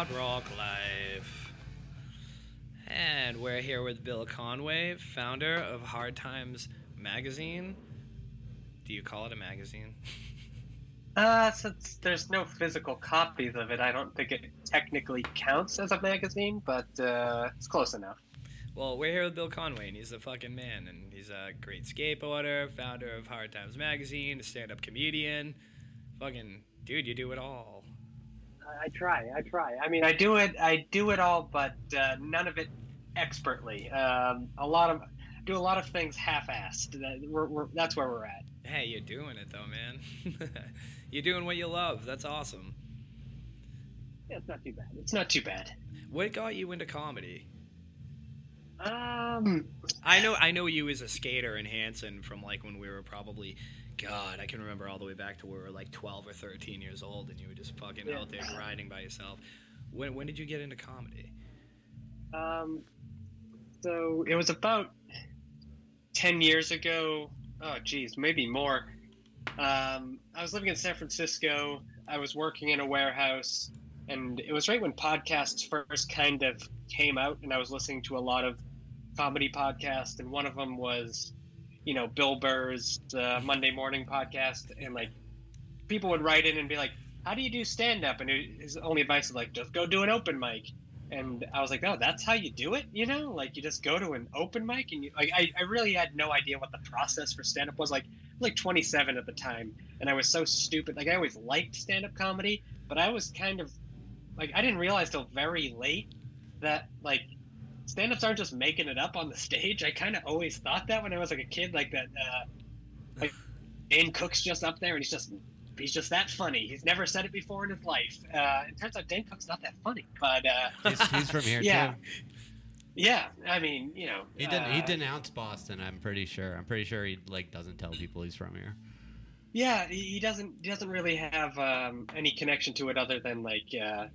Hard Rock Life. And we're here with Bill Conway, founder of Hard Times Magazine. Do you call it a magazine? Uh, since there's no physical copies of it, I don't think it technically counts as a magazine, but uh, it's close enough. Well, we're here with Bill Conway, and he's the fucking man. And he's a great skateboarder, founder of Hard Times Magazine, a stand up comedian. Fucking dude, you do it all. I try, I try. I mean, I do it, I do it all, but uh, none of it expertly. Um, a lot of do a lot of things half-assed. That, we're, we're, that's where we're at. Hey, you're doing it though, man. you're doing what you love. That's awesome. Yeah, it's not too bad. It's not too bad. What got you into comedy? Um, I know I know you as a skater in Hanson from like when we were probably God, I can remember all the way back to where we were like twelve or thirteen years old and you were just fucking Yeah. out there grinding by yourself. When when did you get into comedy? Um, so it was about 10 years ago. Oh, geez, maybe more. Um, I was living in San Francisco. I was working in a warehouse, and it was right when podcasts first kind of came out, and I was listening to a lot of comedy podcasts, and one of them was, you know, Bill Burr's uh, Monday Morning podcast, and like people would write in and be like, "How do you do stand up?" And his only advice is like, "Just go do an open mic." And I was like, "Oh, that's how you do it," you know? Like you just go to an open mic, and you like I, I really had no idea what the process for stand up was. Like, like 27 at the time, and I was so stupid. Like I always liked stand up comedy, but I was kind of like I didn't realize till very late that like stand ups aren't just making it up on the stage. I kind of always thought that when I was like a kid, like that. Uh, like Dane Cook's just up there, and he's just he's just that funny. He's never said it before in his life. Uh, it turns out Dane Cook's not that funny, but uh, He's, he's from here Yeah. too. yeah, I mean, you know, He didn't. He uh, denounced Boston. I'm pretty sure. I'm pretty sure he like doesn't tell people he's from here. Yeah, he he doesn't he doesn't really have um, any connection to it other than like uh,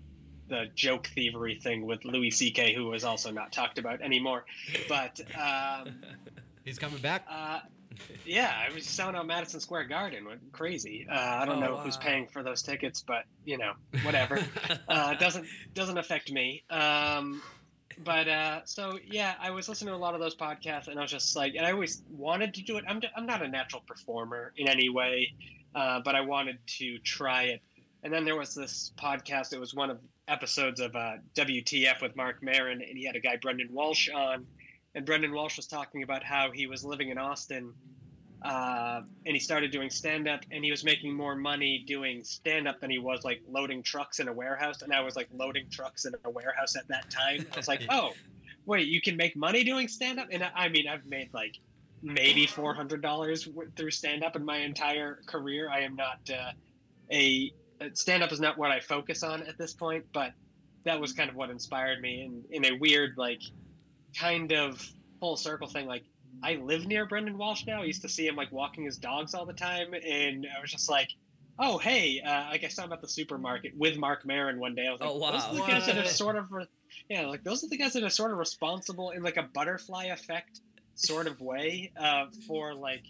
the joke thievery thing with Louis C.K., who was also not talked about anymore. But um, He's coming back. uh, yeah, I was selling out Madison Square Garden. Went crazy. Uh, I don't Oh, know who's paying for those tickets, but you know, whatever. uh, doesn't doesn't affect me. Um, but uh, so yeah, I was listening to a lot of those podcasts, and I was just like, and I always wanted to do it. I'm I'm not a natural performer in any way, uh, but I wanted to try it. And then there was this podcast. It was one of episodes of uh, WTF with Marc Maron, and he had a guy Brendon Walsh on, and Brendon Walsh was talking about how he was living in Austin uh, and he started doing stand up and he was making more money doing stand up than he was like loading trucks in a warehouse and I was like loading trucks in a warehouse at that time. I was like, "Oh, wait, you can make money doing stand up?" And I, I mean, I've made like maybe $400 through stand up in my entire career. I am not uh, a stand up is not what I focus on at this point, but that was kind of what inspired me and in a weird like kind of full circle thing like I live near Brendon Walsh now. I used to see him like walking his dogs all the time, and I was just like, "Oh, hey!" Uh, like I saw him at the supermarket with Marc Maron one day. I was like, Oh, "Those are the wow. guys that are sort of, re- yeah, like those are the guys that are sort of responsible in like a butterfly effect sort of way uh, for like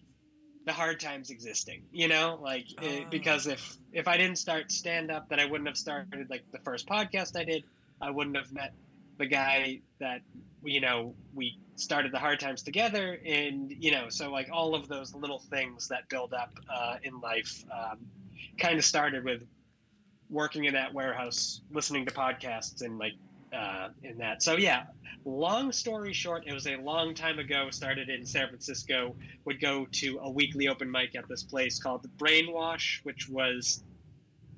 the hard times existing. You know, like eh, Ah. because if if I didn't start stand up, then I wouldn't have started like the first podcast I did. I wouldn't have met the guy that you know we started the hard times together and you know so like all of those little things that build up uh, in life um, kind of started with working in that warehouse listening to podcasts and like uh, in that. So yeah long story short it was a long time ago started in san francisco would go to a weekly open mic at this place called the brainwash which was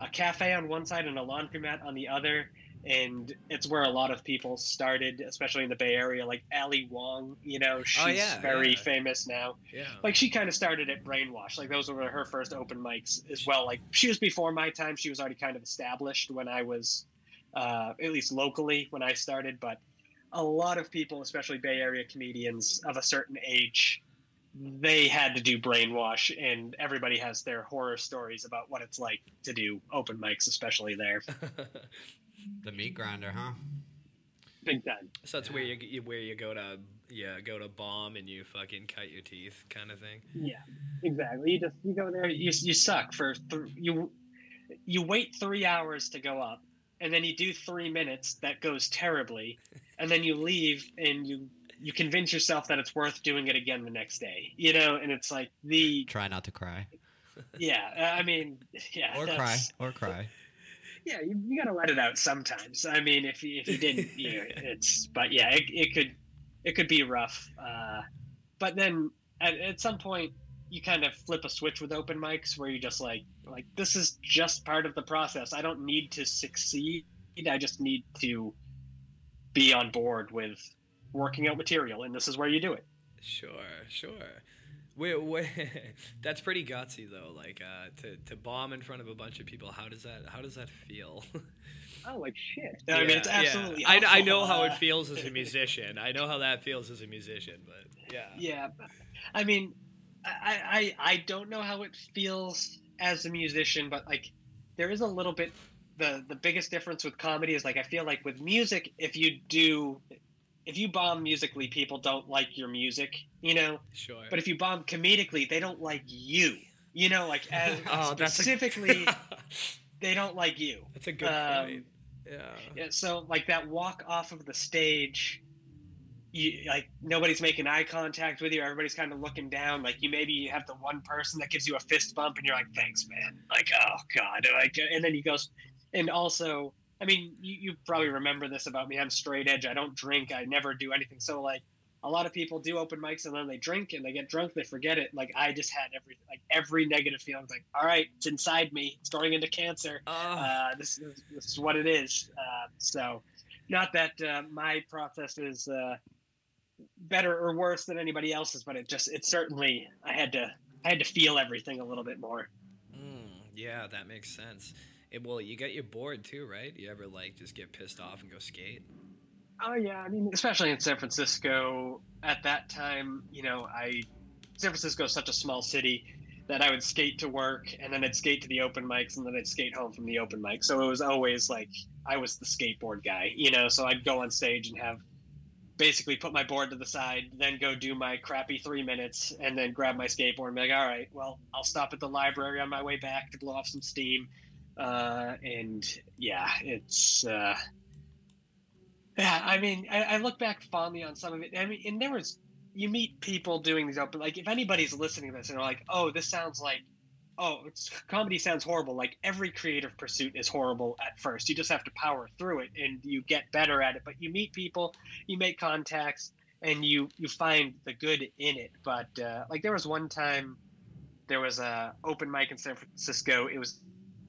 a cafe on one side and a laundromat on the other and it's where a lot of people started, especially in the Bay Area. Like Ali Wong, you know, she's Oh, yeah, very yeah. famous now. yeah. Like she kind of started at Brainwash. Like those were her first open mics as well. Like she was before my time. She was already kind of established when I was, uh, at least locally when I started. But a lot of people, especially Bay Area comedians of a certain age, they had to do brainwash, and everybody has their horror stories about what it's like to do open mics, especially there. The meat grinder, huh? Big time. so that's where you, you where you go to yeah go to bomb and you fucking cut your teeth kind of thing. Yeah, exactly. You just you go there, you you suck for th- you you wait three hours to go up, and then you do three minutes that goes terribly, and then you leave and you you convince yourself that it's worth doing it again the next day. You know, and it's like the Try not to cry. yeah. I mean, yeah. Or cry. Or cry. Yeah, you, you gotta let it out sometimes. I mean, if you, if you didn't, you know, it's but yeah, it, it could it could be rough. Uh, but then at, at some point, you kind of flip a switch with open mics where you just like like this is just part of the process. I don't need to succeed. I just need to be on board with working out material, and this is where you do it. Sure, sure. Wait, wait. That's pretty gutsy though. Like uh, to to bomb in front of a bunch of people. How does that How does that feel? Oh, like shit! I mean, it's Yeah, yeah. absolutely. I, I know how it feels as a musician. I know how that feels as a musician. But yeah. Yeah, I mean, I, I I don't know how it feels as a musician, but like, there is a little bit. the The biggest difference with comedy is like I feel like with music, if you do, if you bomb musically, people don't like your music, you know. Sure. But if you bomb comedically, they don't like you, you know. Like as oh, specifically, A, they don't like you. that's a good Um, point. Yeah. Yeah, so like that walk off of the stage, you like nobody's making eye contact with you. Everybody's kind of looking down. Like you maybe you have the one person that gives you a fist bump, and you're like, "Thanks, man." Like, oh god, like, and then he goes, and also, I mean, you, you probably remember this about me. I'm straight edge. I don't drink. I never do anything. So like. A lot of people do open mics and then they drink and they get drunk. They forget it. Like I just had every like every negative feeling. Like all right, it's inside me. It's turning into cancer Oh, uh, this, is, this is what it is. Uh, so, not that uh, my process is uh, better or worse than anybody else's, but it just it certainly I had to I had to feel everything a little bit more. mm, yeah, that makes sense. It, well, you get your bored too, right? You ever like just get pissed off and go skate? Oh yeah, I mean, especially in San Francisco at that time, you know, I San Francisco is such a small city that I would skate to work and then I'd skate to the open mics and then I'd skate home from the open mic. So it was always like I was the skateboard guy, you know. So I'd go on stage and have basically put my board to the side, then go do my crappy three minutes, and then grab my skateboard and be like, all right, well, I'll stop at the library on my way back to blow off some steam. Uh, and yeah, it's. Uh, yeah, I mean, I, I look back fondly on some of it. I mean, and there was you meet people doing these open like if anybody's listening to this and they're like, oh, this sounds like, oh, comedy sounds horrible. Like every creative pursuit is horrible at first. You just have to power through it and you get better at it. But you meet people, you make contacts, and you you find the good in it. But uh, like there was one time, there was a open mic in San Francisco. It was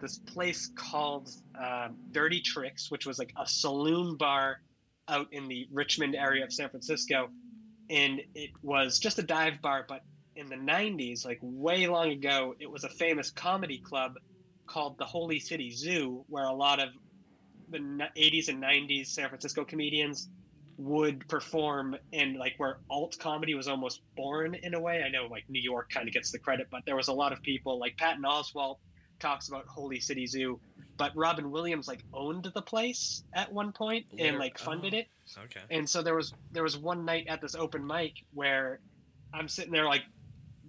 this place called uh, Dirty Tricks, which was like a saloon bar out in the Richmond area of San Francisco, and it was just a dive bar. But in the '90s, like way long ago, it was a famous comedy club called the Holy City Zoo, where a lot of the '80s and '90s San Francisco comedians would perform, and like where alt comedy was almost born in a way. I know like New York kind of gets the credit, but there was a lot of people like Patton Oswalt talks about Holy City Zoo, but Robin Williams like owned the place at one point and like funded oh. it. Okay. And so there was there was one night at this open mic where I'm sitting there like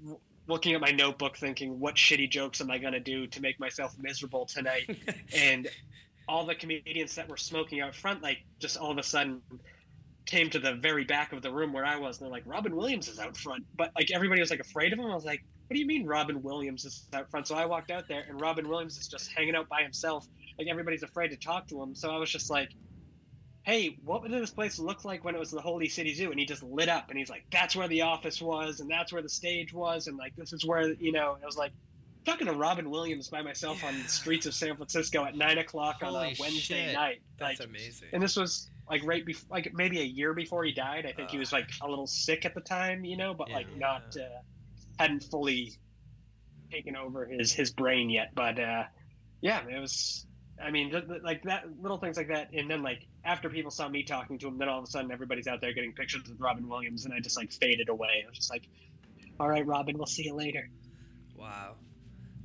w- looking at my notebook, thinking, "What shitty jokes am I gonna do to make myself miserable tonight?" and all the comedians that were smoking out front, like just all of a sudden came to the very back of the room where I was, and they're like, "Robin Williams is out front," but like everybody was like afraid of him. I was like, "What do you mean Robin Williams is out front?" So I walked out there, and Robin Williams is just hanging out by himself. Like everybody's afraid to talk to him. So I was just like, "Hey, what did this place look like when it was the Holy City Zoo?" And he just lit up, and he's like, "That's where the office was, and that's where the stage was, and like this is where you know." I was like. Talking to Robin Williams by myself on the streets of San Francisco at nine o'clock on a Wednesday shit. night. That's like, amazing. and this was like right before, like maybe a year before he died. I think he Uh. was like a little sick at the time, you know, but like not uh, hadn't fully taken over his his brain yet. But uh, yeah, it was. I mean, th- th- like that little things like that, and then like after people saw me talking to him, then all of a sudden everybody's out there getting pictures with Robin Williams, and I just like faded away. I was just like, all right, Robin, we'll see you later. Wow.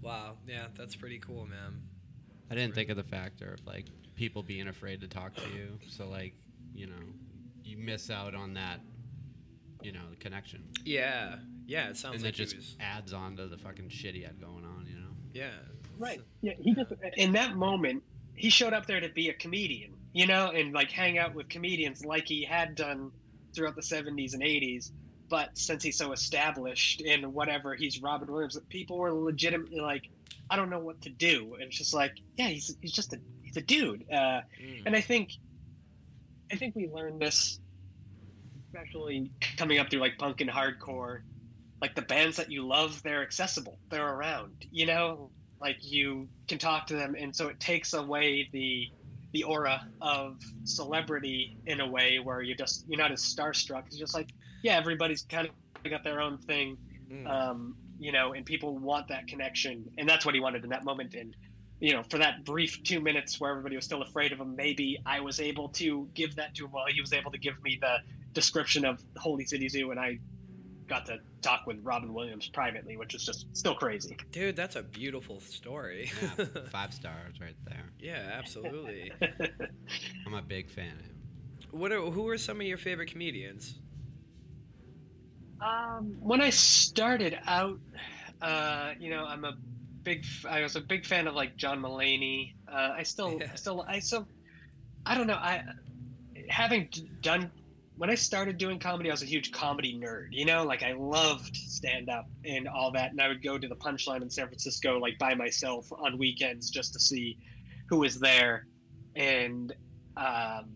Wow. Yeah, that's pretty cool, man. I didn't think of the factor of like people being afraid to talk to you. So like, you know, you miss out on that, you know, connection. Yeah. Yeah, it sounds and like it just was. adds on to the fucking shit he had going on, you know. Yeah. Right. Yeah, he just in that moment he showed up there to be a comedian, you know, and like hang out with comedians like he had done throughout the 70s and 80s. But since he's so established in whatever he's Robin Williams, people were legitimately like, I don't know what to do. And it's just like, yeah, he's he's just a he's a dude. Uh, Mm. and I think I think we learned this especially coming up through like punk and hardcore. Like the bands that you love, they're accessible. They're around. You know, like you can talk to them, and so it takes away the the aura of celebrity in a way where you just you're not as starstruck. It's just like yeah, everybody's kind of got their own thing, Mm. um, you know, and people want that connection, and that's what he wanted in that moment. And you know, for that brief two minutes where everybody was still afraid of him, maybe I was able to give that to him while he was able to give me the description of Holy City Zoo, and I got to talk with Robin Williams privately, which is just still crazy. Dude, that's a beautiful story. Yeah, five stars right there. yeah, absolutely. I'm a big fan of him. What are who are some of your favorite comedians? Um, when I started out, uh, you know, I'm a big. I was a big fan of like John Mulaney. Uh, I still, Yeah. I still, I still, I don't know. I having done when I started doing comedy, I was a huge comedy nerd. You know, like I loved stand up and all that, and I would go to the Punchline in San Francisco like by myself on weekends just to see who was there, and um,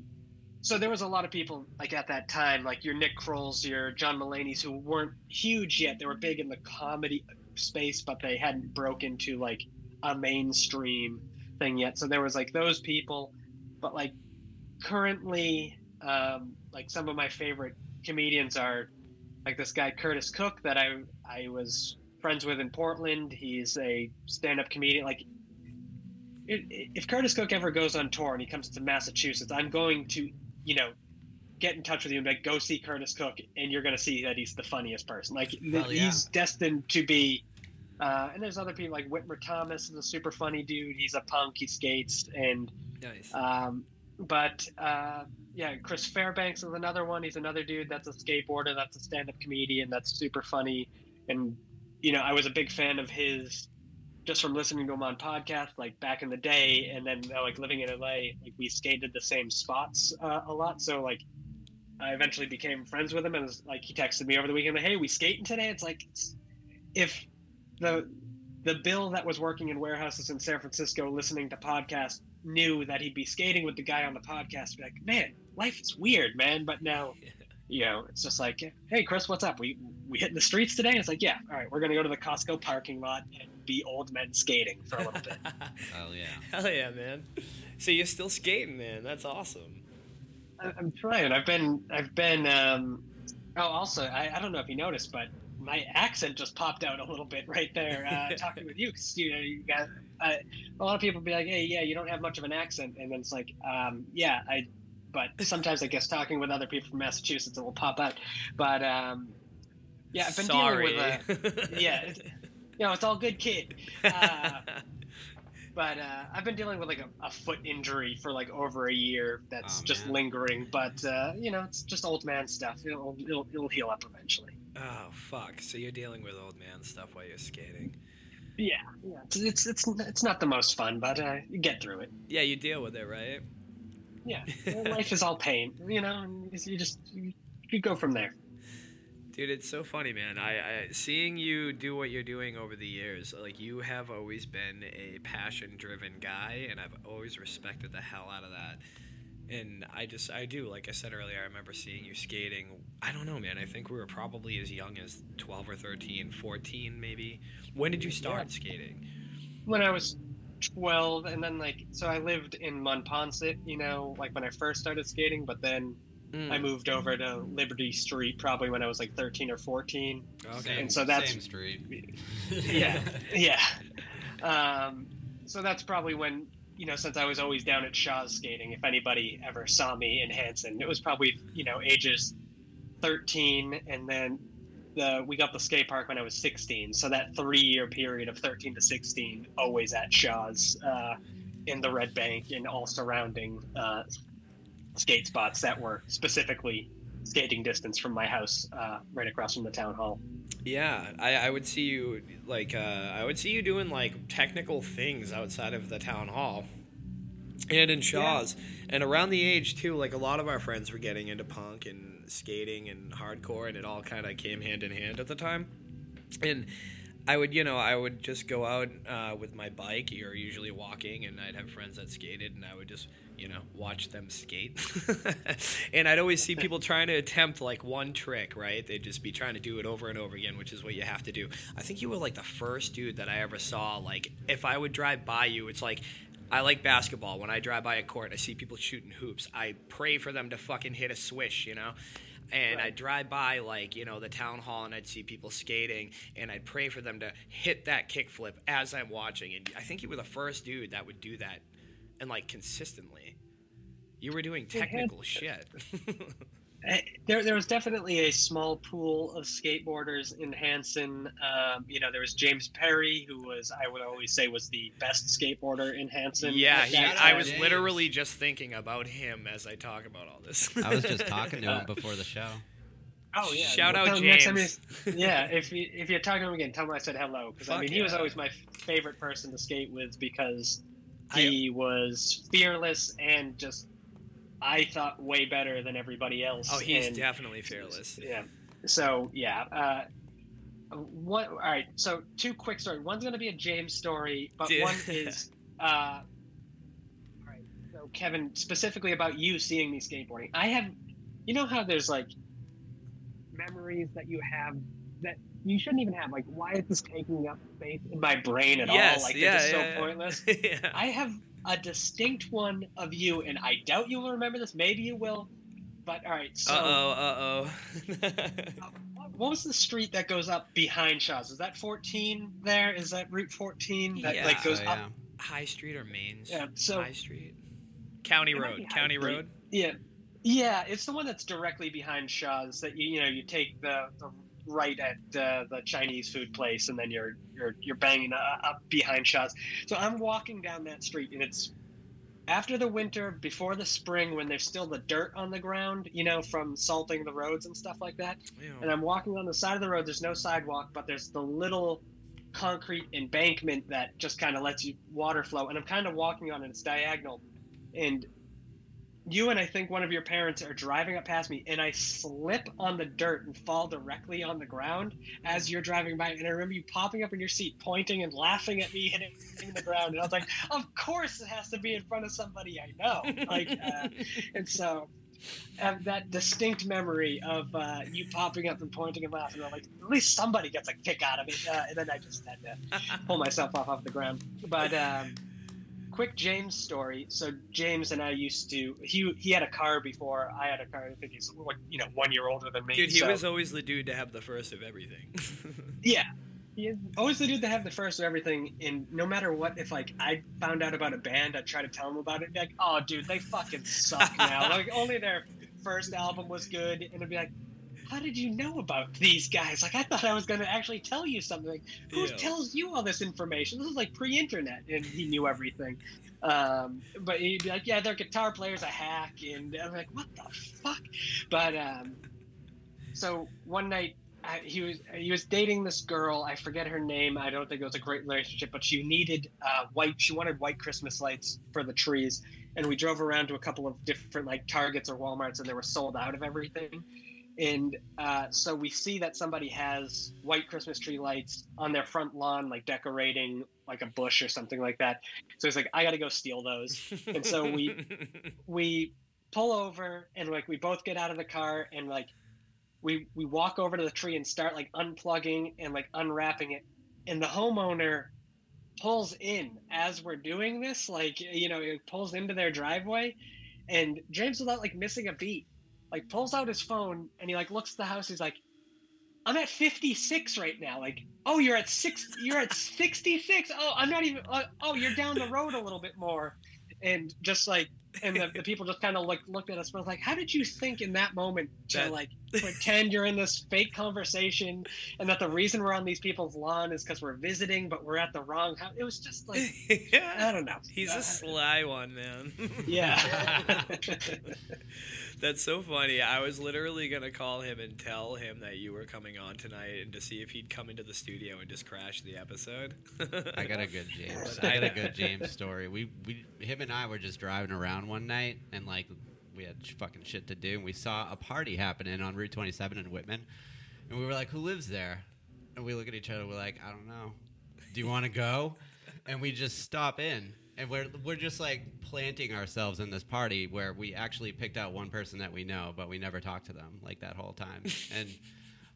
so there was a lot of people like at that time, like your Nick Kroll's, your John Mulaney's, who weren't huge yet. They were big in the comedy space, but they hadn't broken to like a mainstream thing yet. So there was like those people, but like currently, um, like some of my favorite comedians are like this guy Curtis Cook that I I was friends with in Portland. He's a stand-up comedian. Like if if Curtis Cook ever goes on tour and he comes to Massachusetts, I'm going to, you know, get in touch with you and be like, go see Curtis Cook, and you're going to see that he's the funniest person. Like yeah. he's destined to be. Uh, and there's other people like Whitmer Thomas is a super funny dude. He's a punk. He skates and Nice. um, but uh, yeah, Chris Fairbanks is another one. He's another dude that's a skateboarder, that's a stand-up comedian, that's super funny. And you know, I was a big fan of his just from listening to him on podcasts, like back in the day, and then uh, like living in LA, like we skated the same spots uh, a lot. So like, I eventually became friends with him, and was, like he texted me over the weekend, like, "Hey, we skating today?" It's like, it's, if the the Bill that was working in warehouses in San Francisco listening to podcasts knew that he'd be skating with the guy on the podcast, be like, man, life is weird, man. But now, you know, it's just like, hey, Chris, what's up? We we hitting the streets today? It's like, yeah, all right, we're gonna go to the Costco parking lot and be old men skating for a little bit. Hell yeah. Hell yeah, man. So you're still skating, man. That's awesome. I- I'm trying. I've been I've been. Um, oh, also, I, I don't know if you noticed, but my accent just popped out a little bit right there uh, talking with you because you know you got uh, a lot of people be like, hey, yeah, you don't have much of an accent, and then it's like, um, yeah, I. But sometimes I guess talking with other people from Massachusetts, it will pop out. But um, yeah, I've been Sorry. dealing with a, yeah, it's, you know, it's all good, kid. Uh, but uh, I've been dealing with like a, a foot injury for like over a year that's Oh, just lingering. But uh, you know, it's just old man stuff. It'll, it'll it'll heal up eventually. Oh fuck. So you're dealing with old man stuff while you're skating. Yeah, yeah. It's it's it's, not the most fun, but uh, you get through it. Yeah, you deal with it, right? Yeah, life is all pain. You know, you just you, you go from there. Dude, it's so funny, man. I, I seeing you do what you're doing over the years, like you have always been a passion-driven guy, and I've always respected the hell out of that. And I just, I do, like I said earlier, I remember seeing you skating. I don't know, man. I think we were probably as young as 12 or 13, 14, maybe. When did you start skating? when I was 12, and then like, so I lived in Monponsett, you know, like when I first started skating, but then Mm, I moved over to Liberty Street probably when I was like 13 or 14. Okay. Same, And so that's- same street. Yeah, yeah. Um, so that's probably when, you know, since I was always down at Shaw's skating, if anybody ever saw me in Hanson, it was probably, you know, ages 13 and then the we got the skate park when I was 16, so that three year period of 13 to 16, always at Shaw's uh, in the Red Bank and all surrounding uh, skate spots that were specifically skating distance from my house, uh, right across from the town hall. Yeah, I, I would see you like uh, I would see you doing like technical things outside of the town hall and in Shaw's and around the age too. Like a lot of our friends were getting into punk and skating and hardcore, and it all kind of came hand in hand at the time. And I would, you know, I would just go out uh, with my bike, or usually walking, and I'd have friends that skated, and I would just, you know, watch them skate. and I'd always see people trying to attempt like one trick, right? They'd just be trying to do it over and over again, which is what you have to do. I think you were like the first dude that I ever saw. Like, if I would drive by you, it's like I like basketball. When I drive by a court, I see people shooting hoops. I pray for them to fucking hit a swish, you know? And Right. I'd drive by, like, you know, the town hall and I'd see people skating and I'd pray for them to hit that kickflip as I'm watching. And I think you were the first dude that would do that and, like, consistently. You were doing It had- technical shit. Eh, There, there was definitely a small pool of skateboarders in Hanson. Um, you know, there was James Perry, who was, I would always say, was the best skateboarder in Hanson. yeah, he, I was James. literally just thinking about him as I talk about all this. I was just talking to him before the show. Oh yeah! Shout Well, out tell him James. he's- yeah, if you if you talk to him again, tell him I said hello because I Fuck mean he was always my favorite person to skate with because I- he was fearless and just I thought way better than everybody else. Oh, he's and- definitely fearless. Yeah. So yeah. Uh, what? All right. So two quick stories. One's going to be a James story, but Yeah. one is. Uh, all right. So Kevin, specifically about you seeing me skateboarding, I have. You know how there's like memories that you have that you shouldn't even have. Like, why is this taking up space in my brain at yes, all? Like, yeah, they're yeah, so yeah. pointless. yeah. I have a distinct one of you, and I doubt you will remember this. Maybe you will. But all right. So. Uh oh, uh oh. What was the street that goes up behind Shaw's? Is that 14 there? Is that Route 14 that Yeah. like goes So, up? High Street or Main? Yeah, so- High Street. County Road. be High County Street. Road. Yeah, yeah. It's the one that's directly behind Shaw's. That you you know you take the, the right at uh, the Chinese food place, and then you're you're you're banging up behind Shaw's. So I'm walking down that street, and it's after the winter, before the spring, when there's still the dirt on the ground, you know, from salting the roads and stuff like that. Ew. and I'm walking on the side of the road. There's no sidewalk, but there's the little concrete embankment that just kind of lets you water flow. And I'm kind of walking on it. It's diagonal, and you and I think one of your parents are driving up past me, and I slip on the dirt and fall directly on the ground as you're driving by. And I remember you popping up in your seat, pointing and laughing at me hitting the ground. And I was like, "Of course, it has to be in front of somebody I know." Like, uh, and so have that distinct memory of uh, you popping up and pointing and laughing. And I'm like, at least somebody gets a kick out of it. Uh, and then I just had to pull myself off off the ground. But um, quick James story. So James and I used to. He he had a car before I had a car. I think he's like you know one year older than me. Dude, he so- was always the dude to have the first of everything. yeah. He is always the dude to have the first of everything, and no matter what, if like I found out about a band, I'd try to tell him about it. Be like, "Oh, dude, they fucking suck now. like, only their first album was good." And it'd be like, "How did you know about these guys? Like, I thought I was gonna actually tell you something. Who Yeah. tells you all this information? This is like pre-internet, and he knew everything. Um, but he'd be like, "Yeah, their guitar player's a hack," and I'm like, "What the fuck?" But um, so one night I, he was he was dating this girl. I forget her name. I don't think it was a great relationship, but she needed uh, white. She wanted white Christmas lights for the trees, and we drove around to a couple of different like Targets or WalMarts, and they were sold out of everything. And uh, so we see that somebody has white Christmas tree lights on their front lawn, like decorating like a bush or something like that. So he's like, I got to go steal those. And so we- we pull over and like we both get out of the car and like we we walk over to the tree and start like unplugging and like unwrapping it. And the homeowner pulls in as we're doing this like you know it pulls into their driveway. And james without like missing a beat like pulls out his phone and he like looks at the house. He's like i'm at 56 right now. Like oh you're at six you're at 66 oh i'm not even uh, oh you're down the road a little bit more. And just like and the, the people just kind of like looked at us but I was like how did you think in that moment to That- like pretend you're in this fake conversation and that the reason we're on these people's lawn is because we're visiting, but we're at the wrong house. It was just like, I don't know. He's Uh, a sly one, man. Yeah. That's so funny. I was literally gonna call him and tell him that you were coming on tonight, and to see if he'd come into the studio and just crash the episode. I got a good James. I got a good James story. We we him and I were just driving around one night and like we had fucking shit to do and we saw a party happening on Route 27 in Whitman and we were like, who lives there? And we look at each other. We're like, I don't know. Do you want to go? And we just stop in. And we're, we're just like planting ourselves in this party where we actually picked out one person that we know, but we never talked to them like that whole time. And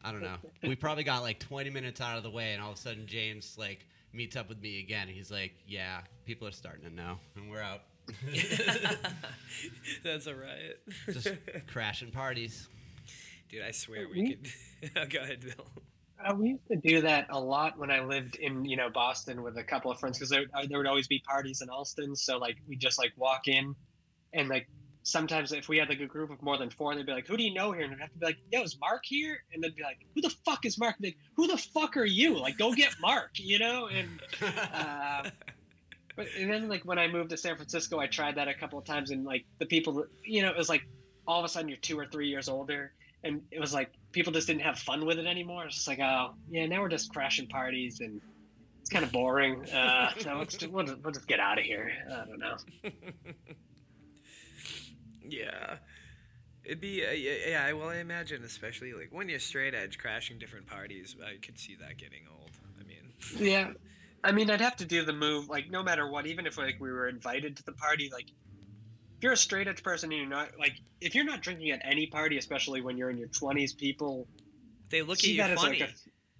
I don't know. We probably got like 20 minutes out of the way, and all of a sudden James like meets up with me again. He's like, "Yeah, people are starting to know," and we're out That's a riot. just crashing parties. Dude, I swear We- we could. Go ahead, Bill. Uh, we used to do that a lot when I lived in you know Boston with a couple of friends because there, uh, there would always be parties in Allston. So like we just like walk in, and like sometimes if we had like a group of more than four, they'd be like, "Who do you know here?" And I'd have to be like, "Yo, is Mark here?" And they'd be like, "Who the fuck is Mark?" And like, "Who the fuck are you?" Like, go get Mark, you know? And uh, but and then like when I moved to San Francisco, I tried that a couple of times, and like the people, you know, it was like all of a sudden you're two or three years older, and it was like people just didn't have fun with it anymore. It's just like, oh yeah, now we're just crashing parties, and it's kind of boring. Uh, so let's just, we'll, just, we'll just get out of here. I don't know. yeah. It'd be uh, yeah, yeah. Well, I imagine, especially like when you're straight edge, crashing different parties. I could see that getting old. I mean, Yeah. I mean, I'd have to do the move, like, no matter what, even if, like, we were invited to the party, like, if you're a straight edge person and you're not, like, if you're not drinking at any party, especially when you're in your 20s, people they look at that you as, funny. like, a,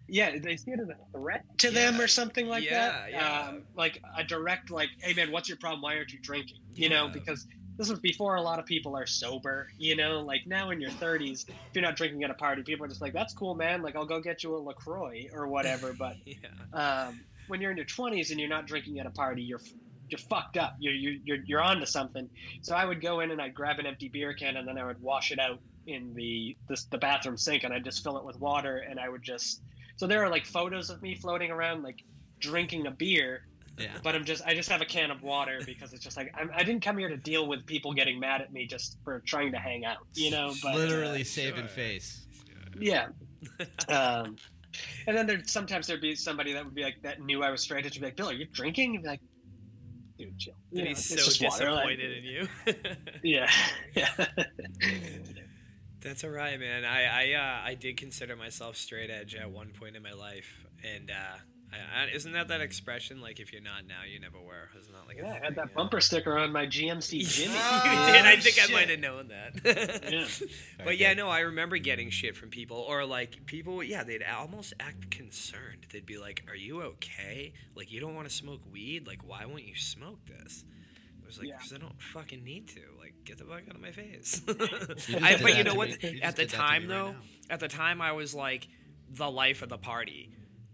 yeah, they see it as a threat to them or something like Yeah, that. yeah. Um, like, a direct, like, hey, man, what's your problem? Why aren't you drinking? You know, because this was before a lot of people are sober, you know, like, now in your 30s, if you're not drinking at a party, people are just like, that's cool, man. Like, I'll go get you a LaCroix or whatever, but yeah. um, when you're in your 20s and you're not drinking at a party, you're you're fucked up. You're you're you're, you're on to something. So I would go in and I'd grab an empty beer can and then I would wash it out in the the, the bathroom sink and I'd just fill it with water and I would just. So there are like photos of me floating around like drinking a beer, Yeah. but I'm just I just have a can of water because it's just like I'm, I didn't come here to deal with people getting mad at me just for trying to hang out, you know. But uh, Literally saving sure. face. yeah. Um, and then there sometimes there'd be somebody that would be like that knew I was straight edge. Would be like, "Bill, are you drinking?" And be like, "Dude, chill." You and know, he's so water, like- disappointed in you. yeah, yeah. That's all right, man. I I uh, I did consider myself straight edge at one point in my life, and uh, I, I, isn't that that expression like if you're not now, you never were? Isn't that like yeah, I had that yeah? bumper sticker on my GMC oh, you Jimmy. did. Oh, I think I might have known that. Yeah. But yeah, no, I remember getting shit from people, or like people, yeah, they'd almost act concerned. They'd be like, "Are you okay? Like, you don't want to smoke weed? Like, why won't you smoke this?" I was like, Yeah. "Because I don't fucking need to. Like, get the fuck out of my face." You I, but you know what? You At the did that to time, me though, right at the time, I was like the life of the party.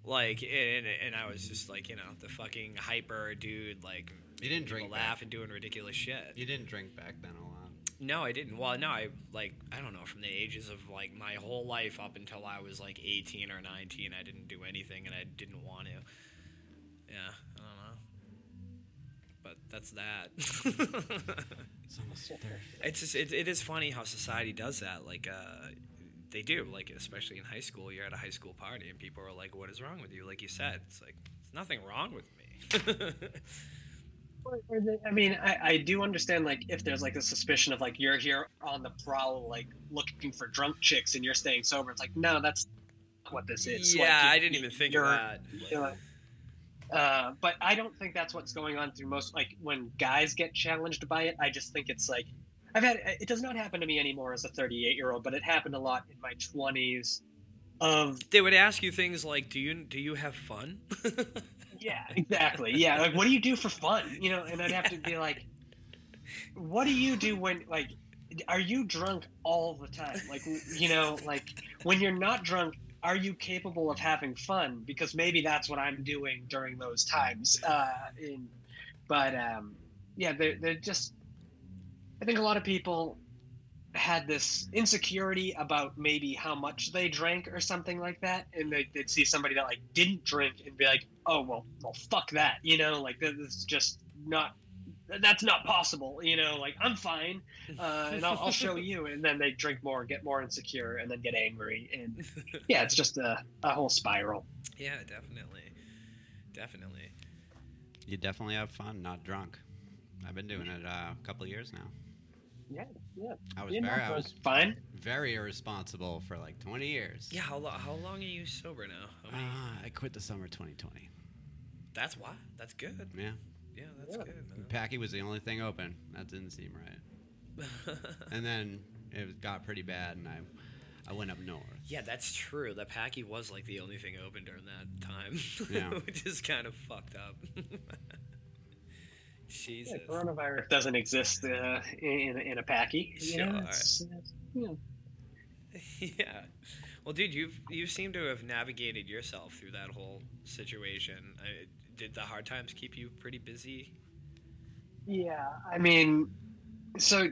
Like, and, and I was just like, you know, the fucking hyper dude, like, You didn't drink laugh back. and doing ridiculous shit. You didn't drink back then a lot. No, I didn't. Well, no, I like I don't know from the ages of like my whole life up until I was like 18 or 19, I didn't do anything and I didn't want to. Yeah, I don't know. But that's that. It's almost there. it's just it, it is funny how society does that. Like uh they do, like especially in high school, you're at a high school party and people are like, "What is wrong with you?" Like you said, it's like there's nothing wrong with me. Or- or they- I mean, I, I do understand like if there's like a suspicion of like you're here on the prowl, like looking for drunk chicks and you're staying sober. It's like no, that's what this is. yeah, Like, I didn't even think of that. you know, Uh, but I don't think that's what's going on through most. Like when guys get challenged by it, I just think it's like I've had. It does not happen to me anymore as a 38 year old, but it happened a lot in my 20s. Of They would ask you things like, "Do you do you have fun?" yeah, exactly. Yeah, like what do you do for fun? You know, and I'd have to be like, what do you do when like, are you drunk all the time? Like, you know, like when you're not drunk, are you capable of having fun? Because maybe that's what I'm doing during those times. Uh, in, but um, yeah, they're they're just. I think a lot of people had this insecurity about maybe how much they drank or something like that, and they, would see somebody that like didn't drink and be like, "Oh well, well, fuck that," you know, like this is just not. That's not possible, you know. Like I'm fine, uh, and I'll, I'll show you. And then they drink more, get more insecure, and then get angry, and yeah, it's just a, a whole spiral. Yeah, definitely, definitely. You definitely have fun, not drunk. I've been doing it uh, a couple years now. Yeah, yeah. I was You know, very, I was was fine. very irresponsible for like 20 years. Yeah, how, lo- how long are you sober now? How many- Uh, I quit the summer 2020. that's why. That's good. Yeah. Yeah, that's Yeah. good, man. Packy was the only thing open. That didn't seem right. And then it got pretty bad, and I, I went up north. yeah, that's true. The Packy was like the only thing open during that time. Yeah. Which is kind of fucked up. Jesus. Yeah, coronavirus doesn't exist uh, in in a packy. You know, Sure. it's, it's, you know, yeah. Well, dude, you've you seem to have navigated yourself through that whole situation. I, did the hard times keep you pretty busy? Yeah, I mean, so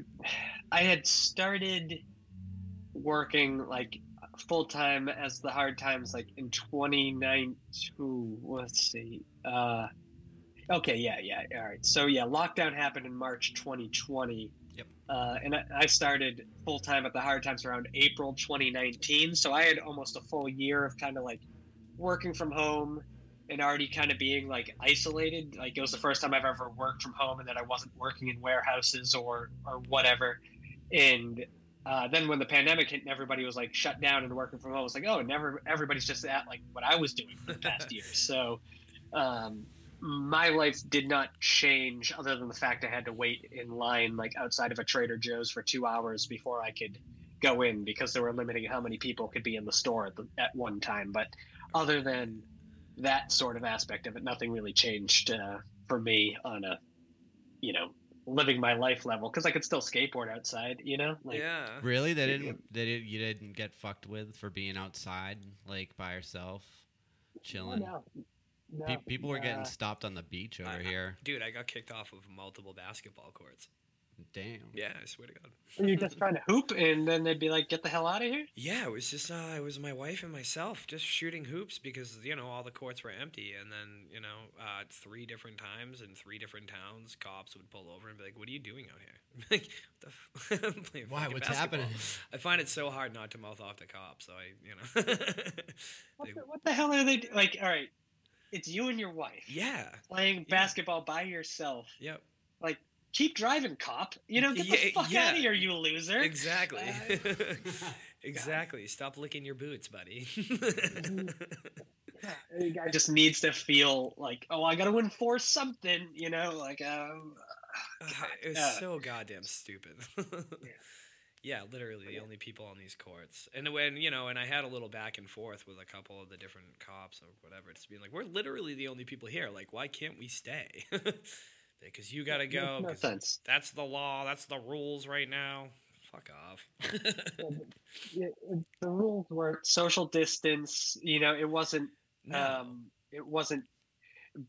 I had started working like full time as the hard times like in 2019. Let's see. Uh, okay, yeah, yeah. All right. So yeah, lockdown happened in March 2020. Yep. Uh, and I- I started full time at the hard times around April 2019. So I had almost a full year of kind of like working from home and already kind of being like isolated. Like it was the first time I've ever worked from home, and that I wasn't working in warehouses or or whatever. And uh, then when the pandemic hit and everybody was like shut down and working from home, it's like oh, never everybody's just at like what I was doing for the past year. So um, my life did not change, other than the fact I had to wait in line like outside of a Trader Joe's for two hours before I could go in because they were limiting how many people could be in the store at, the, at one time. But other than that sort of aspect of it, nothing really changed uh, for me on a, you know, living my life level because I could still skateboard outside. You know, like yeah. Really? They didn't. They did. You didn't get fucked with for being outside, like by yourself, chilling. no, no, Pe- people were getting stopped on the beach over I- I- here. Dude, I got kicked off of multiple basketball courts. Damn. Yeah, I swear to God. And You're just trying to hoop, and then they'd be like, "Get the hell out of here." Yeah, it was just uh, it was my wife and myself just shooting hoops because you know all the courts were empty, and then you know uh, three different times in three different towns, cops would pull over and be like, "What are you doing out here?" like, what the f- I'm playing Why? What's basketball." happening? I find it so hard not to mouth off the cops. So I, you know, What the, what the hell are they do- like? All right, it's you and your wife yeah, playing basketball by yourself. yep, Like Keep driving, cop. You know, get the Yeah, fuck yeah. out of here, you loser. exactly, Uh, exactly. Stop licking your boots, buddy. The guy just needs to feel like, oh, I got to enforce something. You know, like, um, Ah, it was Yeah. so goddamn stupid. yeah, literally the only people on these courts. And when, you know, and I had a little back and forth with a couple of the different cops or whatever, just being like, we're literally the only people here. Like, why can't we stay? Because you got to go. no sense. That's the law. That's the rules right now. Fuck off. Yeah, the rules were social distance. You know, it wasn't. no. Um, it wasn't.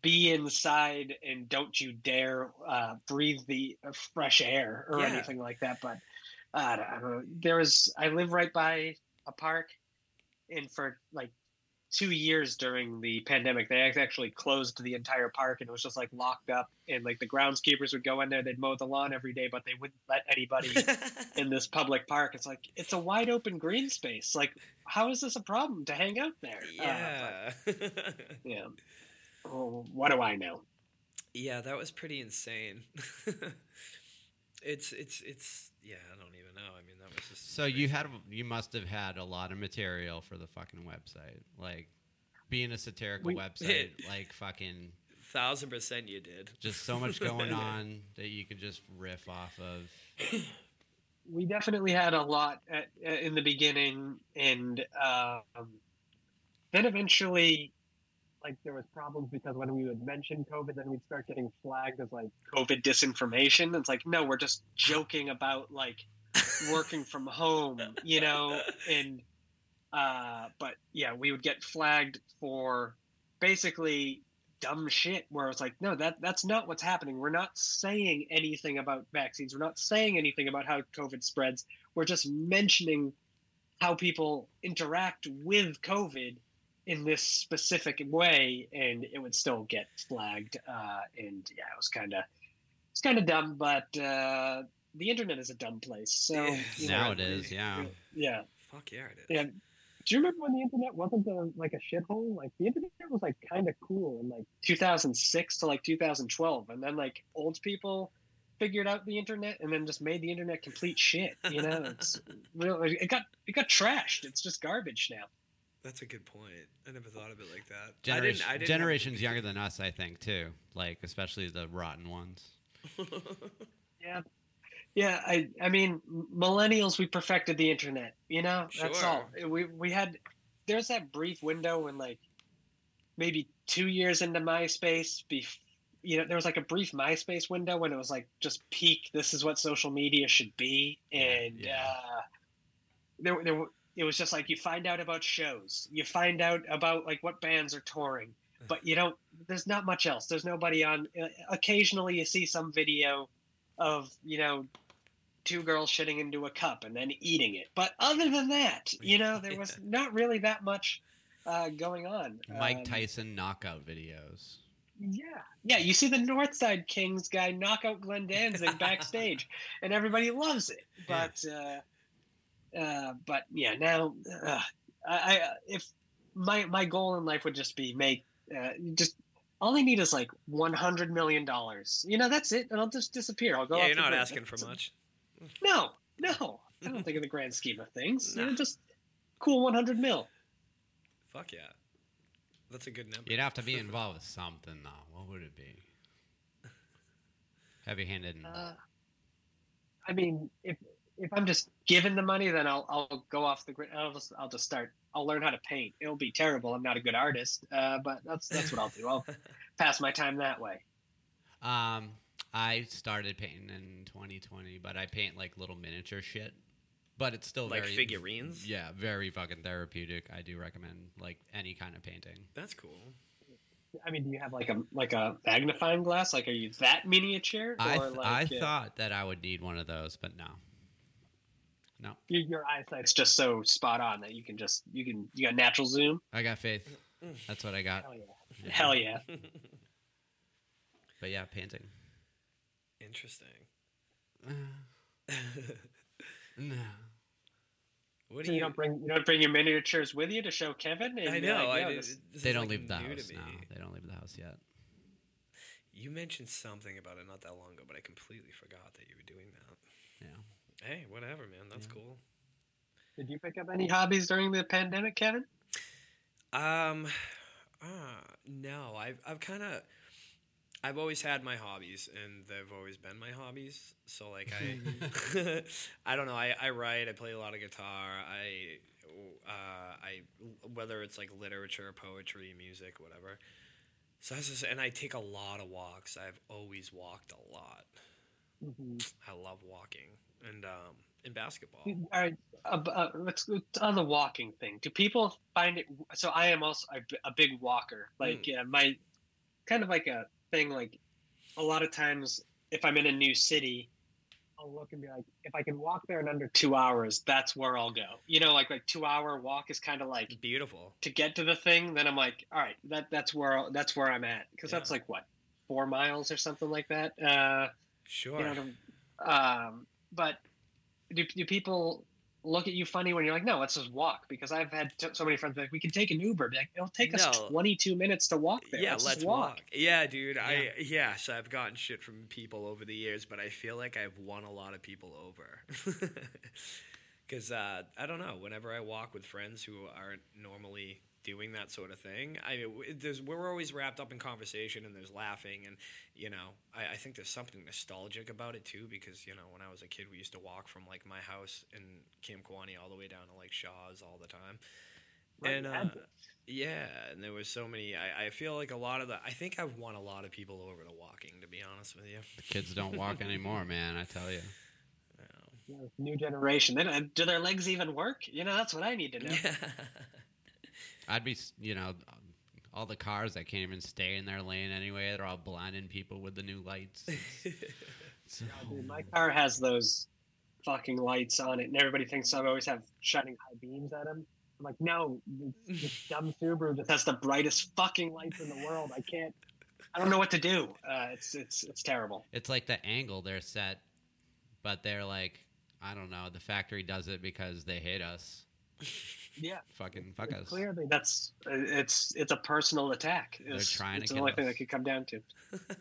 Be inside and don't you dare uh, breathe the uh, fresh air or Yeah. anything like that. But uh, I don't know. There was. I live right by a park, and for like two years during the pandemic, they actually closed the entire park, and it was just like locked up. And like the groundskeepers would go in there, they'd mow the lawn every day, but they wouldn't let anybody in this public park. It's like it's a wide open green space. Like, how is this a problem to hang out there? Uh, yeah. but, yeah. Well, what do I know? yeah, that was pretty insane. it's, it's, it's, yeah, I don't even know. That was just. So you had, you must have had a lot of material for the fucking website, like being a satirical We- website, like fucking Thousand percent you did. just so much going on that you could just riff off of. We definitely had a lot at, in the beginning, and um, then eventually, like there was problems because when we would mention COVID, then we'd start getting flagged as like COVID disinformation. It's like, no, we're just joking about like working from home, you know, and uh, but yeah, we would get flagged for basically dumb shit where it's like, no, that that's not what's happening. We're not saying anything about vaccines. We're not saying anything about how COVID spreads. We're just mentioning how people interact with COVID in this specific way, and it would still get flagged. Uh, and yeah, it was kind of it's kind of dumb, but uh, the internet is a dumb place. So Yeah. you Now it is, yeah. yeah. Fuck yeah, it is. Yeah. Do you remember when the internet wasn't the, like a shithole? Like the internet was like kind of cool in like 2006 to like 2012, and then like old people figured out the internet and then just made the internet complete shit. You know, it's really it got it got trashed. It's just garbage now. That's a good point. I never thought of it like that. Generation, I didn't, I didn't generations younger than us, I think, too. Like especially the rotten ones. Yeah. Yeah, I I mean millennials we perfected the internet, you know? That's all. We we had there's that brief window when like maybe 2 years into MySpace bef- you know, there was like a brief MySpace window when it was like just peak this is what social media should be and Yeah. uh there there it was just like you find out about shows. You find out about like what bands are touring, but you don't there's not much else. There's nobody on uh, occasionally you see some video of you know two girls shitting into a cup and then eating it but other than that you know there was not really that much uh, going on Mike Um, Tyson knockout videos. yeah yeah you see the northside kings guy knock out glenn danzig backstage and everybody loves it but uh, uh, but yeah now uh, I, I if my my goal in life would just be make uh, just all I need is like one hundred million dollars. You know, that's it, and I'll just disappear. I'll go. yeah, you're not asking for much. No, no. I don't think in the grand scheme of things. You know, just cool one hundred mil. Fuck yeah. That's a good number. You'd have to be involved with something, though. What would it be? Heavy-handed. and- Uh, I mean, if if I'm just given the money, then I'll I'll go off the grid. I'll just I'll just start. I'll learn how to paint. It'll be terrible. I'm not a good artist, uh, but that's that's what I'll do. I'll pass my time that way. Um, I started painting in 2020, but I paint like little miniature shit. But it's still like very figurines. Yeah, very fucking therapeutic. I do recommend like any kind of painting. That's cool. I mean, do you have like a like a magnifying glass? Like, are you that miniature? Or I th- like, I uh, thought that I would need one of those, but no. No, your, your eyesight's just so spot on that you can just you can you got natural zoom. I got faith. That's what I got. Hell yeah! Yeah. Hell yeah! But yeah, painting. Interesting. no. What So do you you? don't bring you don't bring your miniatures with you to show Kevin. And I know. like, I "Yo, did, this- this They is, don't like, leave the house me. now. They don't leave the house yet. You mentioned something about it not that long ago, but I completely forgot that you were doing that. Yeah. Hey, whatever, man. That's Yeah. cool. Did you pick up any hobbies during the pandemic, Kevin? Um, uh, no, I've I've kind of I've always had my hobbies, and they've always been my hobbies. So like I, I don't know. I, I write. I play a lot of guitar. I, uh, I whether it's like literature, poetry, music, whatever. So that's just, and I take a lot of walks. I've always walked a lot. I love walking, and um, in basketball. All right, uh, uh, let's on the walking thing. Do people find it? So I am also a big walker. Like uh, my kind of like a thing. Like a lot of times, if I'm in a new city, I'll look and be like, if I can walk there in under two hours, that's where I'll go. You know, like like two hour walk is kind of like Beautiful. to get to the thing. Then I'm like, all right, that that's where that's where I'm at because Yeah. that's like what four miles or something like that. Uh, Sure. you know, um, but do, do people look at you funny when you're like, no, let's just walk? Because I've had t- so many friends be like, we can take an Uber. Be like, it'll take us No. 22 minutes to walk there. Yeah, let's, let's walk. walk. Yeah, dude. I yes, I've gotten shit from people over the years, but I feel like I've won a lot of people over. Because uh, I don't know. Whenever I walk with friends who aren't normally doing that sort of thing, I there's we're always wrapped up in conversation and there's laughing and you know I, I think there's something nostalgic about it too because you know when I was a kid we used to walk from like my house in Camquani all the way down to like Shaw's all the time. Right, and uh, yeah, and there was so many. I, I feel like a lot of the. I think I've won a lot of people over to walking. To be honest with you, The kids don't walk anymore, man. I tell you. You know, new generation. They don't, do their legs even work? You know, that's what I need to know. Yeah. I'd be, you know, all the cars that can't even stay in their lane anyway. They're all blinding people with the new lights. So- Dude, my car has those fucking lights on it, and everybody thinks I always have shining high beams at them. I'm like, no, this, this dumb Subaru just has the brightest fucking lights in the world. I can't. I don't know what to do. Uh, it's it's it's terrible. it's like the angle they're set, but they're like, I don't know. The factory does it because they hate us. Yeah, Fucking fuck us. clearly that's it's it's a personal attack. They're It's, trying to it's the kill only thing us. that could come down to.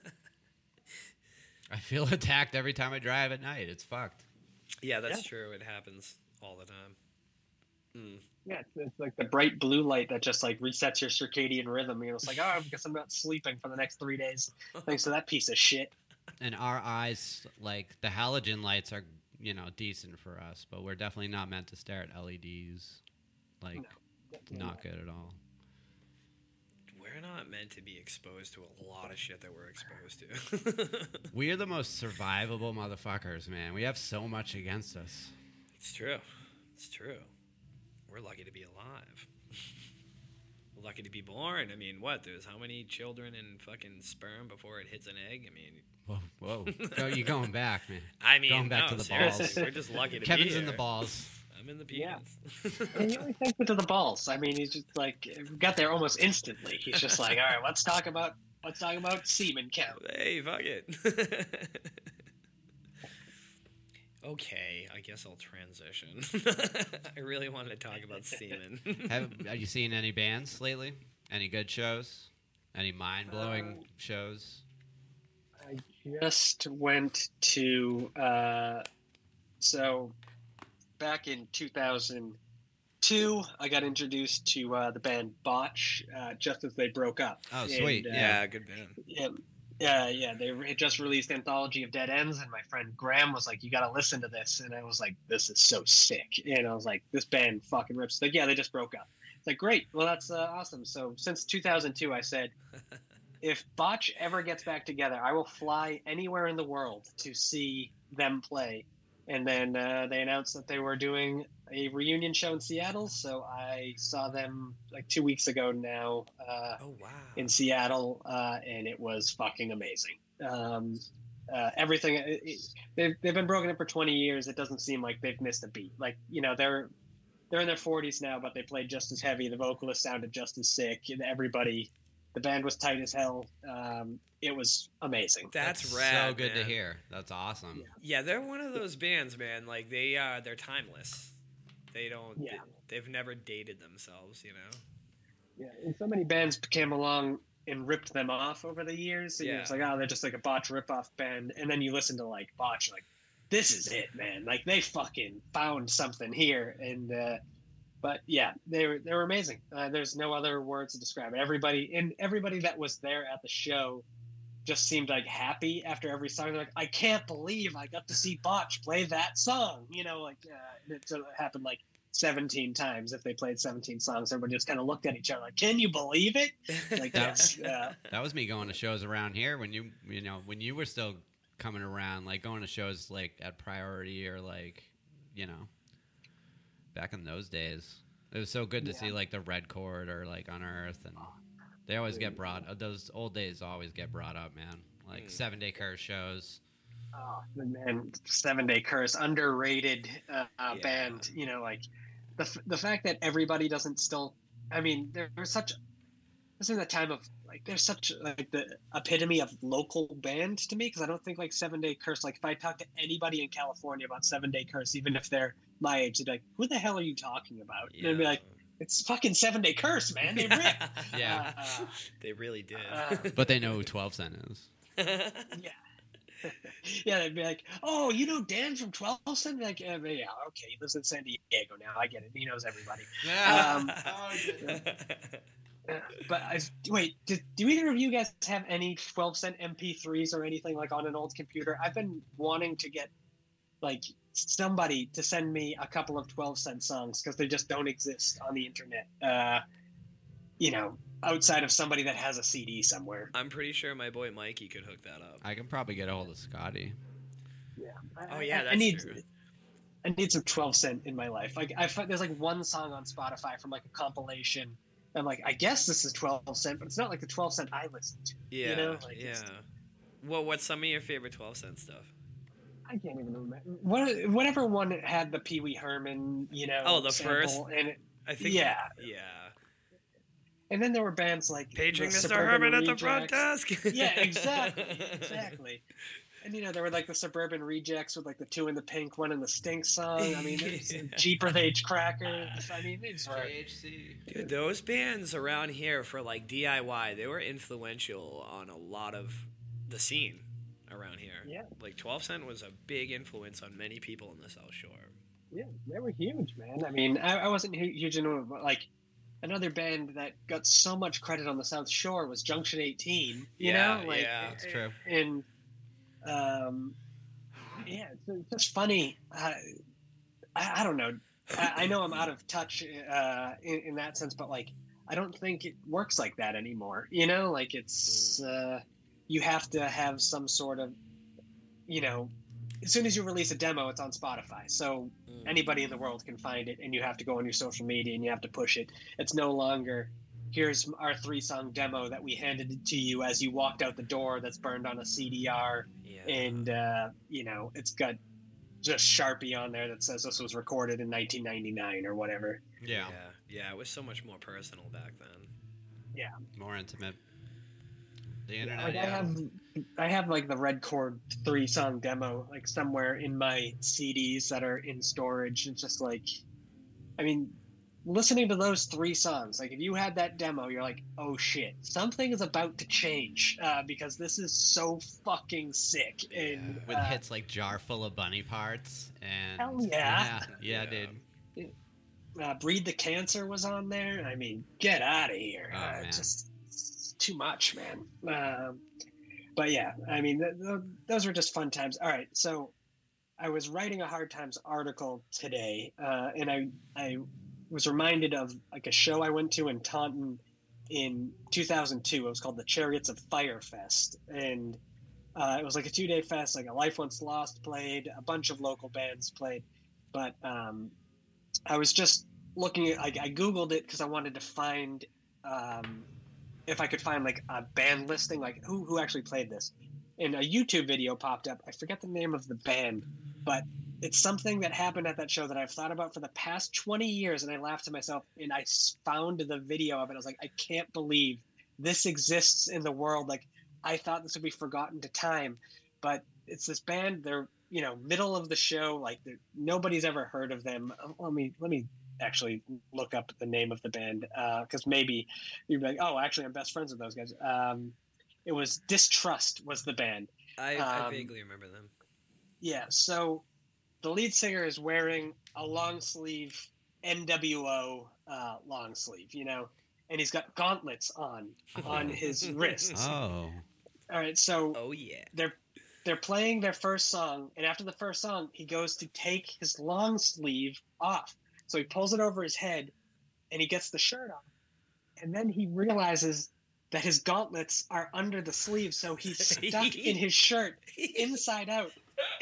I feel attacked every time I drive at night. It's fucked. yeah, that's Yeah. true. It happens all the time. Mm. Yeah, it's, it's like the bright blue light that just like resets your circadian rhythm. You know, it's like, oh, I guess I'm not sleeping for the next three days thanks to that piece of shit. And our eyes, like the halogen lights, are you know decent for us, but we're definitely not meant to stare at LEDs. Like, not good at all. We're not meant to be exposed to a lot of shit that we're exposed to. We are the most survivable motherfuckers, man. We have so much against us. it's true. It's true. We're lucky to be alive. We're lucky to be born. I mean, what? There's how many children in fucking sperm before it hits an egg? I mean, Whoa, whoa! Go, you going back, man? I mean, Going back no, to the seriously, balls. We're just lucky to Kevin's be in the balls. I'm in the Yeah. penis. And he always takes it to the balls. I mean, he's just like got there almost instantly. He's just like, all right, let's talk about let's talk about semen count. hey, fuck it. okay, I guess I'll transition. I really wanted to talk about semen. Have, have you seen any bands lately? Any good shows? Any mind blowing Um, shows? I just went to uh, so back in 2002, I got introduced to uh, the band Botch uh, just as they broke up. Oh, And, sweet. uh, yeah, good band. Yeah, yeah, yeah. They had just released Anthology of Dead Ends, and my friend Graham was like, "You got to listen to this," and I was like, "This is so sick," and I was like, "This band fucking rips." Like, yeah, they just broke up. It's like, great. Well, that's uh, awesome. So since 2002, I said, if Botch ever gets back together, I will fly anywhere in the world to see them play. And then uh, they announced that they were doing a reunion show in Seattle, so I saw them like two weeks ago now. Uh, Oh wow. in Seattle, uh, and it was fucking amazing. Um, uh, everything it, it, they've they've been broken up for 20 years. It doesn't seem like they've missed a beat. Like you know they're they're in their 40s now, but they played just as heavy. The vocalist sounded just as sick. And everybody, the band was tight as hell. Um, it was amazing. That's, so rad. good to hear. That's awesome. Yeah, they're one of those bands, man. Like they uh they're timeless. They don't Yeah. they, have never dated themselves, you know. Yeah, and so many bands came along and ripped them off over the years. And Yeah. you're like, oh, they're just like a botch rip-off band. And then you listen to like botch, like this is it, man. Like they fucking found something here. And uh, but yeah, they were they were amazing. Uh, there's no other words to describe it. Everybody and everybody that was there at the show just seemed like happy after every song. They're like, I can't believe I got to see Botch play that song. You know, like uh, it sort of happened like 17 times if they played 17 songs. Everybody just kind of looked at each other like, Can you believe it? Like that's uh, That was me going to shows around here when you you know when you were still coming around, like going to shows like at Priority or like you know back in those days. It was so good to Yeah. see like the Red Chord or like Unearth, and they always get brought. Those old days always get brought up, man. Like Mm. seven day curse shows. oh, man, Seven Day Curse, underrated uh, uh, Yeah. band. You know, like the f- the fact that everybody doesn't still. I mean, there's such. This is a time of like there's such like the epitome of local band to me because I don't think like Seven Day Curse. Like if I talk to anybody in California about Seven Day Curse, even if they're my age, they'd be like, "Who the hell are you talking about?" And I'd be like, "It's fucking Seven Day Curse, man. They rip." Yeah. Uh, they really did. uh, But they know who Twelve Cent is. yeah, yeah, they'd be like, "Oh, you know Dan from Twelve Cent?" Like, uh, yeah, okay, he lives in San Diego now. I get it. He knows everybody. Um, Uh, but I, wait, did, do either of you guys have any Twelve Cent MP3s or anything like on an old computer? I've been wanting to get like somebody to send me a couple of Twelve Cent songs because they just don't exist on the internet. Uh, you know, outside of somebody that has a CD somewhere. I'm pretty sure my boy Mikey could hook that up. I can probably get a hold of Scotty. Yeah. Oh yeah, I, that's I need true. I need some 12 cent in my life. Like I find there's like one song on Spotify from like a compilation I'm like, I guess this is 12 cent, but it's not like the 12 cent I listened to. Yeah, know, like, yeah. it's- Well, what's some of your favorite twelve cent stuff? I can't even remember. What, whatever one had the Pee Wee Herman, you know. Oh, the first, and it, I think. Yeah. yeah. and then there were bands like Paging Mr. Suburban Herman at the front desk. yeah, exactly, exactly. And you know, there were like the Suburban Rejects with like the two in the pink, one in the stink song. I mean, it's Yeah. Jeepers H Crackers. I mean, these were JHC. Dude, those bands around here for like DIY, they were influential on a lot of the scene around here. Yeah. Like 12 Cent was a big influence on many people in the South Shore. yeah, they were huge, man. I mean, I, I wasn't huge into it, but like another band that got so much credit on the South Shore was Junction 18. You Yeah, know, like yeah. That's true. and um, yeah, it's, it's just funny. Uh, I, I don't know. I, I know I'm out of touch uh, in, in that sense, but like, I don't think it works like that anymore. You know, like it's uh, you have to have some sort of, you know, as soon as you release a demo, it's on Spotify, so Mm. anybody in the world can find it, and you have to go on your social media and you have to push it. It's no longer here's our three song demo that we handed to you as you walked out the door that's burned on a CDR Yeah. and uh, you know it's got just Sharpie on there that says this was recorded in 1999 or whatever. Yeah. yeah. Yeah, it was so much more personal back then. Yeah. More intimate. The internet. like I have, I have like the Red Chord three song demo like somewhere in my CDs that are in storage. It's just like, I mean, listening to those three songs, like if you had that demo, you're like, oh shit, something is about to change uh, because this is so fucking sick. And With uh, hits like Jar Full of Bunny Parts and. Hell yeah. Yeah, yeah, Yeah. dude. uh, Breed the Cancer was on there. I mean, get out of here. Oh, uh, man. just it's too much, man. Um, but yeah, I mean, th- th- those were just fun times. All right, so I was writing a Hard Times article today, uh, and I I was reminded of like a show I went to in Taunton in 2002. It was called the Chariots of Fire Fest, and uh, it was like a two day fest. Like a Life Once Lost played, a bunch of local bands played, but um, I was just looking at. I, I googled it because I wanted to find um, if I could find like a band listing, like who who actually played this. And a YouTube video popped up. I forget the name of the band, but it's something that happened at that show that I've thought about for the past 20 years. And I laughed to myself and I found the video of it. I was like, I can't believe this exists in the world. Like, I thought this would be forgotten to time, but it's this band. They're, you know, middle of the show. Like, nobody's ever heard of them. Uh, Let me, let me actually look up the name of the band because maybe you'd be like, oh, actually, I'm best friends with those guys. Um, it was Distrust was the band. I, I Um, vaguely remember them. Yeah, so the lead singer is wearing a long sleeve NWO uh, long sleeve, you know, and he's got gauntlets on on his wrists. Oh. All right, so Oh, yeah. they're they're playing their first song, and after the first song, he goes to take his long sleeve off. So he pulls it over his head, and he gets the shirt off, and then he realizes that his gauntlets are under the sleeve, so he's stuck in his shirt inside out.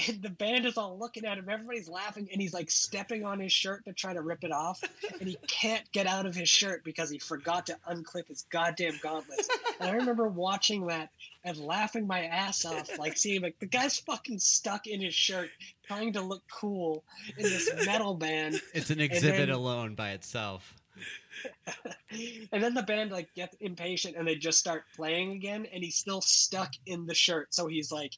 And the band is all looking at him. Everybody's laughing, and he's like stepping on his shirt to try to rip it off, and he can't get out of his shirt because he forgot to unclip his goddamn gauntlets. And I remember watching that and laughing my ass off, like seeing like the guy's fucking stuck in his shirt, trying to look cool in this metal band. It's an exhibit then- alone by itself. and then the band like gets impatient and they just start playing again, and he's still stuck in the shirt. So he's like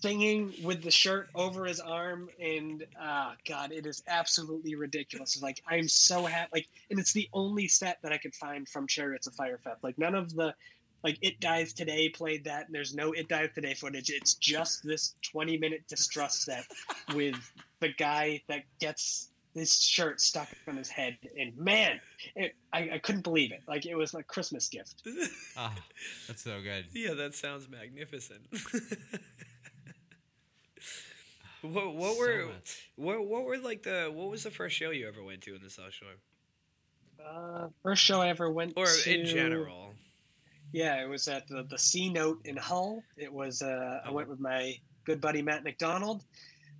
singing with the shirt over his arm, and ah, God, it is absolutely ridiculous. It's like I'm so happy, like, and it's the only set that I could find from Chariots of Fire Fest. Like none of the like It Dies Today played that, and there's no It Dies Today footage. It's just this 20 minute distrust set with the guy that gets this shirt stuck on his head, and man, it, I, I couldn't believe it. Like it was a Christmas gift. Oh, that's so good. yeah, that sounds magnificent. what what So were much. what what were like the what was the first show you ever went to in the South Shore Uh, first show I ever went to or to. in general? Yeah, it was at the, the C Note in Hull. It was. Uh, I Oh. went with my good buddy Matt McDonald.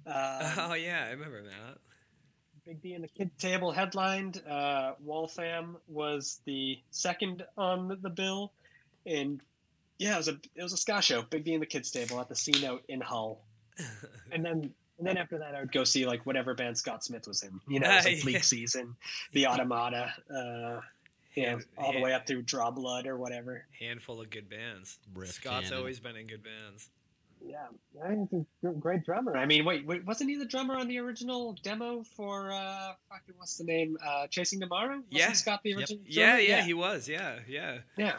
Uh, oh yeah, I remember that. Big D and the Kid Table headlined. Uh, Waltham was the second on the bill, and yeah, it was a it was a ska show. Big D and the Kids Table at the C Note in Hull, and then and then after that, I would go see like whatever band Scott Smith was in. You know, it was like Bleak Season, The Automata, uh, yeah, Hand- all the way up through Draw Blood or whatever. Handful of good bands. Riff Scott's Cannon. always been in good bands. Yeah, I think he's a great drummer. I mean, wait, wait, wasn't he the drummer on the original demo for uh, fucking what's the name? Uh, Chasing Tomorrow? Wasn't Yeah. Scott the Yep. original? Yeah, yeah, he was. Yeah, yeah. yeah.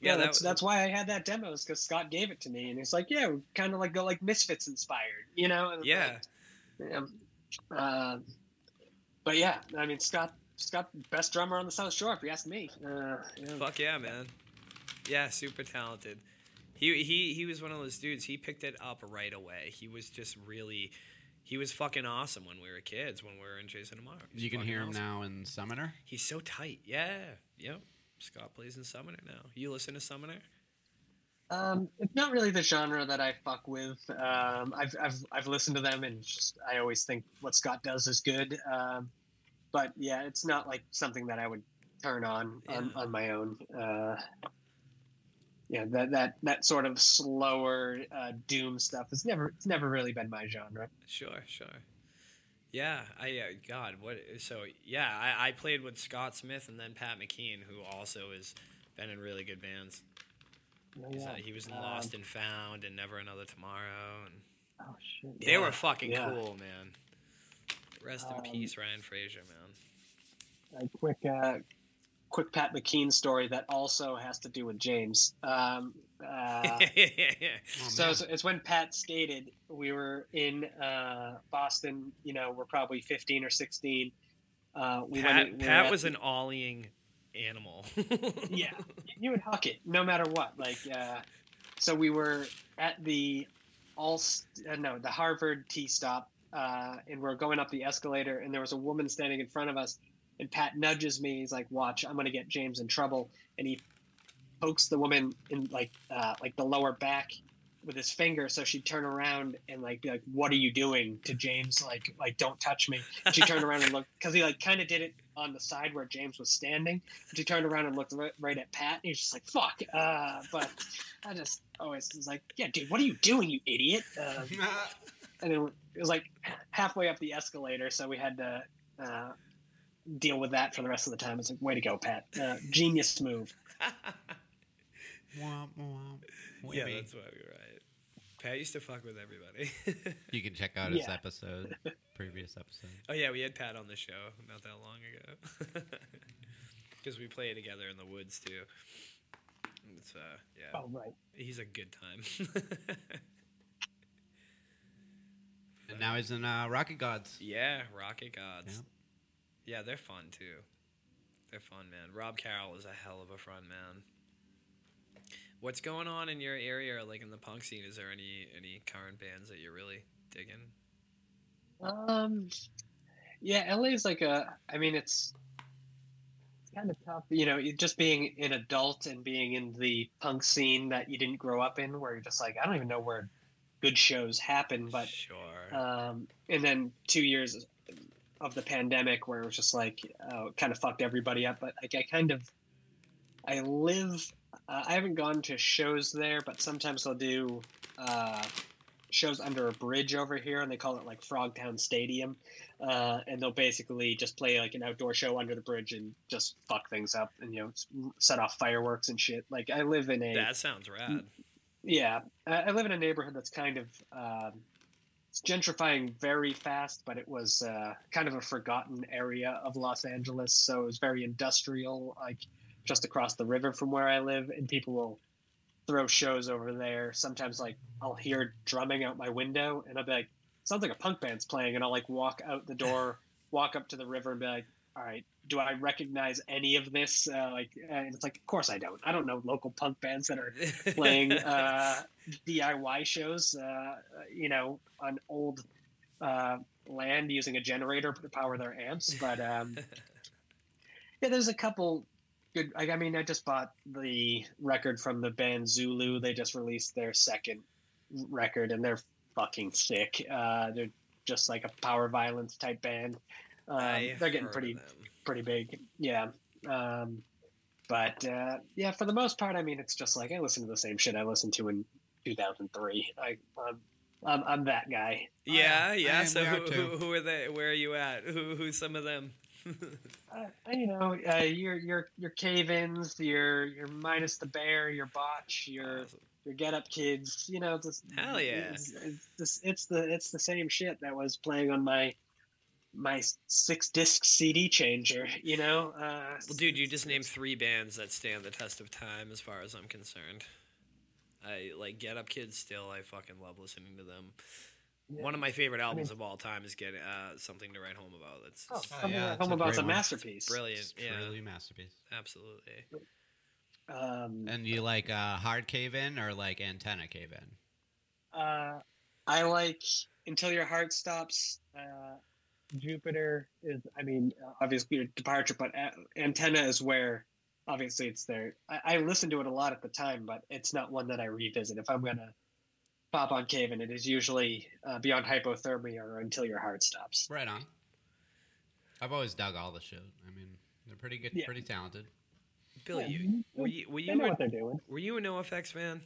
Yeah, Yeah, that that's was- that's why I had that demo is because Scott gave it to me, and he's like, "Yeah, kind of like go like Misfits inspired, you know?" And Yeah. like, yeah. Uh, but yeah, I mean, Scott, Scott, best drummer on the South Shore, if you ask me. Uh, yeah. Fuck yeah, man. Yeah, super talented. He he he was one of those dudes. He picked it up right away. He was just really he was fucking awesome when we were kids, when we were in Chasing Tomorrow. He's You can hear him awesome. now in Summoner. He's so tight. Yeah. Yep. Scott plays in Summoner now. You listen to Summoner? Um, it's not really the genre that I fuck with. Um, I've, I've, I've listened to them and just, I always think what Scott does is good. Um, but yeah, it's not like something that I would turn on on, on my own. Uh, yeah, that, that, that sort of slower uh, doom stuff has never, it's never really been my genre. Sure, sure. Yeah, I uh, God, what? So yeah, I, I played with Scott Smith and then Pat McKean, who also has been in really good bands. He's, uh, he was in Um, Lost and Found and Never Another Tomorrow, and Oh shit! they yeah, were fucking yeah. cool, man. Rest in Um, peace, Ryan Fraser, man. a quick uh, quick Pat McKean story that also has to do with James. Um, uh, yeah, yeah, yeah. Oh, so it's, it's when Pat skated. We were in uh, Boston. You know, we're probably fifteen or sixteen. Uh, we Pat, went, we Pat was the- an ollieing animal. yeah. You would huck it no matter what. Like, uh, so we were at the all uh, no the Harvard T stop, uh, and we're going up the escalator, and there was a woman standing in front of us, and Pat nudges me. He's like, "Watch, I'm gonna get James in trouble," and he pokes the woman in like uh, like the lower back with his finger so she'd turn around and like be like what are you doing? to james like like don't touch me. She turned around and looked because he like kind of did it on the side where james was standing. She turned around and looked right, right at pat and he's just like fuck uh, but i just always was like yeah dude what are you doing you idiot? Um, and then it was like halfway up the escalator so we had to uh, deal with that for the rest of the time. It's like way to go pat. Uh, genius move Womp, womp. yeah, Whippy. that's why we're right. Pat used to fuck with everybody. You can check out his Yeah. episode, previous episode. oh yeah, we had Pat on the show not that long ago. Because we play together in the woods too. It's uh yeah, oh right he's a good time. And now he's in uh, Rocket Gods. yeah, Rocket Gods. Yeah, they're fun too. They're fun, man. Rob Carroll is a hell of a front man. What's going on in your area, like in the punk scene? Is there any any current bands that you're really digging? Um, yeah, LA is like a. I mean, it's it's kind of tough, you know, just being an adult and being in the punk scene that you didn't grow up in, where you're just like, I don't even know where good shows happen, but sure. um, and then two years of the pandemic where it was just like uh, kind of fucked everybody up. But like I kind of, I live. Uh, I haven't gone to shows there, but sometimes they'll do uh, shows under a bridge over here, and they call it like Frogtown Stadium. Uh, and they'll basically just play like an outdoor show under the bridge and just fuck things up and you know set off fireworks and shit. Like I live in a that sounds rad. yeah, I live in a neighborhood that's kind of um, it's gentrifying very fast, but it was uh, kind of a forgotten area of Los Angeles, so it was very industrial, like just across the river from where I live, and people will throw shows over there. Sometimes, like I'll hear drumming out my window, and I'll be like, "Sounds like a punk band's playing," and I'll like walk out the door, walk up to the river, and be like, "All right." Do I recognize any of this? Uh, like, and it's like, of course I don't. I don't know local punk bands that are playing uh, DIY shows, uh, you know, on old uh, land using a generator to power their amps. But um, yeah, there's a couple good. I, I mean, I just bought the record from the band Zulu. They just released their second record, and they're fucking sick. Uh, they're just like a power violence type band. Um, they're getting pretty pretty big. Yeah. Um, but uh, yeah, for the most part, I mean, it's just like I listen to the same shit I listened to in 2003. I, I'm, I'm, I'm that guy. Yeah, yeah. So who, who, who are they? Where are you at? Who, who's some of them? Uh, you know, uh, your your your cave-ins, your your minus the bear, your botch, your Awesome. your get up kids. You know, this, Hell yeah. It's, it's, it's the it's the same shit that was playing on my my six disc CD changer. You know, uh, Well, dude, you just named three bands that stand the test of time, as far as I'm concerned. I like Get Up Kids. Still, I fucking love listening to them. Yeah. One of my favorite albums mean- of all time is "Get uh, Something to Write Home About." That's Oh, just something yeah, like it's Home a About's a great one. masterpiece. brilliant. It's Yeah, truly masterpiece. absolutely. Um, And you like uh, hard cave in or like antenna cave in? Uh, I like Until Your Heart Stops. Uh, Jupiter is, I mean, uh, obviously a departure, but a- Antenna is where, obviously, it's there. I, I listened to it a lot at the time, but it's not one that I revisit. If I'm going to pop on cave, and it is usually uh, Beyond Hypothermia or Until Your Heart Stops. Right on. I've always dug all the shit. I mean, they're pretty good, Yeah. pretty talented. Billy, Yeah, you, were you were you know a, what they're doing. were you a NoFX fan?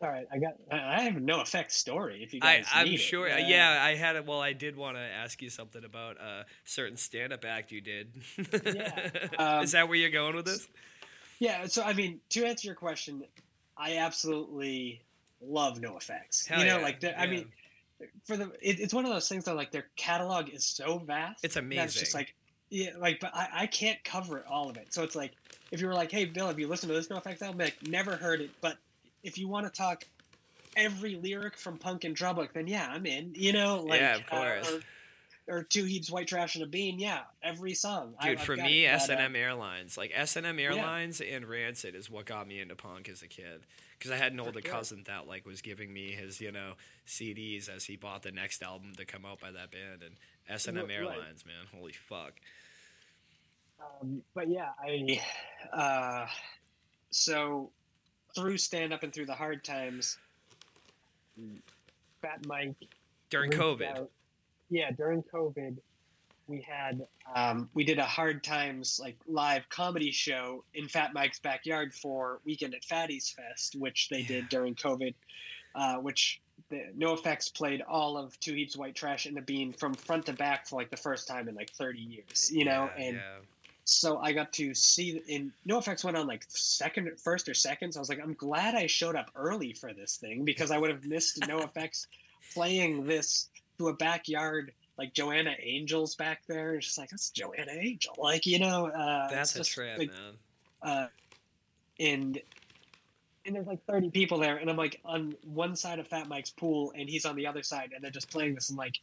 All right, I got. I I have NoFX story. If you I, guys, I'm need it. sure. Uh, yeah, I had it. Well, I did want to ask you something about a certain stand-up act you did. Yeah, um, Is that where you're going with this? Yeah, so I mean, to answer your question, I absolutely love NoFX. Hell you know, yeah, like the- I mean, for the it, it's one of those things that like their catalog is so vast. It's that It's just like yeah, like but I, I can't cover it, all of it. So it's like if you were like, hey Bill, have you listened to this NoFX album? Like, never heard it, but if you want to talk every lyric from Punk and Drublic, then yeah, I'm in. You know, like Yeah, of uh, course. or, or two Heebs white trash and a bean. Yeah, every song. Dude, I've for me, S and M Airlines, like S and M Airlines and Rancid, is what got me into punk as a kid. Because I had an older cousin that like was giving me his, you know, CDs as he bought the next album to come out by that band. And S and M. Airlines, man, holy fuck. Um, but yeah, I uh, so through stand up and through the hard times, Fat Mike During COVID, out- yeah, during COVID, we had um, we did a hard times like live comedy show in Fat Mike's backyard for Weekend at Fatty's Fest, which they did during COVID, uh, which. The, NoFX played all of Two Heebs of White Trash and the Bean from front to back for like the first time in like 30 years, you know, Yeah, and yeah. so I got to see in NoFX went on like second, first or second. So I was like, I'm glad I showed up early for this thing because I would have missed NoFX playing this to a backyard like Joanna Angel's back there. It's just like that's Joanna Angel, like you know. Uh, That's a just, trip, like, man. uh, and and there's like 30 people there, and I'm like on one side of Fat Mike's pool, and he's on the other side, and they're just playing this, and like,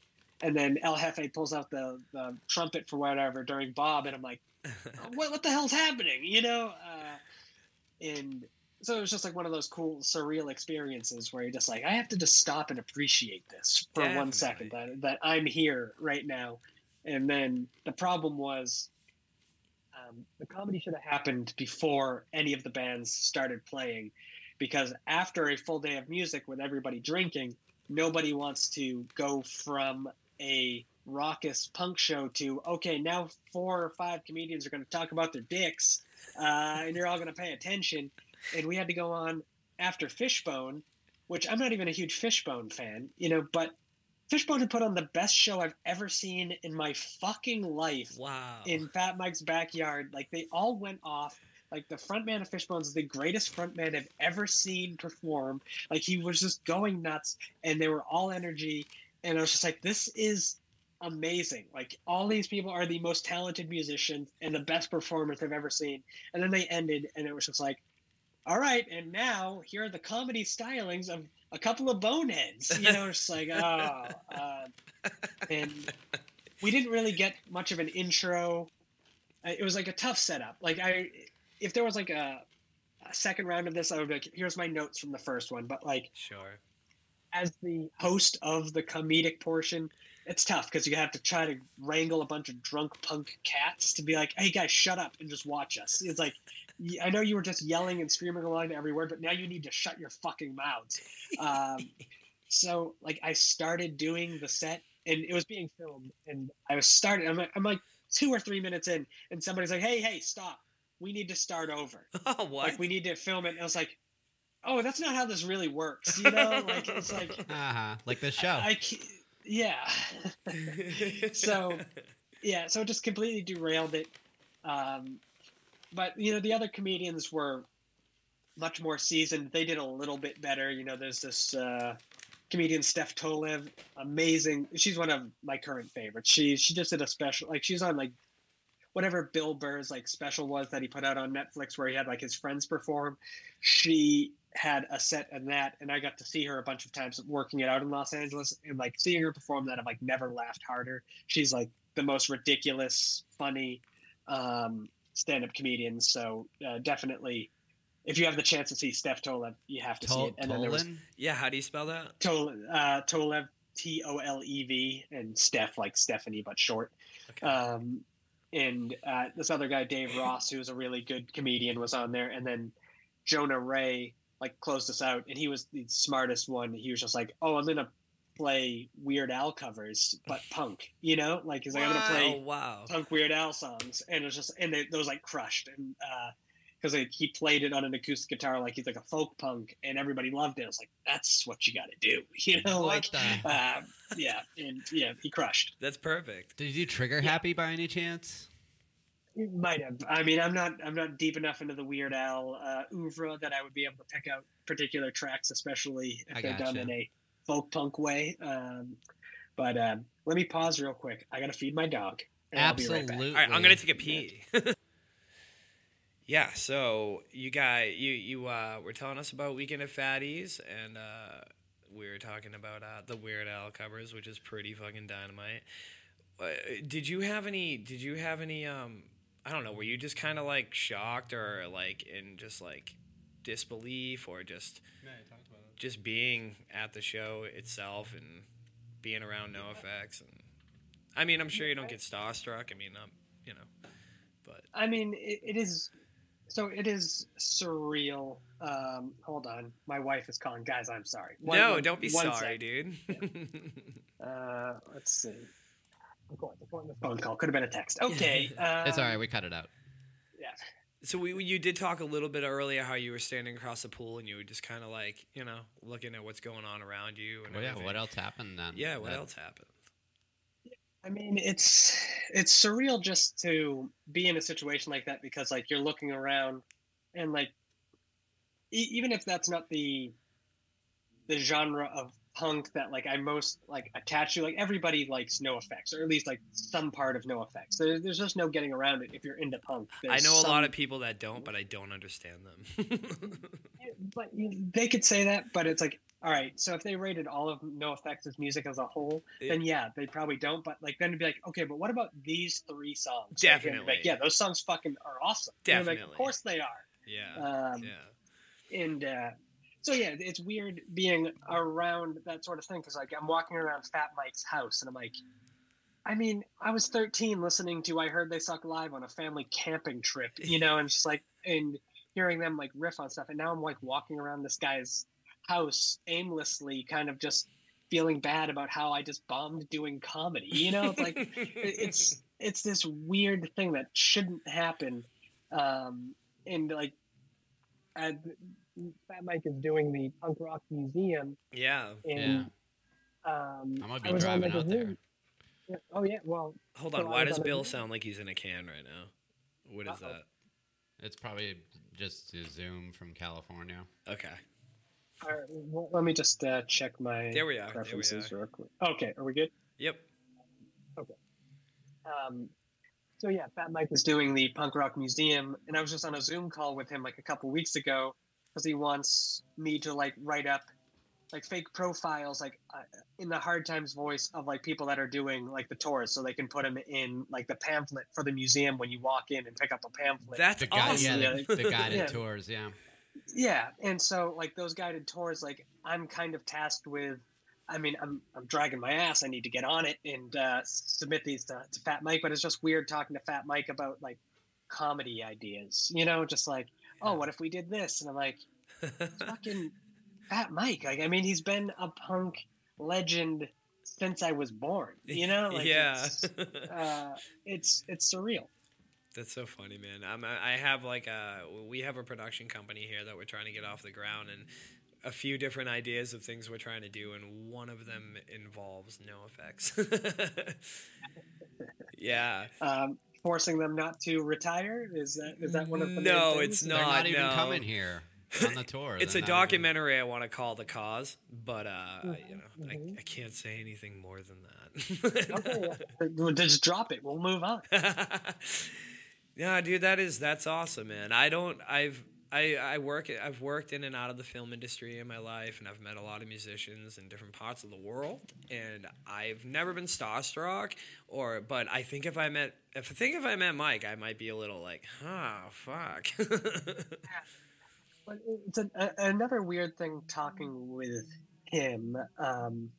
and then El Jefe pulls out the, the trumpet for whatever during Bob, and I'm like, what what the hell's happening, you know? Uh, and so it was just like one of those cool surreal experiences where you're just like, I have to just stop and appreciate this for one second that that I'm here right now, and then the problem was um, the comedy should have happened before any of the bands started playing because after a full day of music with everybody drinking nobody wants to go from a raucous punk show to okay now four or five comedians are going to talk about their dicks uh, and you're all going to pay attention and we had to go on after fishbone which i'm not even a huge fishbone fan you know but fishbone had put on the best show i've ever seen in my fucking life Wow. in Fat Mike's backyard. Like they all went off. Like the frontman of Fishbone is the greatest frontman I've ever seen perform. Like he was just going nuts, and they were all energy. And I was just like, this is amazing. Like all these people are the most talented musicians and the best performers I've ever seen. And then they ended, and it was just like, all right, and now here are the comedy stylings of a couple of boneheads. You know, it's like, oh, uh, and we didn't really get much of an intro. It was like a tough setup. Like I, if there was like a, a second round of this, I would be like, here's my notes from the first one. But like Sure. as the host of the comedic portion, it's tough because you have to try to wrangle a bunch of drunk punk cats to be like, hey guys, shut up and just watch us. It's like. I know you were just yelling and screaming along to every word, but now you need to shut your fucking mouths. Um, so, like, I started doing the set and it was being filmed, and I was starting. I'm like, I'm like two or three minutes in, and somebody's like, "Hey, hey, stop! We need to start over. Oh, what? Like we need to film it." And I was like, "Oh, that's not how this really works." You know, like it's like Uh-huh. Like this show. I, ca- yeah. so yeah, so it just completely derailed it. Um, but you know, the other comedians were much more seasoned. They did a little bit better. You know, there's this uh, comedian Steph Tolev, amazing. She's one of my current favorites. She she just did a special, like she's on like whatever Bill Burr's like special was that he put out on Netflix, where he had like his friends perform. She had a set in that, and I got to see her a bunch of times working it out in Los Angeles, and like seeing her perform that, I've like never laughed harder. She's like the most ridiculous, funny um, stand-up comedians. So uh, definitely, if you have the chance to see Steph Tolev, you have to see it. And then there was yeah, how do you spell that? Tol- uh, Tolev, T O L E V, and Steph like Stephanie but short. Okay. Um, and uh, this other guy, Dave Ross, who's a really good comedian, was on there. And then Jonah Ray like closed us out, and he was the smartest one. He was just like, "Oh, I'm gonna play Weird Al covers, but punk." You know, like he's like, "I'm gonna oh play wow. punk Weird Al songs," and it was just and they, those like crushed and. uh because like, he played it on an acoustic guitar like he's like a folk punk and everybody loved it. I was like, that's what you got to do, you know? What like, the- uh, yeah, and yeah, he crushed. That's perfect. Did you trigger happy by any chance? He might have. I mean, I'm not. I'm not deep enough into the Weird Al uh, oeuvre that I would be able to pick out particular tracks, especially if I they're done in a folk punk way. Um, but um, let me pause real quick. I gotta feed my dog. and I'll be right back. Absolutely. All right, I'm gonna take a pee. yeah, so you guys, you you uh, were telling us about Weekend at Fatties, and uh, we were talking about uh, the Weird Al covers, which is pretty fucking dynamite. Uh, did you have any? Did you have any? Um, I don't know. Were you just kind of like shocked, or like in just like disbelief, or just just being at the show itself and being around NoFX? And I mean, I'm sure you don't get starstruck. I mean, um, you know, but I mean, it, it is. So it is surreal. Um, hold on, my wife is calling. Guys, I'm sorry. One- no, one- don't be sorry, sec. dude. Uh, let's see. Of course, the phone- the phone call could have been a text. Okay, um, It's all right. We cut it out. Yeah. So we, you did talk a little bit earlier how you were standing across the pool and you were just kind of like, you know, looking at what's going on around you and Well, yeah. What else happened then? Yeah, what That- else happened? I mean, it's it's surreal just to be in a situation like that because like you're looking around and like e- even if that's not the the genre of punk that like I most like attach to, like everybody likes NoFX or at least like some part of NoFX. There, there's just no getting around it if you're into punk. I There's know a lot of people that don't, but I don't understand them. but they could say that, but it's like, all right. So if they rated all of NoFX' as music as a whole, then yeah, they probably don't. But like then it'd be like, okay, but what about these three songs? Like, and it'd be Definitely. Like, yeah, those songs fucking are awesome. I'm like, Definitely. of course they are. yeah, Um, yeah. And uh, so yeah, it's weird being around that sort of thing because like I'm walking around Fat Mike's house and I'm like. I mean, I was 13 listening to I Heard They Suck Live on a family camping trip, you know, and just like, and hearing them like riff on stuff. And now I'm like walking around this guy's house aimlessly, kind of just feeling bad about how I just bombed doing comedy, you know? It's like, it's, it's this weird thing that shouldn't happen. Um, and like, uh, Fat Mike is doing the punk rock museum, yeah. and um, I'm gonna I be driving like, out there. Yeah, Oh yeah, well, Hold on. I Why does Bill sound like he's in a can right now? What is Uh-oh. It's probably just a Zoom from California. Okay. all right, well, let me just uh, check my There we are. There we preferences are. real quick. Okay, are we good? Yep. Okay. Um, so yeah, Fat Mike is doing the punk rock museum, and I was just on a Zoom call with him like a couple weeks ago because he wants me to like write up like fake profiles like uh, in the hard times voice of like people that are doing like the tours so they can put them in like the pamphlet for the museum when you walk in and pick up a pamphlet That's The guy, awesome. yeah, the, the guided Yeah. tours, yeah. yeah and so like those guided tours like i'm kind of tasked with i mean i'm, I'm dragging my ass i need to get on it and uh, submit these to, to fat mike but it's just weird talking to fat mike about like comedy ideas you know just like oh what if we did this and i'm like fucking fat mike like i mean he's been a punk legend since I was born. You know, like yeah. it's, uh, it's it's surreal. That's so funny, man. I'm, I have like a we have a production company here that we're trying to get off the ground, and a few different ideas of things we're trying to do, and one of them involves NoFX. yeah. Um, forcing them not to retire is that is that one of the main No, things? it's They're not. not even no. coming here on the tour. It's They're a not even- documentary I want to call The Cause, but uh, you know, I, Mhm. I can't say anything more than Okay, that. yeah. Well, just drop it. We'll move on. yeah, dude, that is that's awesome, man. I don't. I've I I work. I've worked in and out of the film industry in my life, and I've met a lot of musicians in different parts of the world. And I've never been starstruck, or but I think if I met, if I think if I met Mike, I might be a little like, oh fuck. But it's a, another weird thing talking with him um,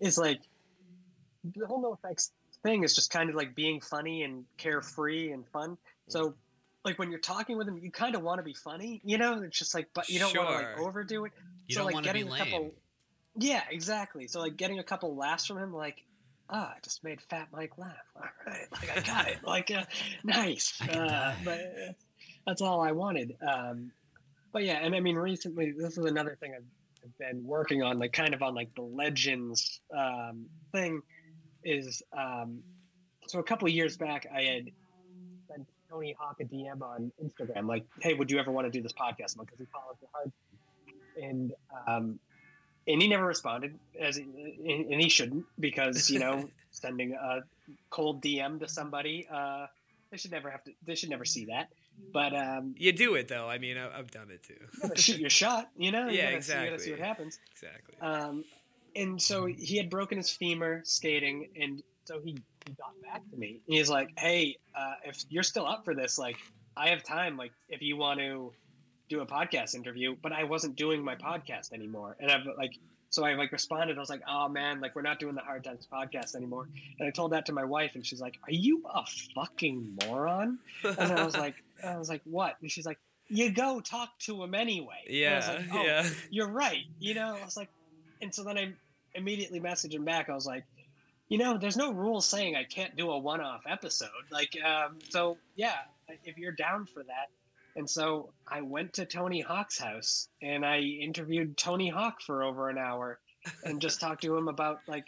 is like the whole NoFX thing is just kind of like being funny and carefree and fun. So like when you're talking with him, you kind of want to be funny, you know? It's just like, but you don't want to like overdo it. You so don't like want to be getting a lame. couple, yeah, exactly. So like getting a couple laughs from him, like. Ah, I just made Fat Mike laugh. All right, like I got it. Like, uh, nice. Uh, but uh, that's all I wanted. Um, but yeah, and I mean, recently, this is another thing I've, I've been working on, like kind of on like the legends um, thing. Is um, so a couple years back, I had Tony Hawk a DM on Instagram, like, "Hey, would you ever want to do this podcast?" Because he follows the hard, and um, and he never responded, as and, and he shouldn't, because you know, sending a cold DM to somebody, uh, they should never have to, they should never see that. But um, you do it though. I mean, I, I've done it too. you gotta shoot your shot, you know? You Yeah, gotta see- You gotta see exactly. what happens. exactly. Um, and so he had broken his femur skating, and so he, he got back to me. He's like, "Hey, uh, if you're still up for this, like, I have time. Like, if you want to do a podcast interview, but I wasn't doing my podcast anymore, and I've like." So I like responded. I was like, "Oh man, like we're not doing the Hard Times podcast anymore." And I told that to my wife, and she's like, "Are you a fucking moron?" And I was like, "I was like, what?" And she's like, "You go talk to him anyway." And I was yeah, like, "Oh, yeah. you're right. You know, I was like, and so then I immediately messaged him back. I was like, you know, there's no rule saying I can't do a one-off episode. Like, um, so yeah, if you're down for that. And so I went to Tony Hawk's house and I interviewed Tony Hawk for over an hour and just talked to him about like,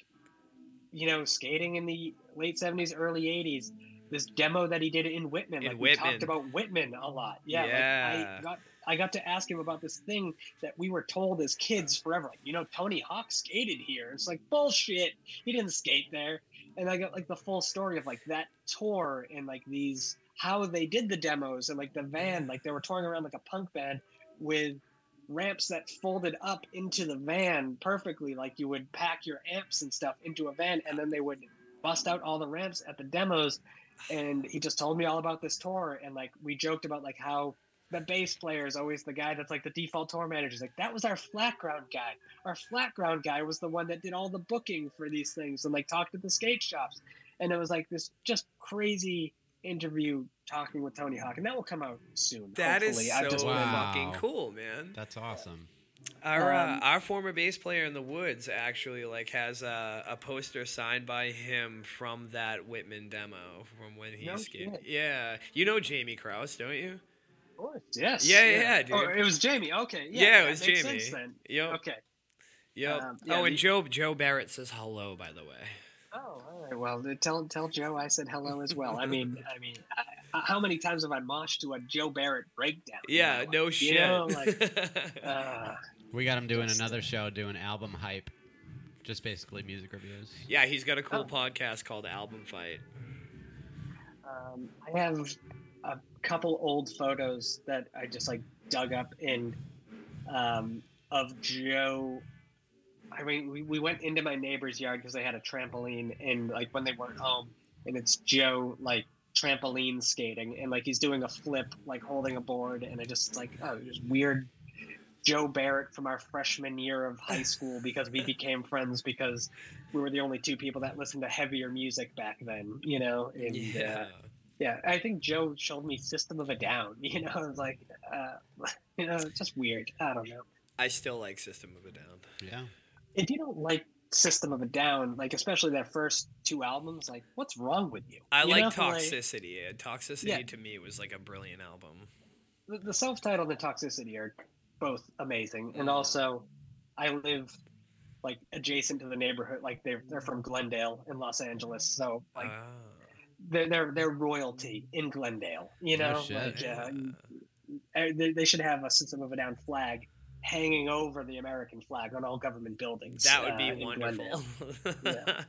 you know, skating in the late '70s, early '80s. This demo that he did in Whitman, In like we talked about Whitman a lot. Yeah, like Yeah. I got I got to ask him about this thing that we were told as kids forever. Like, you know, Tony Hawk skated here. It's like bullshit. He didn't skate there. And I got like the full story of like that tour and like these how they did the demos and like the van. Like they were touring around like a punk band with ramps that folded up into the van perfectly. Like you would pack your amps and stuff into a van, and then they would bust out all the ramps at the demos. And he just told me all about this tour, and like we joked about like how the bass player is always the guy that's like the default tour manager. He's like, that was our flat ground guy. Our flat ground guy was the one that did all the booking for these things and like talked to the skate shops. And it was like this just crazy interview talking with Tony Hawk, and that will come out soon. That is hopefully. I've so just been- Wow. fucking cool, man. That's awesome. Our uh, Um, our former bass player in the Woods actually like has a, a poster signed by him from that Whitman demo from when he No skated. shit. Yeah, you know Jamie Krause, don't you? Of course, yes. Yeah, yeah, yeah, dude. Oh, it was Jamie. Okay. Yeah, Yeah, it was Jamie. Sense then. Yep. Okay. Yep. Um, yeah, oh, and the- Joe Joe Barrett says hello, by the way. Oh, all right. Well, tell tell Joe I said hello as well. I mean, I mean, I, how many times have I moshed to a Joe Barrett breakdown? in Yeah, my life? no You shit. know, like, uh, We got him doing Just- another show doing album hype, just basically music reviews. yeah, he's got a cool Oh. podcast called Album Fight. um, I have a couple old photos that I just like dug up in um, of Joe. I mean, we, we went into my neighbor's yard because they had a trampoline, and like when they weren't home, and it's Joe like trampoline skating, and like he's doing a flip, like holding a board, and I just like oh, just weird Joe Barrett from our freshman year of high school because we became friends because we were the only two people that listened to heavier music back then, you know. And, Yeah. Uh, yeah, I think Joe showed me System of a Down. You know, it was like, uh, you know, it's just weird. I don't know. I still like System of a Down. Yeah. If you don't like System of a Down, like especially their first two albums. Like, what's wrong with you? I You like know, Toxicity. Uh, Toxicity Yeah. to me was like a brilliant album. the, the self-titled and Toxicity are both amazing, and also I live like adjacent to the neighborhood. Like they're they're from Glendale in Los Angeles, so like Ah. They're they're, they're royalty in Glendale. You know, like uh, uh, they, they should have a System of a Down flag hanging over the American flag on all government buildings. that would be uh, wonderful. Yeah.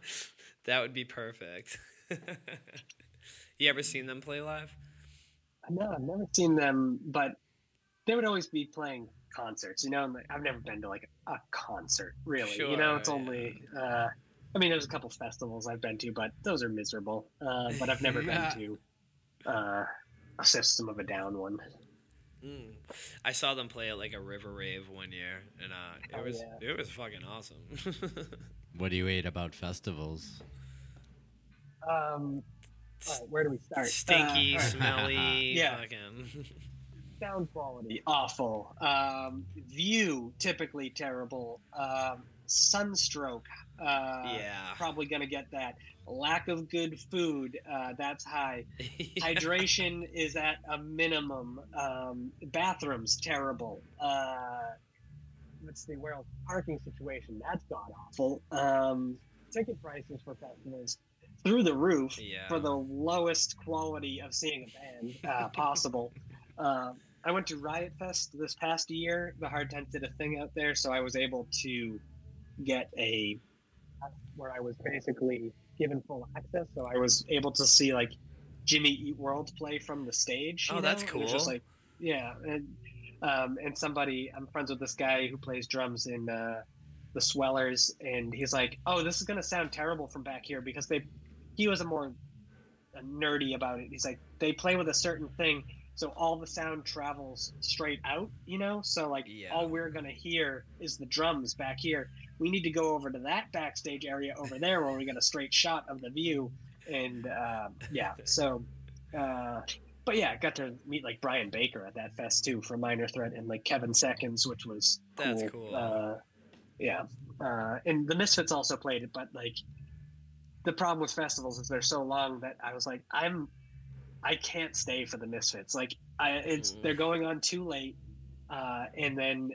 that would be perfect. you ever seen them play live? No, I've never seen them, but they would always be playing concerts. You know, I've never been to like a concert really. you know, Sure, it's only. Uh, I mean, there's a couple festivals I've been to, but those are miserable. Uh, but I've never Yeah. been to uh, a System of a Down one. Mm. I saw them play at like a river rave one year, and uh, it Oh, was yeah. it was fucking awesome. What do you hate about festivals? Um, all right, where do we start? Stinky, Uh, all right. smelly, Yeah. fucking. sound quality awful um, view typically terrible um, sunstroke uh, yeah. probably gonna get that lack of good food uh, that's high hydration is at a minimum um, bathrooms terrible uh, let's see where else parking situation that's god awful um, ticket prices for festivals through the roof Yeah. for the lowest quality of seeing a band uh, possible. um, I went to Riot Fest this past year. The Hard Times did a thing out there, so I was able to get a where I was basically given full access. So I was able to see like Jimmy Eat World play from the stage. Oh, that's know? And it's just cool. like yeah, and um, and somebody I'm friends with this guy who plays drums in uh, the Swellers, and he's like, "Oh, this is gonna sound terrible from back here because they." He was a more nerdy about it. He's like, they play with a certain thing, so all the sound travels straight out. You know, so like Yeah. all we're gonna hear is the drums back here. We need to go over to that backstage area over there where we get a straight shot of the view, and um, yeah, so. Uh, but yeah, got to meet like Brian Baker at that fest too for Minor Threat and like Kevin Seconds, which was cool. That's cool. Uh, yeah, uh, and the Misfits also played it, but like the problem with festivals is they're so long that I was like, I'm, I can't stay for the Misfits. Like, I it's Mhm. they're going on too late, uh, and then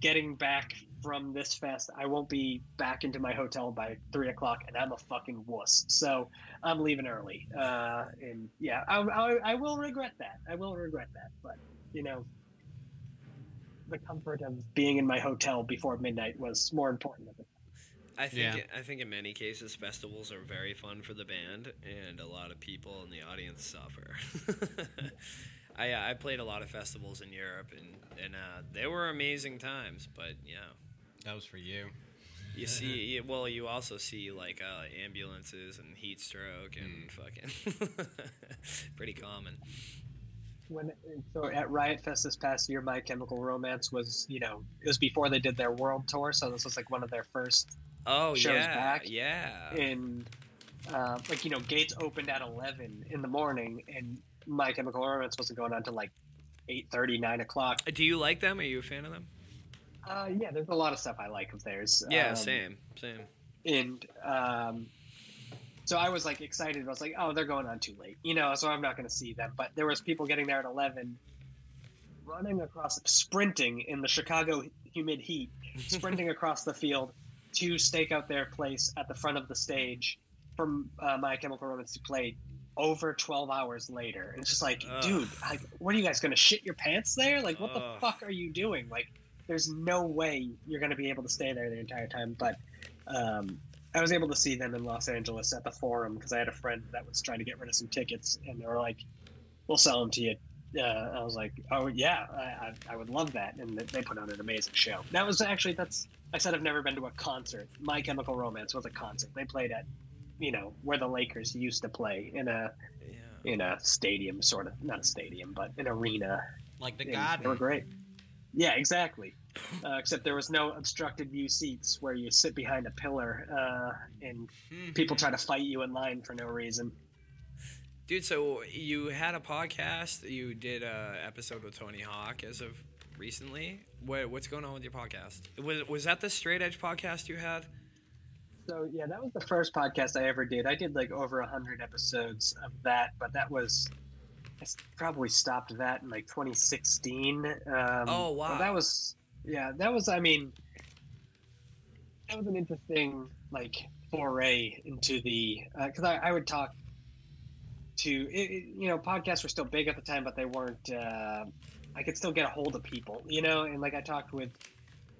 getting back from this fest, I won't be back into my hotel by three o'clock, and I'm a fucking wuss. So I'm leaving early. Uh, and yeah, I, I, I will regret that. I will regret that. But you know, the comfort of being in my hotel before midnight was more important. At the I think Yeah. I think in many cases festivals are very fun for the band, and a lot of people in the audience suffer. I uh, I played a lot of festivals in Europe, and and uh, they were amazing times. But yeah, That was for you. you see, you- well, you also see like uh, ambulances and heat stroke and fucking pretty common. when so at Riot Fest this past year, My Chemical Romance was you know it was before they did their world tour, so this was like one of their first Oh Shows yeah, back. yeah. and uh, like you know gates opened at 11 in the morning and my chemical romance wasn't going on till like 8.30 9 o'clock Do you like them? Are you a fan of them? uh, yeah there's a lot of stuff i like of theirs Yeah, Um, same, same. and um, so i was like excited i was like oh they're going on too late you know so i'm not going to see them but there was people getting there at 11 running across sprinting in the chicago humid heat sprinting across the field to stake out their place at the front of the stage for uh, My Chemical Romance to play over 12 hours later. It's just like, Ugh. dude, like, what are you guys going to shit your pants there? Like, what the fuck are you doing? Like, there's no way you're going to be able to stay there the entire time. But um, I was able to see them in Los Angeles at the Forum because I had a friend that was trying to get rid of some tickets, and they were like, "We'll sell them to you." Uh, I was like, "Oh yeah, I, I, I would love that," and they put on an amazing show. That was actually that's I said I've never been to a concert. My Chemical Romance was a concert. They played at, you know, where the Lakers used to play in a Yeah. in a stadium, sort of not a stadium, but an arena. Like the garden. They were great. Yeah, exactly. Uh, except there was no obstructed view seats where you sit behind a pillar uh, and Mhm. people try to fight you in line for no reason. Dude, so you had a podcast. You did a episode with Tony Hawk as of recently. What, what's going on with your podcast? Was was that the Straight Edge podcast you had? So yeah, that was the first podcast I ever did. I did like over a hundred episodes of that, but that was I probably stopped that in like 2016. Um, Oh, wow. that was yeah, that was. I mean, that was an interesting like foray into the because I, I would talk to it- you know podcasts were still big at the time, but they weren't. Uh, I could still get a hold of people, you know, and like I talked with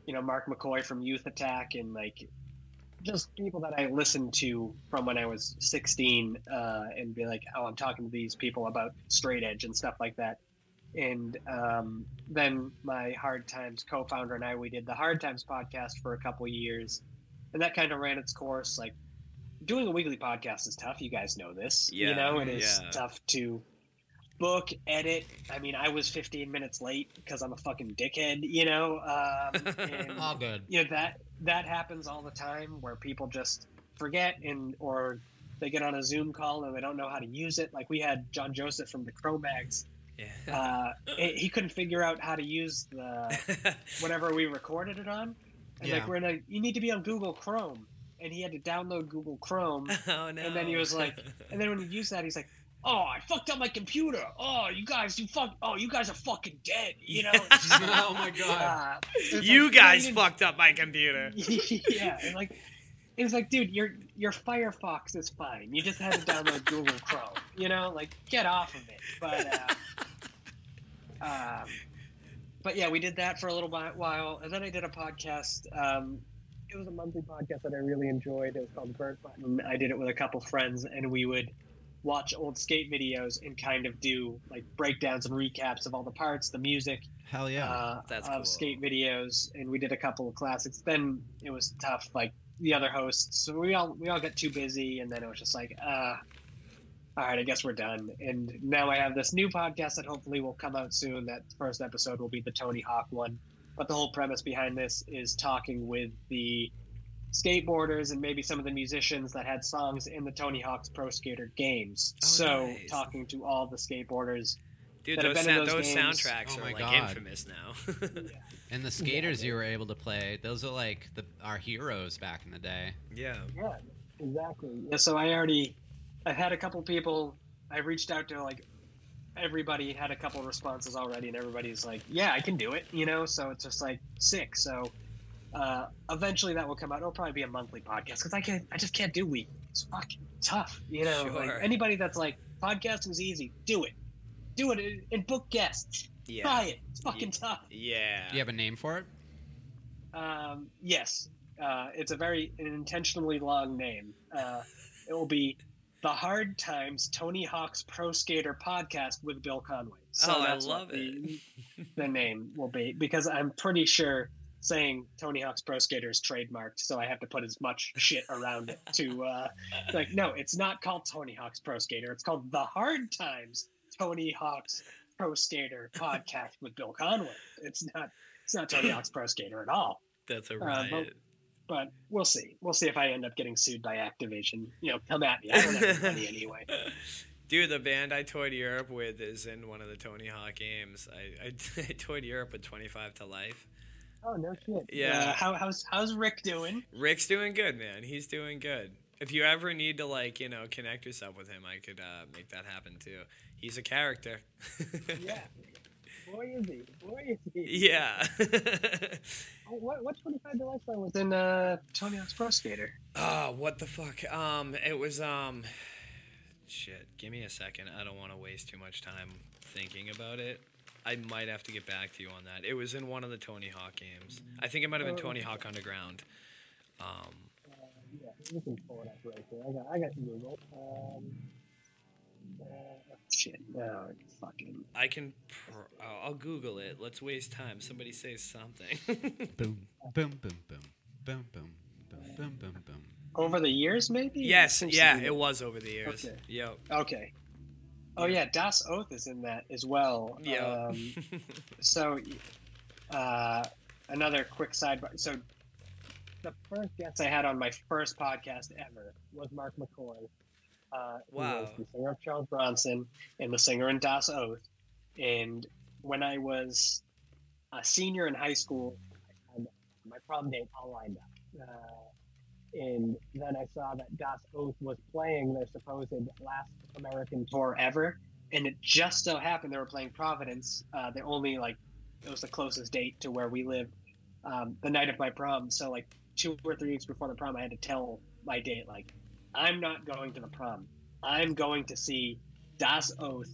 you know Mark McCoy from Youth Attack and like just people that I listened to from when I was 16 uh, and be like, oh, I'm talking to these people about straight edge and stuff like that. And um, then my Hard Times co-founder and I, we did the Hard Times podcast for a couple years, and that kind of ran its course. Like doing a weekly podcast is tough. You guys know this. Yeah, you know, it is yeah. tough to book, edit. I mean, I was 15 minutes late because I'm a fucking dickhead. You know, um, and All good. you know that that happens all the time where people just forget and or they get on a zoom call and they don't know how to use it like we had john joseph from the Cro-Mags Yeah. uh, he he couldn't figure out how to use the whatever we recorded it on and Yeah. like we're in a you need to be on google chrome and he had to download google chrome oh no. and then he was like and then when he used that he's like oh i fucked up my computer oh you guys you fuck oh you guys are fucking dead you know It's just like, oh my god. uh, you like, guys didn't- fucked up my computer. yeah, and like it's like, dude, your your Firefox is fine. You just had to download Google Chrome. You know, like get off of it. But uh, um, but yeah, we did that for a little while, and then I did a podcast. Um, it was a monthly podcast that I really enjoyed. It was called Burnt Button. I did it with a couple friends, and we would watch old skate videos and kind of do like breakdowns and recaps of all the parts, the music, Hell yeah. uh, That's of cool. skate videos, and we did a couple of classics. Then it was tough, like the other hosts. So we all we all got too busy, and then it was just like, uh, all right, I guess we're done. And now I have this new podcast that hopefully will come out soon. That first episode will be the Tony Hawk one. But the whole premise behind this is talking with the skateboarders and maybe some of the musicians that had songs in the Tony Hawk's Pro Skater games. Oh, so nice. talking to all the skateboarders Dude, that have those, been in those those games. soundtracks Oh are like God. infamous now. and the skaters you were able to play, those are like the our heroes back in the day. yeah. Yeah, exactly. Yeah, so I already, I've had a couple people. I reached out to like everybody had a couple responses already, and everybody's like, "Yeah, I can do it," you know. So it's just like sick. So uh, eventually that will come out. It'll probably be a monthly podcast because I can't, I just can't do week. It's fucking tough, you know. Like anybody that's like podcasting's easy, do it, do it, and- and book guests. Yeah. Try it. It's fucking tough. Yeah. Do you have a name for it? Um, yes, uh, it's a very an intentionally long name. Uh, it will be the Hard Times Tony Hawk's Pro Skater podcast with Bill Conway. So Oh, I love what the, the name will be because I'm pretty sure saying Tony Hawk's Pro Skater is trademarked, so I have to put as much shit around it to uh, like no, it's not called Tony Hawk's Pro Skater. It's called the Hard Times Tony Hawk's Pro Skater podcast with Bill Conway. It's not. It's not Tony Hawk's Pro Skater at all That's a but- riot. but we'll see. We'll see if I end up getting sued by Activision. You know, come at me. I don't have any money anyway. Dude, the band I toured Europe with is in one of the Tony Hawk games. I, I, I toured Europe with 25 to Life. Oh no shit. Yeah. Uh, how, how's how's Rick doing? Rick's doing good, man. He's doing good. If you ever need to, like, you know, connect yourself with him, I could uh, make that happen too. He's a character. Yeah. Boy is he. Boy is he. yeah. Oh, what what twenty five life song was in uh, Tony Hawk's Pro Skater? oh, what the fuck? Um, it was um, shit. Give me a second. I don't want to waste too much time thinking about it. I might have to get back to you on that. It was in one of the Tony Hawk games. I think it might have been Tony Hawk Underground. Um, Uh, yeah, you can pull it up right there. I got I got Google. Um, uh, shit. No, fucking. I can. Pr- I'll I'll Google it. Let's waste time. Somebody say something. Boom, boom, boom, boom, boom, boom, boom, boom, boom, boom. Over the years, maybe. yes. Yeah. It was over the years. Okay. Yep. Okay. Oh yeah, Das Oath is in that as well. Yeah. Um, so, uh, another quick sidebar. So, the first guest I had on my first podcast ever was Mark McCoy. Uh, Wow. the singer of Charles Bronson and the singer in Das Oath. And when I was a senior in high school, my prom date all lined up. Uh, and then I saw that Das Oath was playing their supposed last American tour ever, and it just so happened they were playing Providence, uh, the only like it was the closest date to where we lived, um, the night of my prom. So like two or three weeks before the prom, I had to tell my date like, I'm not going to the prom. I'm going to see Das Oath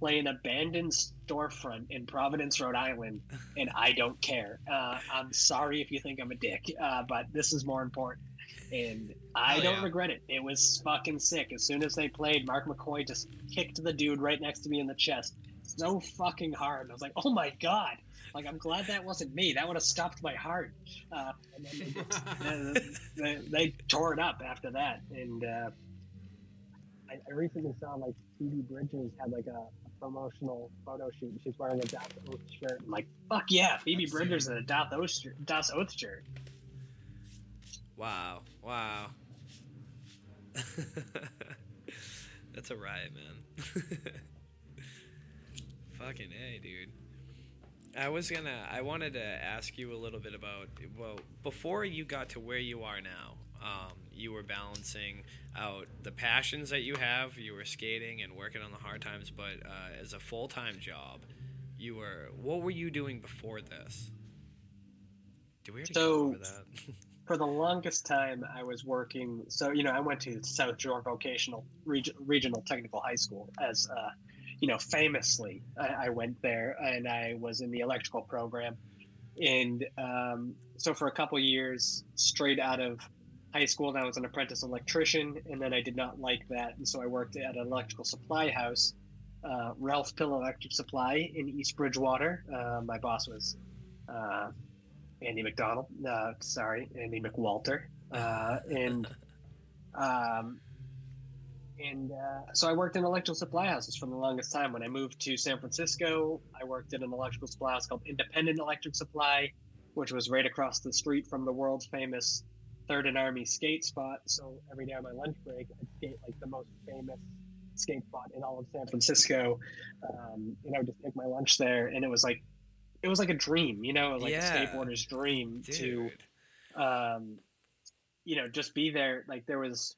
play an abandoned storefront in Providence, Rhode Island, and I don't care. Uh, I'm sorry if you think I'm a dick, uh, but this is more important. And I Hell don't yeah. regret it. It was fucking sick. As soon as they played, Mark McCoy just kicked the dude right next to me in the chest so fucking hard. I was like, oh my god. Like, I'm glad that wasn't me. That would have stopped my heart. Uh, and then they, just, they, they tore it up after that. And uh, I, I recently saw like Phoebe Bridgers had like a, a promotional photo shoot. She's wearing a Das Oath shirt. I'm like, fuck yeah, Phoebe I've Bridgers in a Das Oath Oath shirt. Wow. Wow. That's a riot, man. Fucking A, dude. I was gonna, I wanted to ask you a little bit about, well, before you got to where you are now, um, you were balancing out the passions that you have. You were skating and working on the hard times, but uh, as a full time job, you were, what were you doing before this? Do we already So- go over that? For the longest time, I was working. So, you know, I went to South Shore Vocational Reg- Regional Technical High School as, uh, you know, famously, I, I went there and I was in the electrical program. And um, so for a couple years, straight out of high school, I was an apprentice electrician. And then I did not like that. And so I worked at an electrical supply house, uh, Ralph Pill Electric Supply in East Bridgewater. Uh, my boss was uh, Andy McDonald. Uh, sorry, Andy McWalter. Uh, and um, and uh, so I worked in electrical supply houses for the longest time. When I moved to San Francisco, I worked in an electrical supply house called Independent Electric Supply, which was right across the street from the world famous Third and Army skate spot. So every day on my lunch break, I'd skate like the most famous skate spot in all of San Francisco. Um, and I would just take my lunch there, and it was like it was like a dream, you know, like Yeah. a skateboarder's dream to um, you know, just be there. Like there was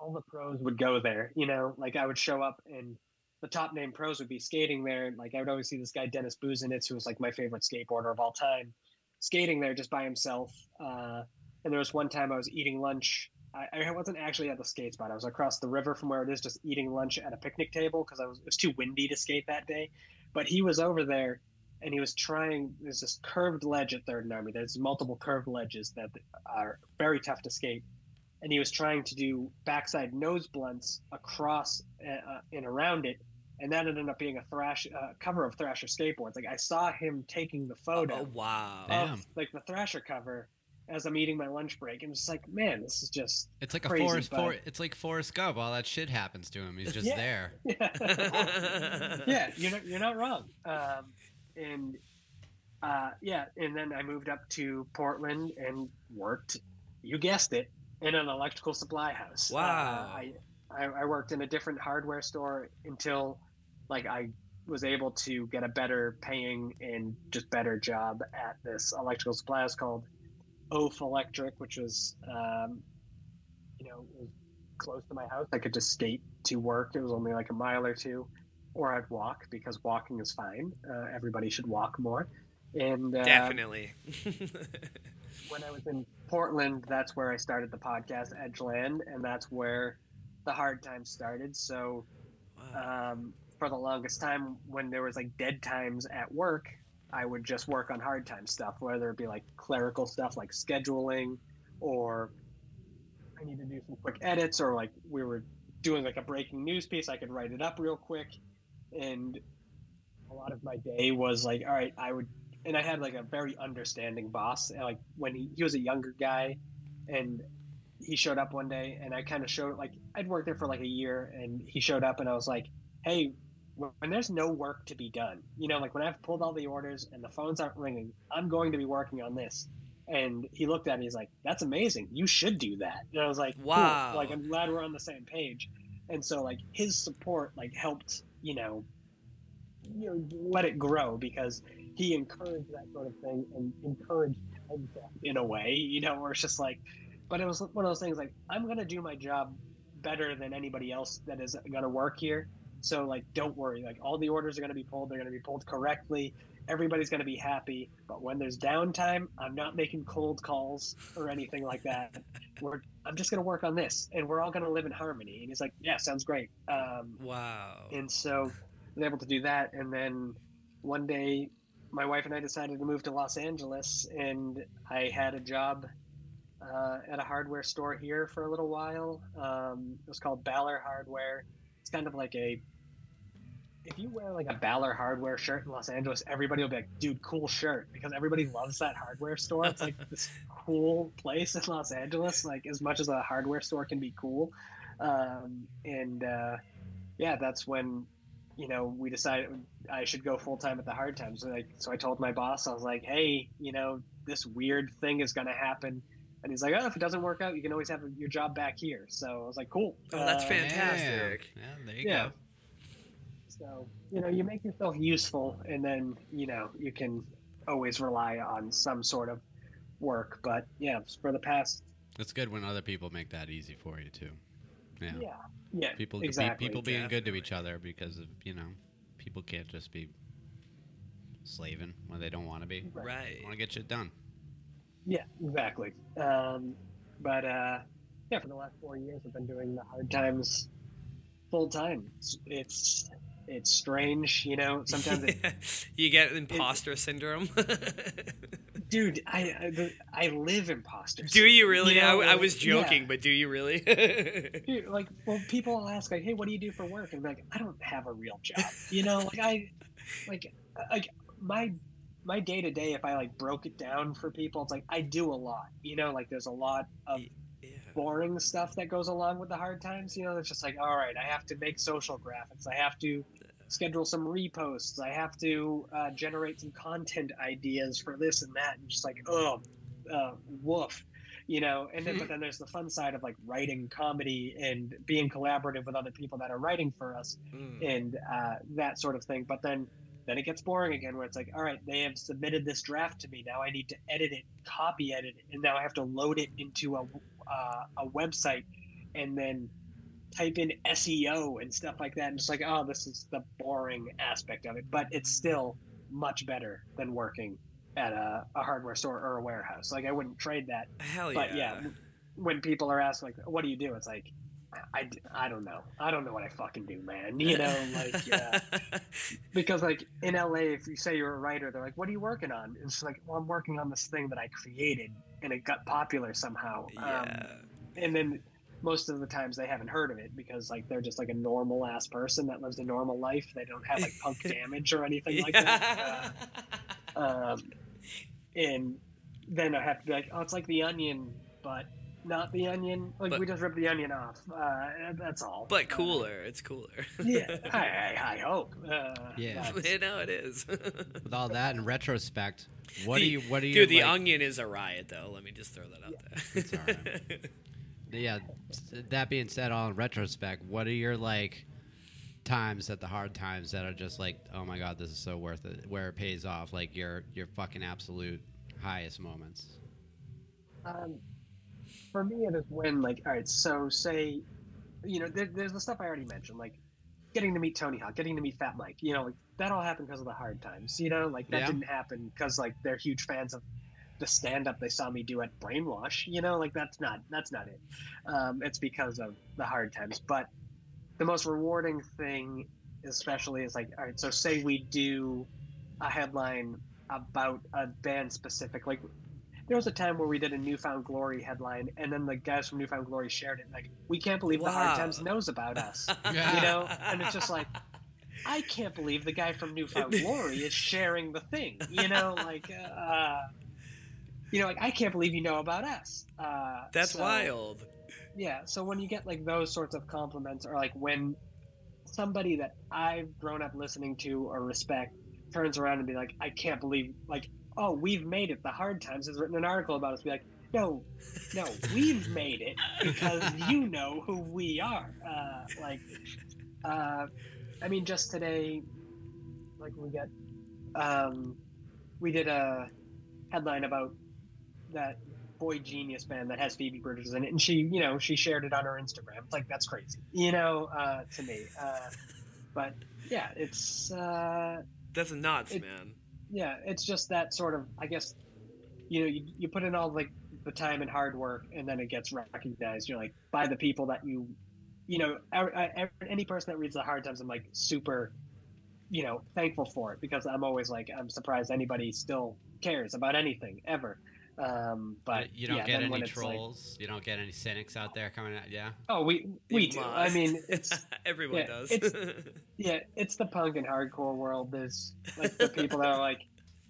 all the pros would go there, you know, like I would show up and the top name pros would be skating there. And like I would always see this guy, Dennis Busenitz, who was like my favorite skateboarder of all time, skating there just by himself. Uh, and there was one time I was eating lunch. I, I wasn't actually at the skate spot. I was across the river from where it is, just eating lunch at a picnic table because I was it was too windy to skate that day. But he was over there and he was trying. There's this curved ledge at Third and Army. There's multiple curved ledges that are very tough to skate, and he was trying to do backside nose blunts across uh, and around it, and that ended up being a thrash uh, cover of Thrasher skateboards. Like I saw him taking the photo Oh, wow. Damn. like the Thrasher cover as I'm eating my lunch break, and it's like, man, this is just It's like a Crazy, Forrest. but- For, it's like Forrest Gump. All that shit happens to him. He's just Yeah. there. yeah, you're not you're not wrong. Um, and uh, yeah, and then I moved up to Portland and worked. You guessed it, in an electrical supply house. Wow. Uh, I, I I worked in a different hardware store until like I was able to get a better paying and just better job at this electrical supply house called Oaf Electric, which was um, you know was close to my house. I could just skate to work. It was only like a mile or two, or I'd walk because walking is fine. Uh, everybody should walk more. And uh, Definitely. when I was in Portland, that's where I started the podcast Edgeland, and that's where the hard times started. So wow. um, for the longest time, when there was like dead times at work, I would just work on hard time stuff, whether it be like clerical stuff like scheduling, or I need to do some quick edits, or like we were doing like a breaking news piece, I could write it up real quick, and a lot of my day was like, all right, I would, and I had like a very understanding boss. and, Like when he, he was a younger guy, and he showed up one day, and I kind of showed like I'd worked there for like a year, and he showed up, and I was like, hey, when there's no work to be done, you know, like when I've pulled all the orders and the phones aren't ringing, I'm going to be working on this. And he looked at me, he's like, that's amazing. You should do that. And I was like, cool. Wow. Like, I'm glad we're on the same page. And so, like, his support, like, helped, you know, you know, let it grow because he encouraged that sort of thing and encouraged time in a way, you know, where it's just like, but it was one of those things like I'm gonna do my job better than anybody else that is gonna work here. So like, don't worry. Like all the orders are gonna be pulled. They're gonna be pulled correctly. Everybody's gonna be happy. But when there's downtime, I'm not making cold calls or anything like that. We're I'm just gonna work on this, and we're all gonna live in harmony. And he's like, yeah, sounds great. Um, Wow. and so I was able to do that. And then one day, my wife and I decided to move to Los Angeles, and I had a job uh, at a hardware store here for a little while. Um, it was called Baller Hardware. It's kind of like a if you wear like a Baller Hardware shirt in Los Angeles, everybody will be like, "Dude, cool shirt," because everybody loves that hardware store. It's like this cool place in Los Angeles. Like as much as a hardware store can be cool, um, and uh, yeah, that's when you know we decided I should go full time at the Hard Times. So, like, so I told my boss, I was like, "Hey, you know, this weird thing is going to happen." And he's like, "Oh, if it doesn't work out, you can always have your job back here." So I was like, "Cool." Oh, that's Uh, fantastic. Yeah, there you Yeah. go. So, you know, you make yourself useful and then, you know, you can always rely on some sort of work. But yeah, for the past, It's good when other people make that easy for you too. Yeah. yeah, yeah, People exactly. people being good to each other because of you know people can't just be slaving when they don't want to be. Right. Right. Want to get shit done. Yeah, exactly. Um, but uh, yeah, for the last four years, I've been doing the hard times full time. It's, it's strange, you know. Sometimes, it, you get imposter syndrome. dude, I I, I live imposter. do you really? know, I, I was yeah. joking, but do you really? Dude, like, well, people will ask, like, "Hey, what do you do for work?" And I'm like, "I don't have a real job." You know, like I, like, like my my day to day. If I like broke it down for people, it's like I do a lot. You know, like there's a lot of yeah. Boring stuff that goes along with the hard times. You know, it's just like, all right, I have to make social graphics. I have to schedule some reposts. I have to uh, generate some content ideas for this and that. And just like, oh, uh, woof. You know, and then but then there's the fun side of like writing comedy and being collaborative with other people that are writing for us Mm. and uh, that sort of thing. But then then it gets boring again, where it's like, all right, they have submitted this draft to me. Now I need to edit it, copy edit it, and now I have to load it into a uh, a website, and then type in SEO and stuff like that. And just like, oh, this is the boring aspect of it, but it's still much better than working at a, a hardware store or a warehouse. Like I wouldn't trade that. Hell yeah. But yeah. yeah, when people are asked like, what do you do? It's like. I, I don't know. I don't know what I fucking do, man. You know, like uh, because like in LA, if you say you're a writer, they're like, "What are you working on?" It's like, "Well, I'm working on this thing that I created, and it got popular somehow." yeah. Um, and then most of the times they haven't heard of it because like they're just like a normal ass person that lives a normal life. They don't have like punk damage or anything like that. Uh, um, and then I have to be like, "Oh, it's like the Onion, but." Not the onion. Like But- we just ripped the onion off. Uh, that's all. but Uh, cooler. It's cooler. yeah, I, I, I hope. Uh, Yeah. but- you know it is. With all that in retrospect, what The- do you what do you Dude, the like- onion is a riot, though. Let me just throw that out there. It's alright. yeah that being said all in retrospect what are your like times at the hard times that are just like oh my god this is so worth it where it pays off like your your fucking absolute highest moments Um, for me, it is when like, all right, so say, you know, there, there's the stuff I already mentioned, like getting to meet Tony Hawk, getting to meet Fat Mike. You know, like that all happened because of the hard times. You know, like that Yeah. didn't happen because like they're huge fans of the stand up they saw me do at Brainwash. You know, like that's not that's not it. Um, it's because of the hard times. But the most rewarding thing, especially, is like, all right, so say we do a headline about a band specific, like there was a time where we did a Newfound Glory headline, and then the guys from Newfound Glory shared it. Like, we can't believe the Hard Times knows about us. You know, and it's just like, I can't believe the guy from Newfound Glory is sharing the thing. You know, like, uh, you know, like I can't believe you know about us. Uh, That's so- wild. yeah so when you get like those sorts of compliments or like when somebody that i've grown up listening to or respect turns around and be like i can't believe like oh we've made it the hard times has written an article about us be like no no we've made it because you know who we are uh, like uh, i mean just today like we get um, we did a headline about that boy genius band that has Phoebe Bridgers in it, and she, you know, she shared it on her Instagram. It's like that's crazy, you know, uh, to me. Uh, but yeah, it's uh, That's nuts, It- man. Yeah, it's just that sort of, I guess, you know, you, you put in all like the time and hard work, and then it gets recognized. You're like by the people that you, you know, ev- uh, ev- any person that reads the hard times, I'm like super, you know, thankful for it because I'm always like I'm surprised anybody still cares about anything ever. Um, but you don't yeah, get any it's like- trolls. you don't get any cynics out there coming out. Yeah. oh, we we You do. must. I mean, it's everyone yeah, does. it's- Yeah, it's the punk and hardcore world. There's like the people that are like,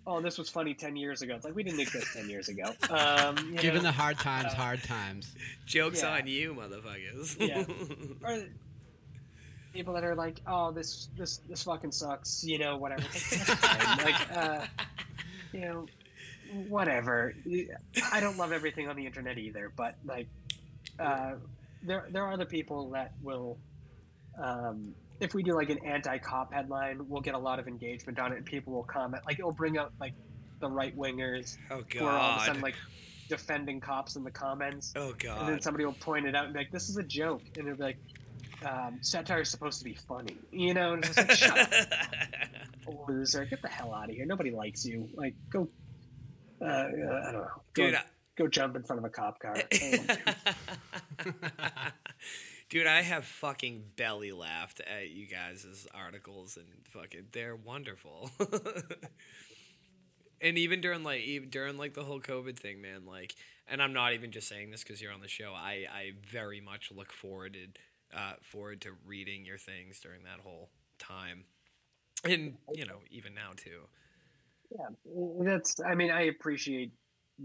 "Oh, this was funny ten years ago." It's like we didn't exist ten years ago. Um, you Giving know? the hard times hard times. Jokes Yeah. on you, motherfuckers. Yeah. or people that are like, "Oh, this this this fucking sucks," you know, whatever. Like, like, uh, you know, whatever. I don't love everything on the internet either, but like, uh, there there are other people that will. Um, if we do like an anti-cop headline, we'll get a lot of engagement on it, and people will comment. Like it'll bring up like the right wingers oh who are all of a sudden like defending cops in the comments. oh god! And then somebody will point it out and be like, "This is a joke," and it'll be like, um, "Satire is supposed to be funny," you know? And it's just like, "Shut up, loser! Get the hell out of here! Nobody likes you. Like, go, uh, I don't know, go, Dude, I- go jump in front of a cop car." Dude, I have fucking belly laughed at you guys' articles and fucking they're wonderful. and even during like even during like the whole COVID thing, man, like and I'm not even just saying this because you're on the show. I I very much look forward to, uh, forward to reading your things during that whole time, and you know even now too. Yeah, that's. I mean, I appreciate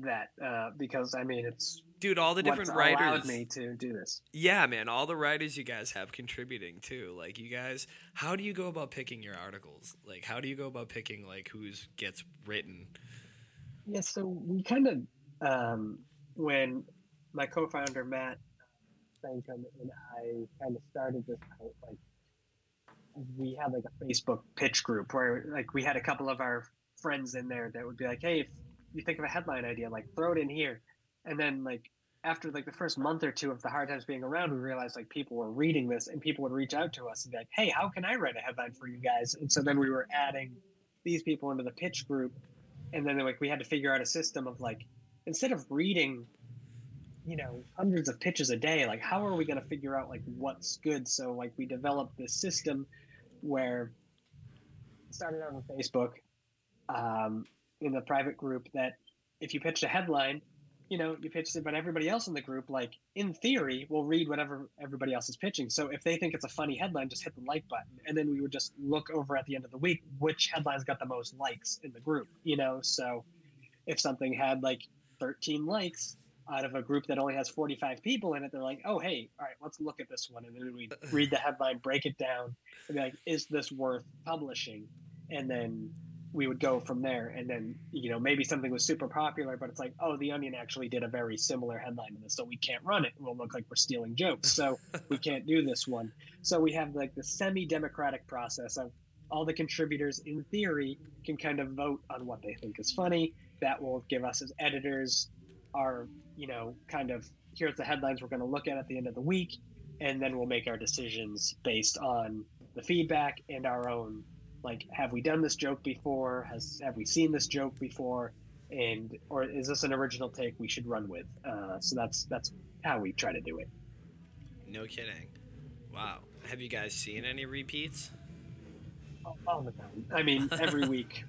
that uh, because I mean, it's Dude, all the different writers. allowed me to do this. Yeah, man, all the writers you guys have contributing too. Like you guys, how do you go about picking your articles? Like how do you go about picking like who's gets written? Yeah, so we kind of, um, when my co-founder Matt Saincome and I kind of started this out, like we had like a Facebook pitch group where like we had a couple of our friends in there that would be like, hey, if you think of a headline idea, like throw it in here, and then like after like the first month or two of the hard times being around, we realized like people were reading this and people would reach out to us and be like, hey, how can I write a headline for you guys? And so then we were adding these people into the pitch group. And then like we had to figure out a system of like instead of reading you know hundreds of pitches a day like how are we going to figure out like what's good? So like we developed this system where started out on facebook um, in the private group that if you pitched a headline you know you pitched it but everybody else in the group like in theory will read whatever everybody else is pitching. So if they think it's a funny headline just hit the like button. And then we would just look over at the end of the week which headlines got the most likes in the group you know? So if something had like 13 likes out of a group that only has 45 people in it they're like oh hey all right let's look at this one. And then we read the headline break it down and be like is this worth publishing? And then we would go from there. And then you know maybe something was super popular but it's like oh the onion actually did a very similar headline to this so we can't run it. We'll look like we're stealing jokes so we can't do this one. So we have like the semi-democratic process of all the contributors in theory can kind of vote on what they think is funny. That will give us as editors our you know kind of here's the headlines we're going to look at at the end of the week and then we'll make our decisions based on the feedback and our own like have we done this joke before has have we seen this joke before and or is this an original take we should run with uh, so that's that's how we try to do it No kidding. Wow. Have you guys seen any repeats? all, the time i mean every week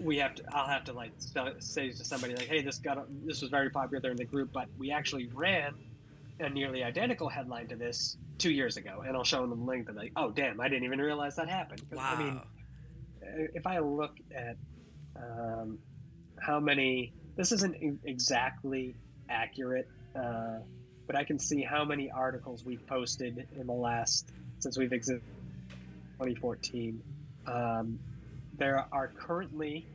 we have to i'll have to like say to somebody like hey this got this was very popular in the group but we actually ran a nearly identical headline to this two years ago and i'll show them the link and like oh damn i didn't even realize that happened." Wow. i mean if I look at um, how many, this isn't exactly accurate, uh, but I can see how many articles we've posted in the last since we've existed 2014. Um, there are currently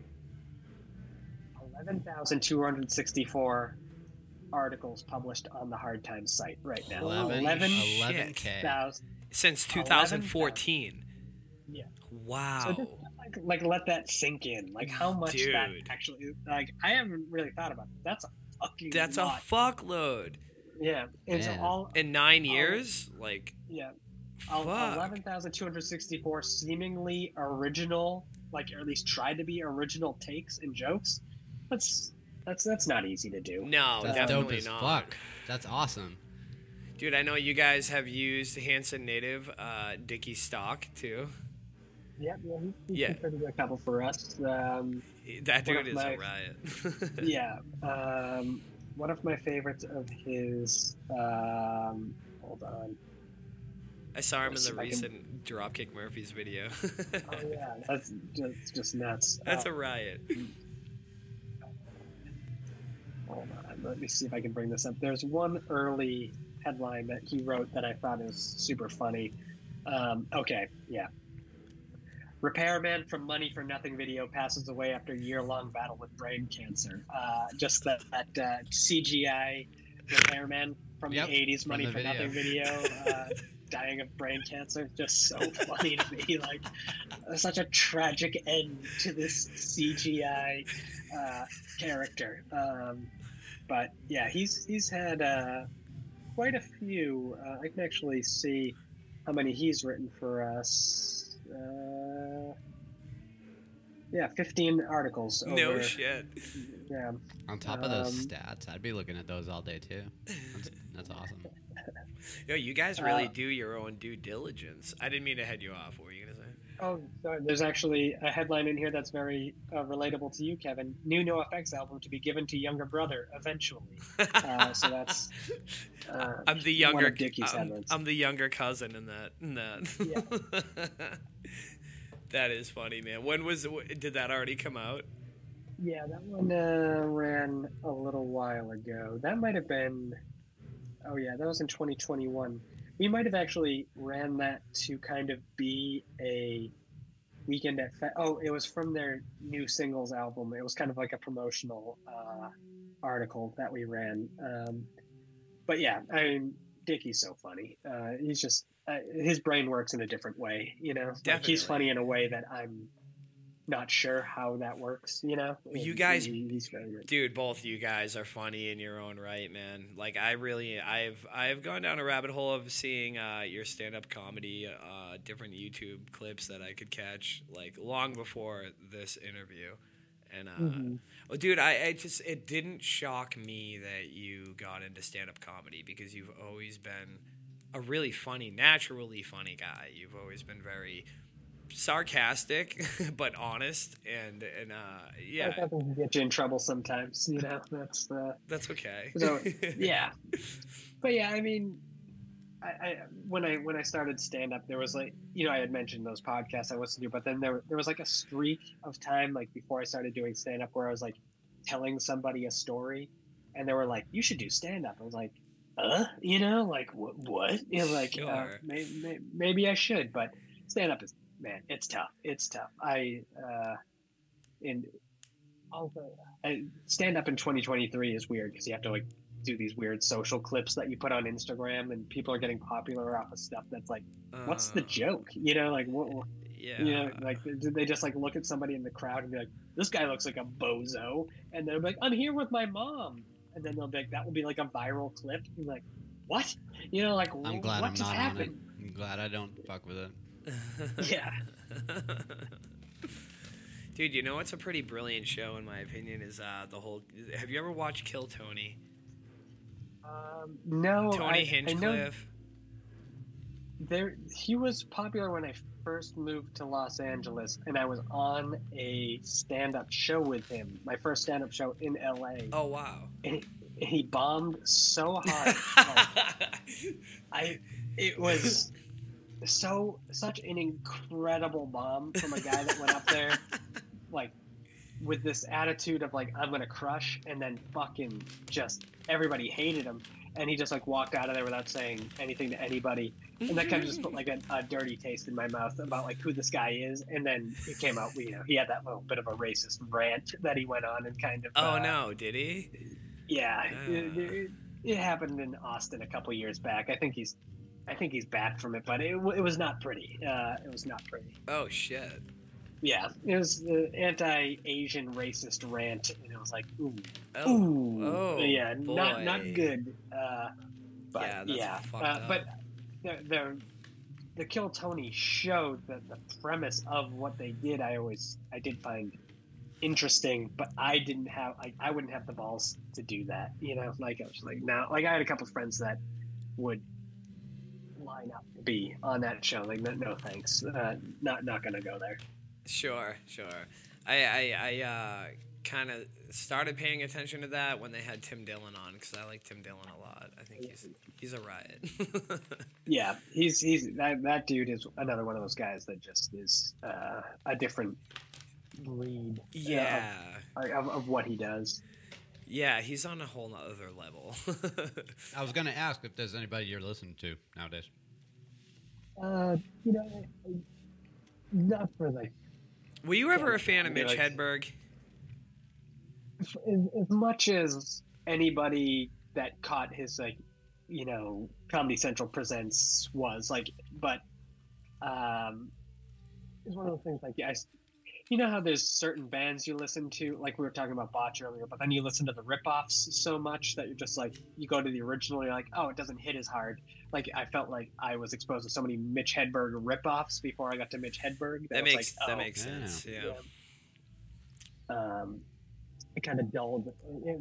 11,264 articles published on the Hard Times site right now. 11, 11 11K. Since 11,000. 2014. Yeah. Wow. So like, like let that sink in. Like how much that actually like I haven't really thought about it. That's a fucking That's a fuckload. yeah. It's Man. all In nine years, like yeah. Al- fuck. 11,264 seemingly original, like or at least tried to be original takes and jokes. That's that's that's not easy to do. No, That's definitely dope as not. fuck. That's awesome. Dude, I know you guys have used Hanson native uh, Dickie Stock too. Yeah, yeah, he, he Yeah. a couple for us. Um, That dude is my- a riot. yeah, um, one of my favorites of his. Um, hold on. I saw him in the I can- recent Dropkick Murphys video. Oh yeah, that's just, just nuts. That's Uh, a riot. Hold on, let me see if I can bring this up. There's one early headline that he wrote that I thought was super funny. Um, okay, yeah. Repairman from Money for Nothing video passes away after year long battle with brain cancer. Uh, just that, that uh, CGI repairman from Yep, the 80s Money the for Nothing video uh, dying of brain cancer. Just so funny to me. Like, such a tragic end to this CGI uh, character. Um, but yeah, he's he's had uh, quite a few. Uh, I can actually see how many he's written for us. Yeah, fifteen articles. No shit. Yeah, On top of those Um, stats, I'd be looking at those all day too. That's, that's awesome. Yo, you guys really Uh, do your own due diligence. I didn't mean to head you off. What were you gonna say? Oh, sorry. There's actually a headline in here that's very uh, relatable to you, Kevin. New NoFX album to be given to younger brother eventually. Uh, so that's. Uh, I'm the one younger. of Dickie's I'm. I'm the younger cousin in that. In that. that is funny, man. When was? Did that already come out? Yeah, that one uh, ran a little while ago. That might have been. Oh yeah, that was in 2021. We might have actually ran that to kind of be a weekend at. Fe- oh, it was from their new singles album. It was kind of like a promotional uh, article that we ran. Um, but yeah, I mean, Dickie's so funny. Uh, he's just uh, his brain works in a different way. You know, like he's funny in a way that I'm not sure how that works. You know, You guys- he-. Dude, both you guys are funny in your own right, man. Like I really, I've I've gone down a rabbit hole of seeing uh, your stand-up comedy, uh, different YouTube clips that I could catch, like long before this interview. And uh, Mhm. oh, dude, I, I just it didn't shock me that you got into stand-up comedy because you've always been a really funny, naturally funny guy. You've always been very sarcastic but honest and and uh yeah That can get you in trouble sometimes. You know, that's the that's okay. So, yeah. but yeah, I mean, I, I when I when I started stand up, there was like you know I had mentioned those podcasts I listened to, but then there there was like a streak of time like before I started doing stand up where I was like telling somebody a story, and they were like, "You should do stand up." I was like, "Uh," you know, like what? What? You know, like uh, Sure. may, may, maybe I should, but stand up is man, it's tough. It's tough. I uh, in also stand up in 2023 is weird because you have to like do these weird social clips that you put on Instagram, and people are getting popular off of stuff that's like, what's the Uh, joke? You know, like what? what- Yeah. You know, like did they just like look at somebody in the crowd and be like, this guy looks like a bozo, and they're like, I'm here with my mom, and then they'll be like, that will be like a viral clip. And you're like, what? You know, like I'm glad what I'm just not happened? on it. I'm glad I don't fuck with it. Yeah. Dude, you know what's a pretty brilliant show in my opinion is uh, the whole. Have you ever watched Kill Tony? Um, no, Tony I, I know Hinchcliffe. there he was popular when I first moved to Los Angeles, and I was on a stand-up show with him. My first stand-up show in LA. Oh wow. And he bombed so hard. like, I it was so such an incredible bomb from a guy that went up there like with this attitude of like I'm gonna crush, and then fucking just everybody hated him, and he just like walked out of there without saying anything to anybody, and that kind of just put like a, a dirty taste in my mouth about like who this guy is, and then it came out, you know, he had that little bit of a racist rant that he went on and kind of. oh uh, no, did he? yeah, Ah. it, it, it happened in Austin a couple years back. I think he's, I think he's back from it, but it, it was not pretty. Uh, it was not pretty. Oh shit. Yeah, it was the anti-Asian racist rant, and it was like, ooh, Oh, ooh, oh, yeah, not not good. Uh, but Yeah, yeah, fucked uh, up. but the, the the Kill Tony showed that the premise of what they did. I always I did find interesting, but I didn't have I, I wouldn't have the balls to do that. You know, like I was like now like I had a couple of friends that would line up to be on that show. Like no, no thanks, uh, not not gonna go there. Sure, sure. I I, I uh, kind of started paying attention to that when they had Tim Dillon on because I like Tim Dillon a lot. I think he's he's a riot. Yeah, he's he's that that dude is another one of those guys that just is uh, a different breed. yeah, of, of, of what he does. yeah, he's on a whole other level. I was gonna ask if there's anybody you're listening to nowadays. Uh, you know, not for like Were you ever a fan of Mitch like- Hedberg? as, as much as anybody that caught his like you know comedy central presents was like but um it's one of those things like yeah I s you know how there's certain bands you listen to like we were talking about botch earlier but then you listen to the rip-offs so much that you're just like you go to the original you're like oh it doesn't hit as hard like i felt like i was exposed to so many mitch hedberg rip-offs before i got to mitch hedberg That was makes like, that oh, makes yeah. sense. Yeah. um, it kind of dulled.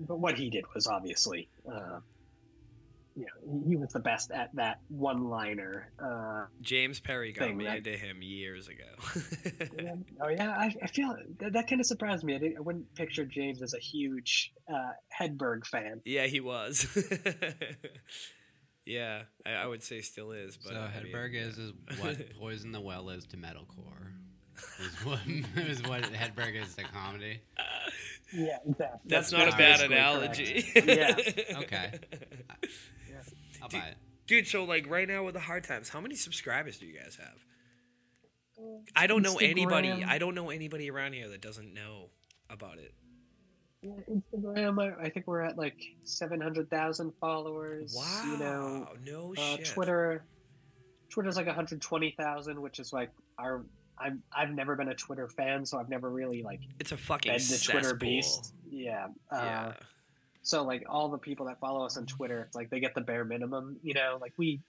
But what he did was obviously, uh, you know, he, he was the best at that one-liner. Uh, James Perry got me right? into him years ago. yeah. oh yeah, I, I feel that, that kind of surprised me. I, didn't, I wouldn't picture James as a huge uh, Hedberg fan. yeah, he was. yeah, I, I would say still is. But so I mean, Hedberg yeah. is, is what Poison the Well is to metalcore. Is what is what Hedberg is to comedy. Yeah, exactly. That's, not a bad analogy. yeah, Okay. I'll Dude, buy it. Dude, so like right now with the hard times, how many subscribers do you guys have? I don't know anybody. I don't know anybody around here that doesn't know about it. Yeah, Instagram. I, I think we're at like seven hundred thousand followers. Wow. You know, no Uh, shit. Twitter, Twitter's like 120,000, which is like our. I'm I've never been a Twitter fan, so I've never really like It's a fucking fed the Twitter cesspool. beast. Yeah. Uh, Yeah. So like all the people that follow us on Twitter, it's like they get the bare minimum, you know. Like we,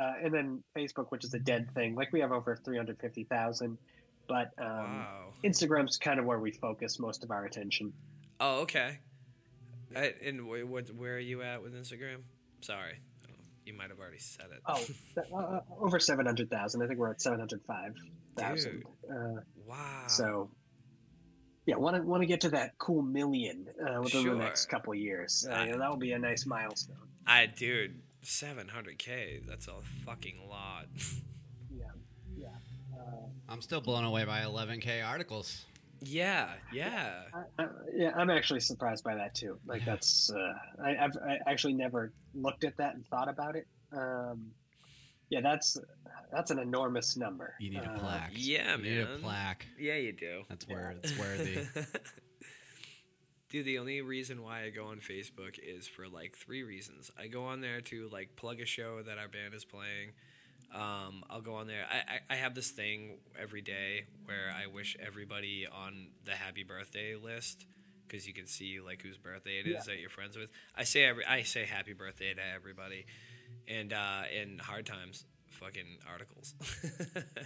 uh, and then Facebook, which is a dead thing. Like we have over 350,000, but um, wow. Instagram's kind of where we focus most of our attention. Oh, okay. I, and wh- what? Where are you at with Instagram? Sorry, you might have already said it. Oh, uh, over 700,000. I think we're at 705,000. Uh, wow. So, yeah, want to want to get to that cool million uh, within Sure. the next couple of years. Uh, I- you know, that will be a nice milestone. I dude, seven hundred k. That's a fucking lot. Yeah, yeah. Uh, I'm still blown away by 11k articles. yeah, yeah. I, I, yeah, I'm actually surprised by that too. Like Yeah. that's uh, I, I've I actually never looked at that and thought about it. Um, yeah, that's that's an enormous number. You need a Uh, plaque. yeah, you need a plaque. Yeah, you do. That's where it's worthy. Dude, the only reason why I go on Facebook is for like three reasons. I go on there to like plug a show that our band is playing. Um, I'll go on there. I, I, I have this thing every day where I wish everybody on the happy birthday list because you can see like whose birthday it is Yeah. that you're friends with. I say every I say happy birthday to everybody, and uh, in hard times, fucking articles.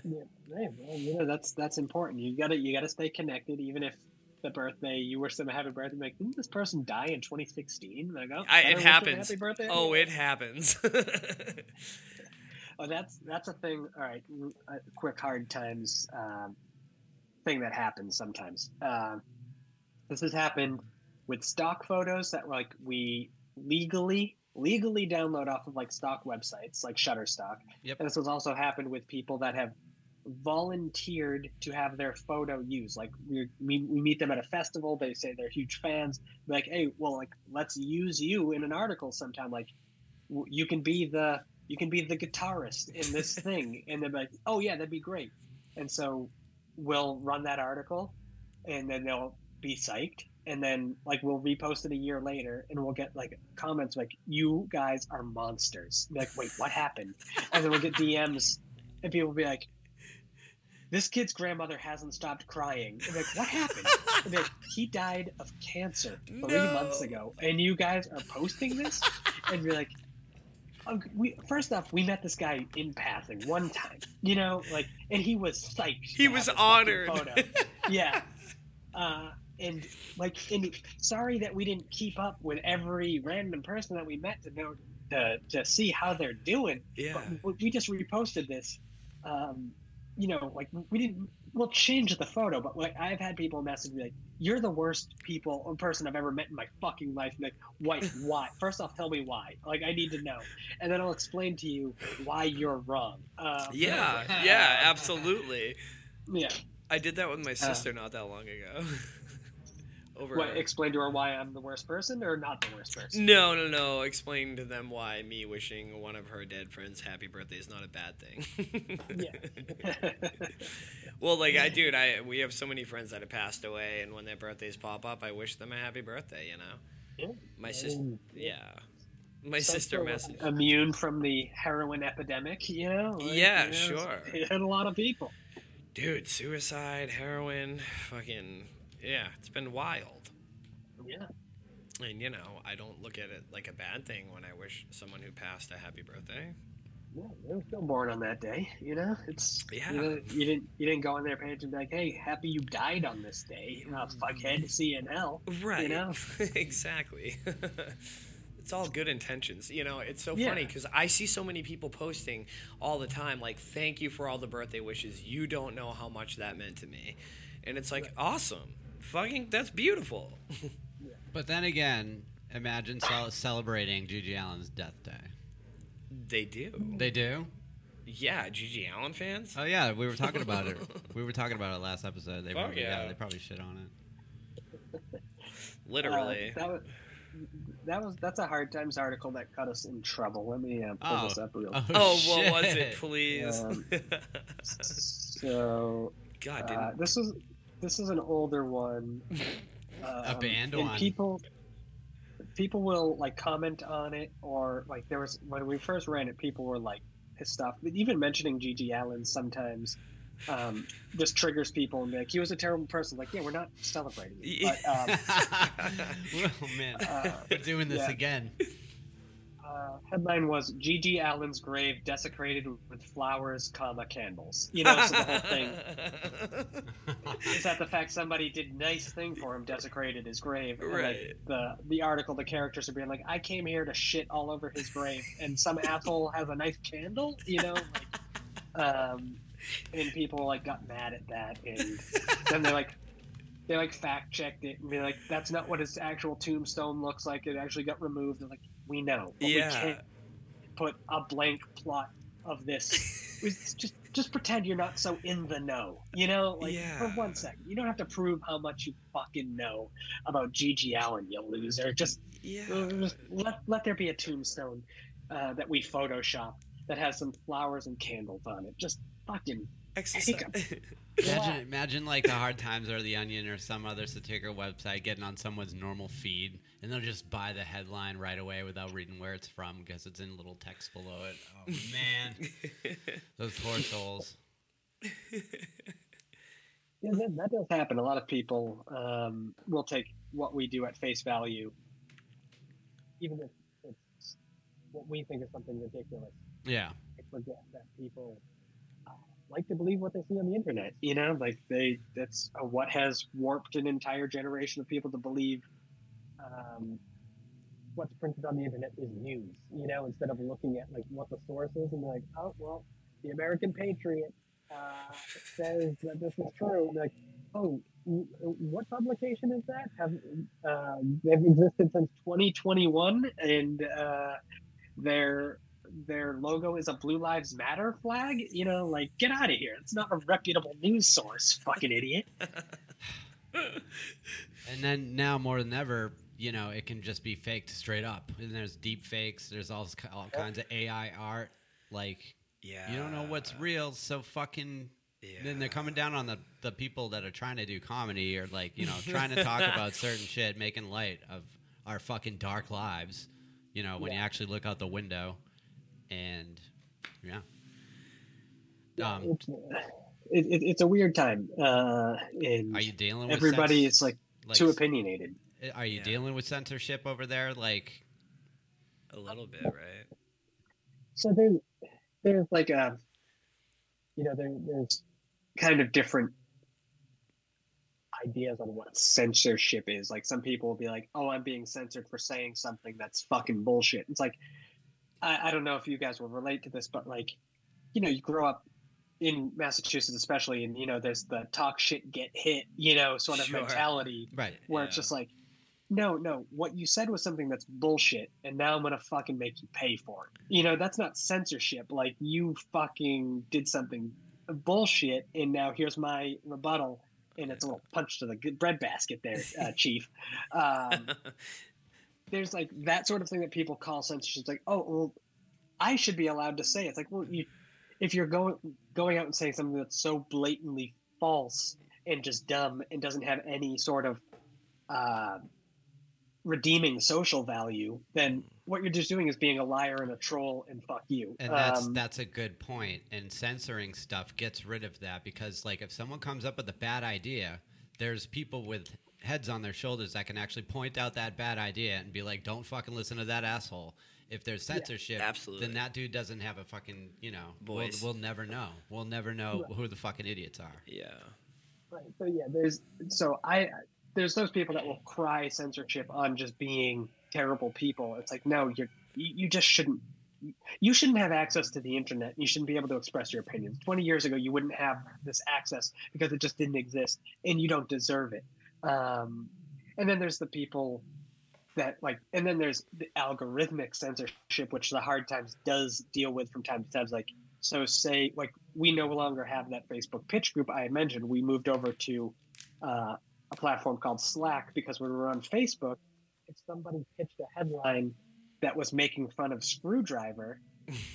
Yeah, well, you know that's that's important. You gotta you gotta stay connected, even if the birthday you wish them a happy birthday. Like, didn't this person die in 2016? Like, oh, I, it wish them a happens. Happy birthday. Oh, anyway. it happens. Oh, that's that's a thing. All right, a quick hard times um, thing that happens sometimes. Um this has happened with stock photos that like we legally legally download off of like stock websites like Shutterstock. Yep. And this has also happened with people that have volunteered to have their photo used. Like we we, we meet them at a festival. They say they're huge fans. Like, hey, well, like let's use you in an article sometime. Like w- you can be the you can be the guitarist in this thing and they're like oh yeah that'd be great and so we'll run that article and then they'll be psyched and then like we'll repost it a year later and we'll get like comments like you guys are monsters like wait what happened and then we'll get dms and people will be like this kid's grandmother hasn't stopped crying. And like, what happened? And like, he died of cancer three No. months ago, and you guys are posting this, and you're like, we first off, we met this guy in passing one time, you know, like, and he was psyched. He was have this fucking honored. photo. yeah. Uh, and like, and sorry that we didn't keep up with every random person that we met to know to, to see how they're doing. yeah. But we- we just reposted this. Um, you know, like we didn't. We'll change the photo, but like I've had people message me like, "You're the worst people or person I've ever met in my fucking life." And like, why? Why? First off, tell me why. Like I need to know, and then I'll explain to you why you're wrong. Um, Yeah, yeah, absolutely. yeah. I did that with my sister not that long ago. Over. What? Explain to her why I'm the worst person or not the worst person. no, no, no. Explain to them why me wishing one of her dead friends happy birthday is not a bad thing. Yeah. well, like I, dude, I we have so many friends that have passed away, and when their birthdays pop up, I wish them a happy birthday. You know, Yeah. my sister, yeah, my Some sister messaged. Immune from the heroin epidemic, you know? Like, Yeah, you know, sure. It hit a lot of people. Dude, suicide, heroin, fucking, yeah, it's been wild. Yeah. And you know, I don't look at it like a bad thing when I wish someone who passed a happy birthday. Yeah, they were still born on that day, you know. It's Yeah. You, know, you didn't you didn't go on their page and be like, "Hey, happy you died on this day." Uh, fuckhead, see you in hell. Right. know? exactly. it's all good intentions. You know, it's so Yeah. funny because I see so many people posting all the time, like, thank you for all the birthday wishes. You don't know how much that meant to me. And it's like, awesome. Fucking, that's beautiful. But then again, imagine cel- celebrating GG Allin's death day. they do. They do? Yeah, GG Allin fans? Oh yeah, we were talking about it. We were talking about it last episode. They Fuck probably, yeah. yeah. they probably shit on it. Literally. Uh, that was that was that's a hard times article that got us in trouble. Let me uh, pull Oh. this up real. Oh, oh, what was it, please? Um, So God, uh, didn't. this is this is an older one. A Um, band and one. people people will like comment on it or like there was when we first ran it people were like pissed off even mentioning GG Allin sometimes um, just triggers people and be like he was a terrible person like yeah we're not celebrating it. but um, oh man, Uh, we're doing this yeah. again. Uh, headline was GG Allin's grave desecrated with flowers comma candles. You know so the whole thing. Is that the fact somebody did nice thing for him desecrated his grave and, Right. like the the article the characters are being like i came here to shit all over his grave and some asshole has a nice candle? You know like, um and people like got mad at that and then they're like they like fact checked it and be like that's not what his actual tombstone looks like. It actually got removed. They're like we know but we can't put a blank plot of this. Just just pretend you're not so in the know you know? Like for one second you don't have to prove how much you fucking know about GG Allin you loser. Just, Yeah. uh, just let, let there be a tombstone uh, that we photoshop that has some flowers and candles on it. Just fucking Exercise. Imagine, imagine like the Hard Times or the Onion or some other satirical website getting on someone's normal feed, and they'll just buy the headline right away without reading where it's from because it's in little text below it. Oh man, those poor souls. Yeah, that, that does happen. A lot of people um, will take what we do at face value, even if it's what we think is something ridiculous. Yeah, I forget that people uh, like to believe what they see on the internet. You know, like they that's uh, what has warped an entire generation of people to believe um, what's printed on the internet is news. You know, instead of looking at like what the source is and like, oh well, the American Patriot uh, says that this is true. Like, oh. What publication is that? Have uh, they've existed since 2021, and uh, they're their logo is a Blue Lives Matter flag. You know, like get out of here. It's not a reputable news source, fucking idiot. and then now more than ever, you know, it can just be faked straight up. And there's deep fakes. There's all, all kinds of AI art. Like yeah. you don't know what's real, so fucking. Yeah. Then they're coming down on the, the people that are trying to do comedy or like you know trying to talk about certain shit, making light of our fucking dark lives. You know when you actually look out the window, and yeah, Yeah, Um, it's, it, it, it's a weird time. Uh, and Are you dealing with everybody is like, like, too opinionated. Are you Yeah. dealing with censorship over there? Like, A little bit, right? So there, there's like a, you know, there, there's kind of different ideas on what censorship is. Like some people will be like, "Oh, I'm being censored for saying something that's fucking bullshit." It's like, I, I don't know if you guys will relate to this, but like, you know, you grow up in Massachusetts, especially, and you know, there's the talk shit, get hit, you know, sort of Sure. mentality right? where it's just like, no, no, what you said was something that's bullshit, and now I'm gonna fucking make you pay for it. You know, that's not censorship. Like you fucking did something bullshit, and now here's my rebuttal, and it's a little punch to the breadbasket there, uh, Chief. Um, there's like that sort of thing that people call censorship. It's like, oh, well, I should be allowed to say. it. It's like, well, you, if you're going going out and saying something that's so blatantly false and just dumb and doesn't have any sort of uh, redeeming social value, then what you're just doing is being a liar and a troll and fuck you. And that's Um, that's a good point. And censoring stuff gets rid of that because, like, if someone comes up with a bad idea, there's people with heads on their shoulders that can actually point out that bad idea and be like, "Don't fucking listen to that asshole." If there's censorship, absolutely. then that dude doesn't have a fucking, you know, we'll, Voice. we'll never know. We'll never know Right. who the fucking idiots are. yeah. Right. So yeah, there's so I there's those people that will cry censorship on just being terrible people. It's like no, you, you just shouldn't. You shouldn't have access to the internet. You shouldn't be able to express your opinions. Twenty years ago, you wouldn't have this access because it just didn't exist, and you don't deserve it. Um, and then there's the people that like, and then there's the algorithmic censorship, which the Hard Times does deal with from time to time. Like, so say like we no longer have that Facebook pitch group I mentioned. We moved over to uh, a platform called Slack because when we were on Facebook, if somebody pitched a headline that was making fun of Skrewdriver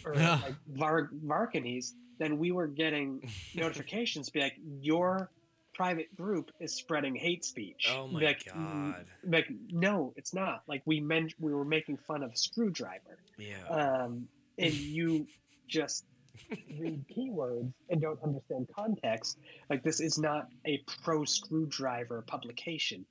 or like Var- Varkanes, then we were getting notifications be like your private group is spreading hate speech. Oh my like, god. Like no, it's not. Like we meant we were making fun of Skrewdriver Yeah. um, and you just read keywords and don't understand context, like this is not a pro skrewdriver publication.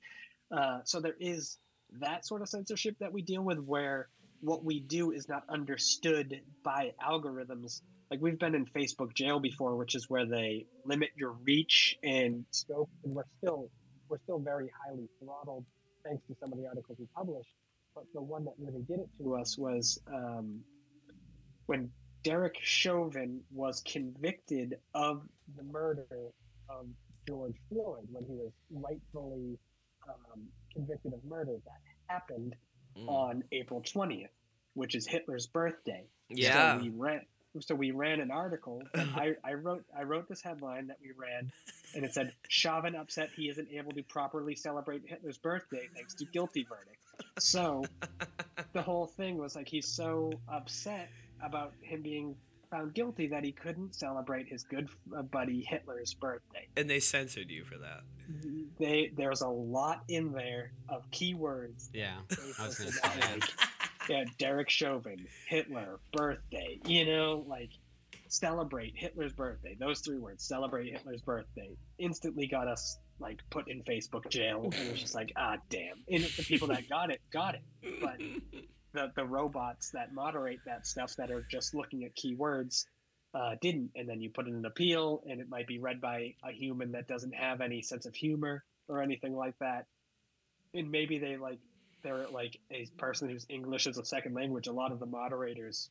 Uh, so there is that sort of censorship that we deal with where what we do is not understood by algorithms. Like we've been in Facebook jail before, which is where they limit your reach and scope, and we're still we're still very highly throttled thanks to some of the articles we publish. But the one that really did it to us was um, when Derek Chauvin was convicted of the murder of George Floyd when he was rightfully um, convicted of murder. That happened Mm. on April 20th, which is Hitler's birthday. Yeah. So we ran. So we ran an article. I, I wrote. I wrote this headline that we ran, and it said Chauvin upset he isn't able to properly celebrate Hitler's birthday thanks to guilty verdict. So the whole thing was like he's so upset about him being found guilty that he couldn't celebrate his good uh, buddy Hitler's birthday. and they censored you for that. They there's a lot in there of keywords. Yeah, I was gonna say. like, yeah, Derek Chauvin, Hitler, birthday. You know, like celebrate Hitler's birthday. Those three words, celebrate Hitler's birthday, instantly got us like put in Facebook jail. And it was just like, ah, damn. And the people that got it got it, but the the robots that moderate that stuff that are just looking at keywords uh, didn't. And then you put in an appeal, and it might be read by a human that doesn't have any sense of humor or anything like that. And maybe they like they're like a person whose English is a second language. A lot of the moderators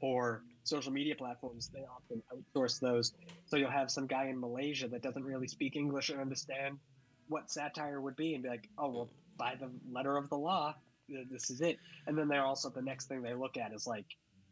for social media platforms they often outsource those. So you'll have some guy in Malaysia that doesn't really speak English or understand what satire would be, and be like, "Oh well, by the letter of the law, this is it." And then they're also the next thing they look at is like,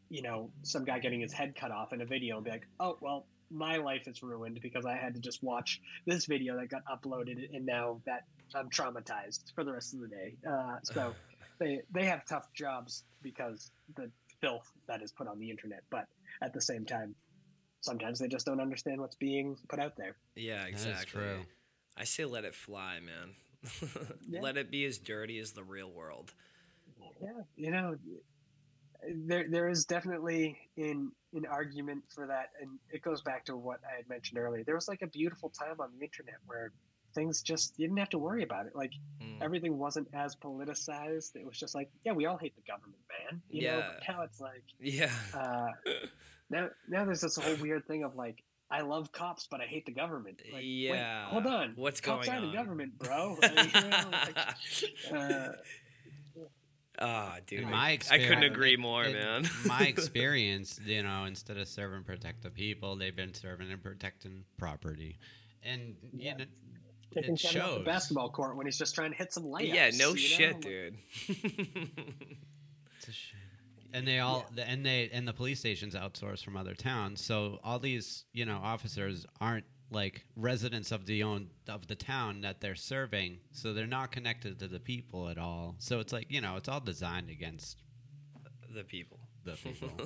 you know, some guy getting his head cut off in a video, and be like, "Oh well." My life is ruined because I had to just watch this video that got uploaded, and now that I'm traumatized for the rest of the day. Uh, so they they have tough jobs because the filth that is put on the internet. But at the same time, sometimes they just don't understand what's being put out there. Yeah, is exactly. true. I say let it fly, man. Yeah. Let it be as dirty as the real world. Yeah, you know, there there is definitely an an argument for that, and it goes back to what I had mentioned earlier. There was like a beautiful time on the internet where things just you didn't have to worry about it. Like Mm. everything wasn't as politicized. It was just like, yeah, we all hate the government, man. You know, Yeah. but now it's like Yeah. uh, now now there's this whole weird thing of like I love cops, but I hate the government. Like, wait, Yeah. hold on. What's cops going are on? the government, bro. Like, you know, like, uh, Ah, dude. In my I couldn't agree more, in man. my experience, you know, instead of serving and protect the people, they've been serving and protecting property, and Yeah. you know, kicking it Kevin off the basketball court when he's just trying to hit some layups. yeah, no you know? shit, dude. It's a shame. And they all the, and they and the police stations outsource from other towns, so all these you know officers aren't like residents of the own of the town that they're serving, so they're not connected to the people at all. So it's like you know it's all designed against the people. the people.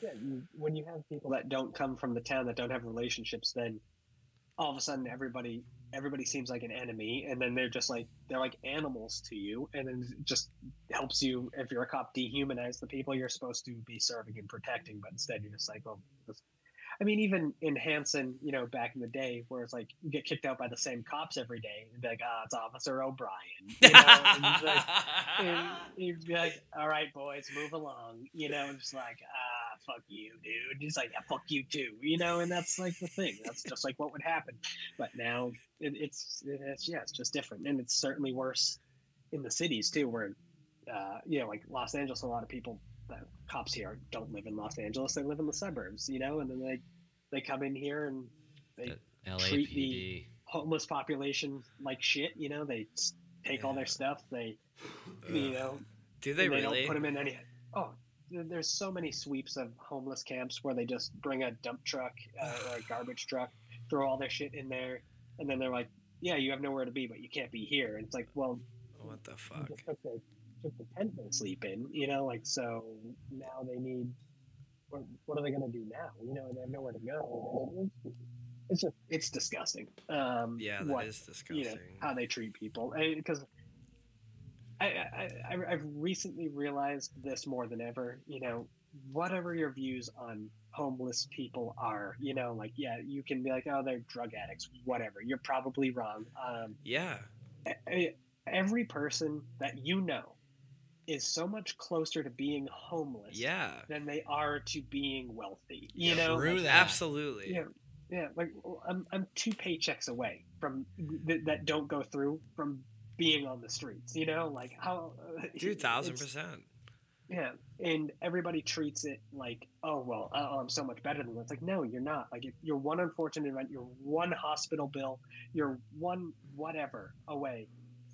Yeah, you, when you have people that don't come from the town that don't have relationships, then all of a sudden everybody everybody seems like an enemy, and then they're just like they're like animals to you, and then just helps you if you're a cop dehumanize the people you're supposed to be serving and protecting, but instead you're just like, well, this, I mean, even in Hanson, you know, back in the day, where it's like you get kicked out by the same cops every day, and be like, ah, it's Officer O'Brien, you know, and like, and you'd be like, all right, boys, move along, you know, and just like, ah, fuck you, dude. Just like, yeah, fuck you too, you know, and that's like the thing. That's just like what would happen. But now it, it's, it's, yeah, it's just different. And it's certainly worse in the cities too, where, uh, you know, like Los Angeles, a lot of people, uh, cops here don't live in Los Angeles, they live in the suburbs, you know, and then they, they come in here and they treat the homeless population like shit, you know, they s- take all their stuff, they, you know, Do they and they really? don't put them in any. Oh, there's so many sweeps of homeless camps where they just bring a dump truck uh, or a garbage truck, throw all their shit in there, and then they're like, "Yeah, you have nowhere to be, but you can't be here." And it's like, well, What the fuck? just took the, tent they sleep in, you know, like so now they need. What, what are they going to do now? You know, they have nowhere to go. It's, just it's disgusting. Um, Yeah, that is what disgusting. you know how they treat people because I, I, I I've recently realized this more than ever. You know, whatever your views on homeless people are, you know, like yeah, you can be like, oh, they're drug addicts, whatever. You're probably wrong. Um, yeah. every person that you know is so much closer to being homeless Yeah. than they are to being wealthy. You know, True Like, that. Absolutely. yeah, yeah. Like I'm, I'm two paychecks away from th- that don't go through from being on the streets. You know, like how, uh, Dude, thousand it's- percent. Yeah, and everybody treats it like, oh well, oh, I'm so much better than them. It's like, no, you're not. Like, if you're one unfortunate event, you're one hospital bill, you're one whatever away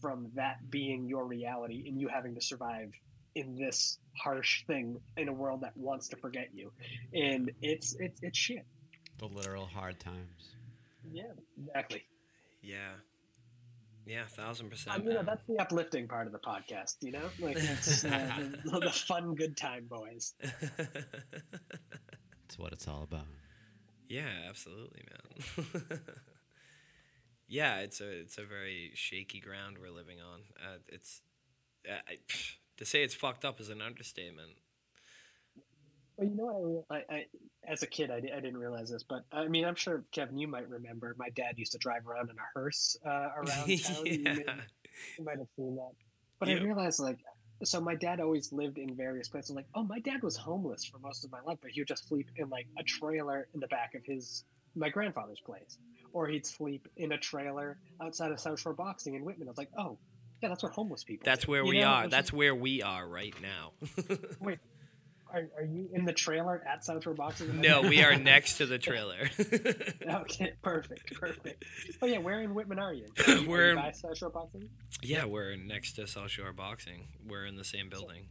from that being your reality and you having to survive in this harsh thing in a world that wants to forget you, and it's it's it's shit. The literal hard times. Yeah, exactly. Yeah. Yeah, thousand percent. I mean, man. that's the uplifting part of the podcast, you know, like it's uh, the, the fun, good time, boys. That's what it's all about. yeah, absolutely, man. yeah, it's a it's a very shaky ground we're living on. Uh, it's uh, I, to say it's fucked up is an understatement. Well, you know what? I, I, I as a kid, I, I didn't realize this, but I mean, I'm sure Kevin, you might remember. My dad used to drive around in a hearse uh, around town. You, yeah. may, you might have seen that. But Yeah. I realized, like, so my dad always lived in various places. Like, oh, my dad was homeless for most of my life, but he would just sleep in like a trailer in the back of his my grandfather's place, or he'd sleep in a trailer outside of South Shore Boxing in Whitman. I was like, oh, yeah, that's what homeless people. That's do. where You we know? are. That's just- where we are right now. wait. Are, are you in the trailer at South Shore Boxing? no, we are next to the trailer. Okay, perfect, perfect. Oh yeah, where in Whitman are you? We're in- you by South Shore Boxing. yeah, we're next to South Shore Boxing. We're in the same building.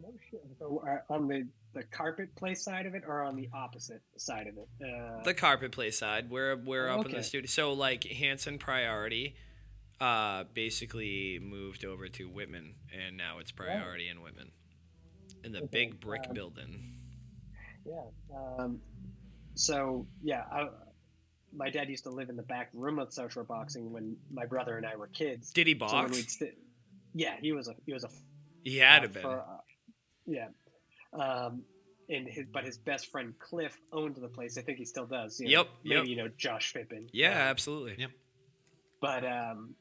No shit. So uh, on the the carpet play side of it, or on the opposite side of it? Uh, The carpet play side. We're we're up in the studio. So like Hanson Priority, uh, basically moved over to Whitman, and now it's Priority in Whitman, in the Okay, big brick um, building. yeah. Um, so yeah, I, my dad used to live in the back room of South Shore Boxing when my brother and I were kids. Did he So box? we'd sit, yeah, he was a he was a he had to been. for, uh, yeah. Um, and his, but his best friend Cliff owned the place. I think he still does. You know, Yep, Maybe yep. you know Josh Fippen. Yeah, Um, absolutely. Yep. but um,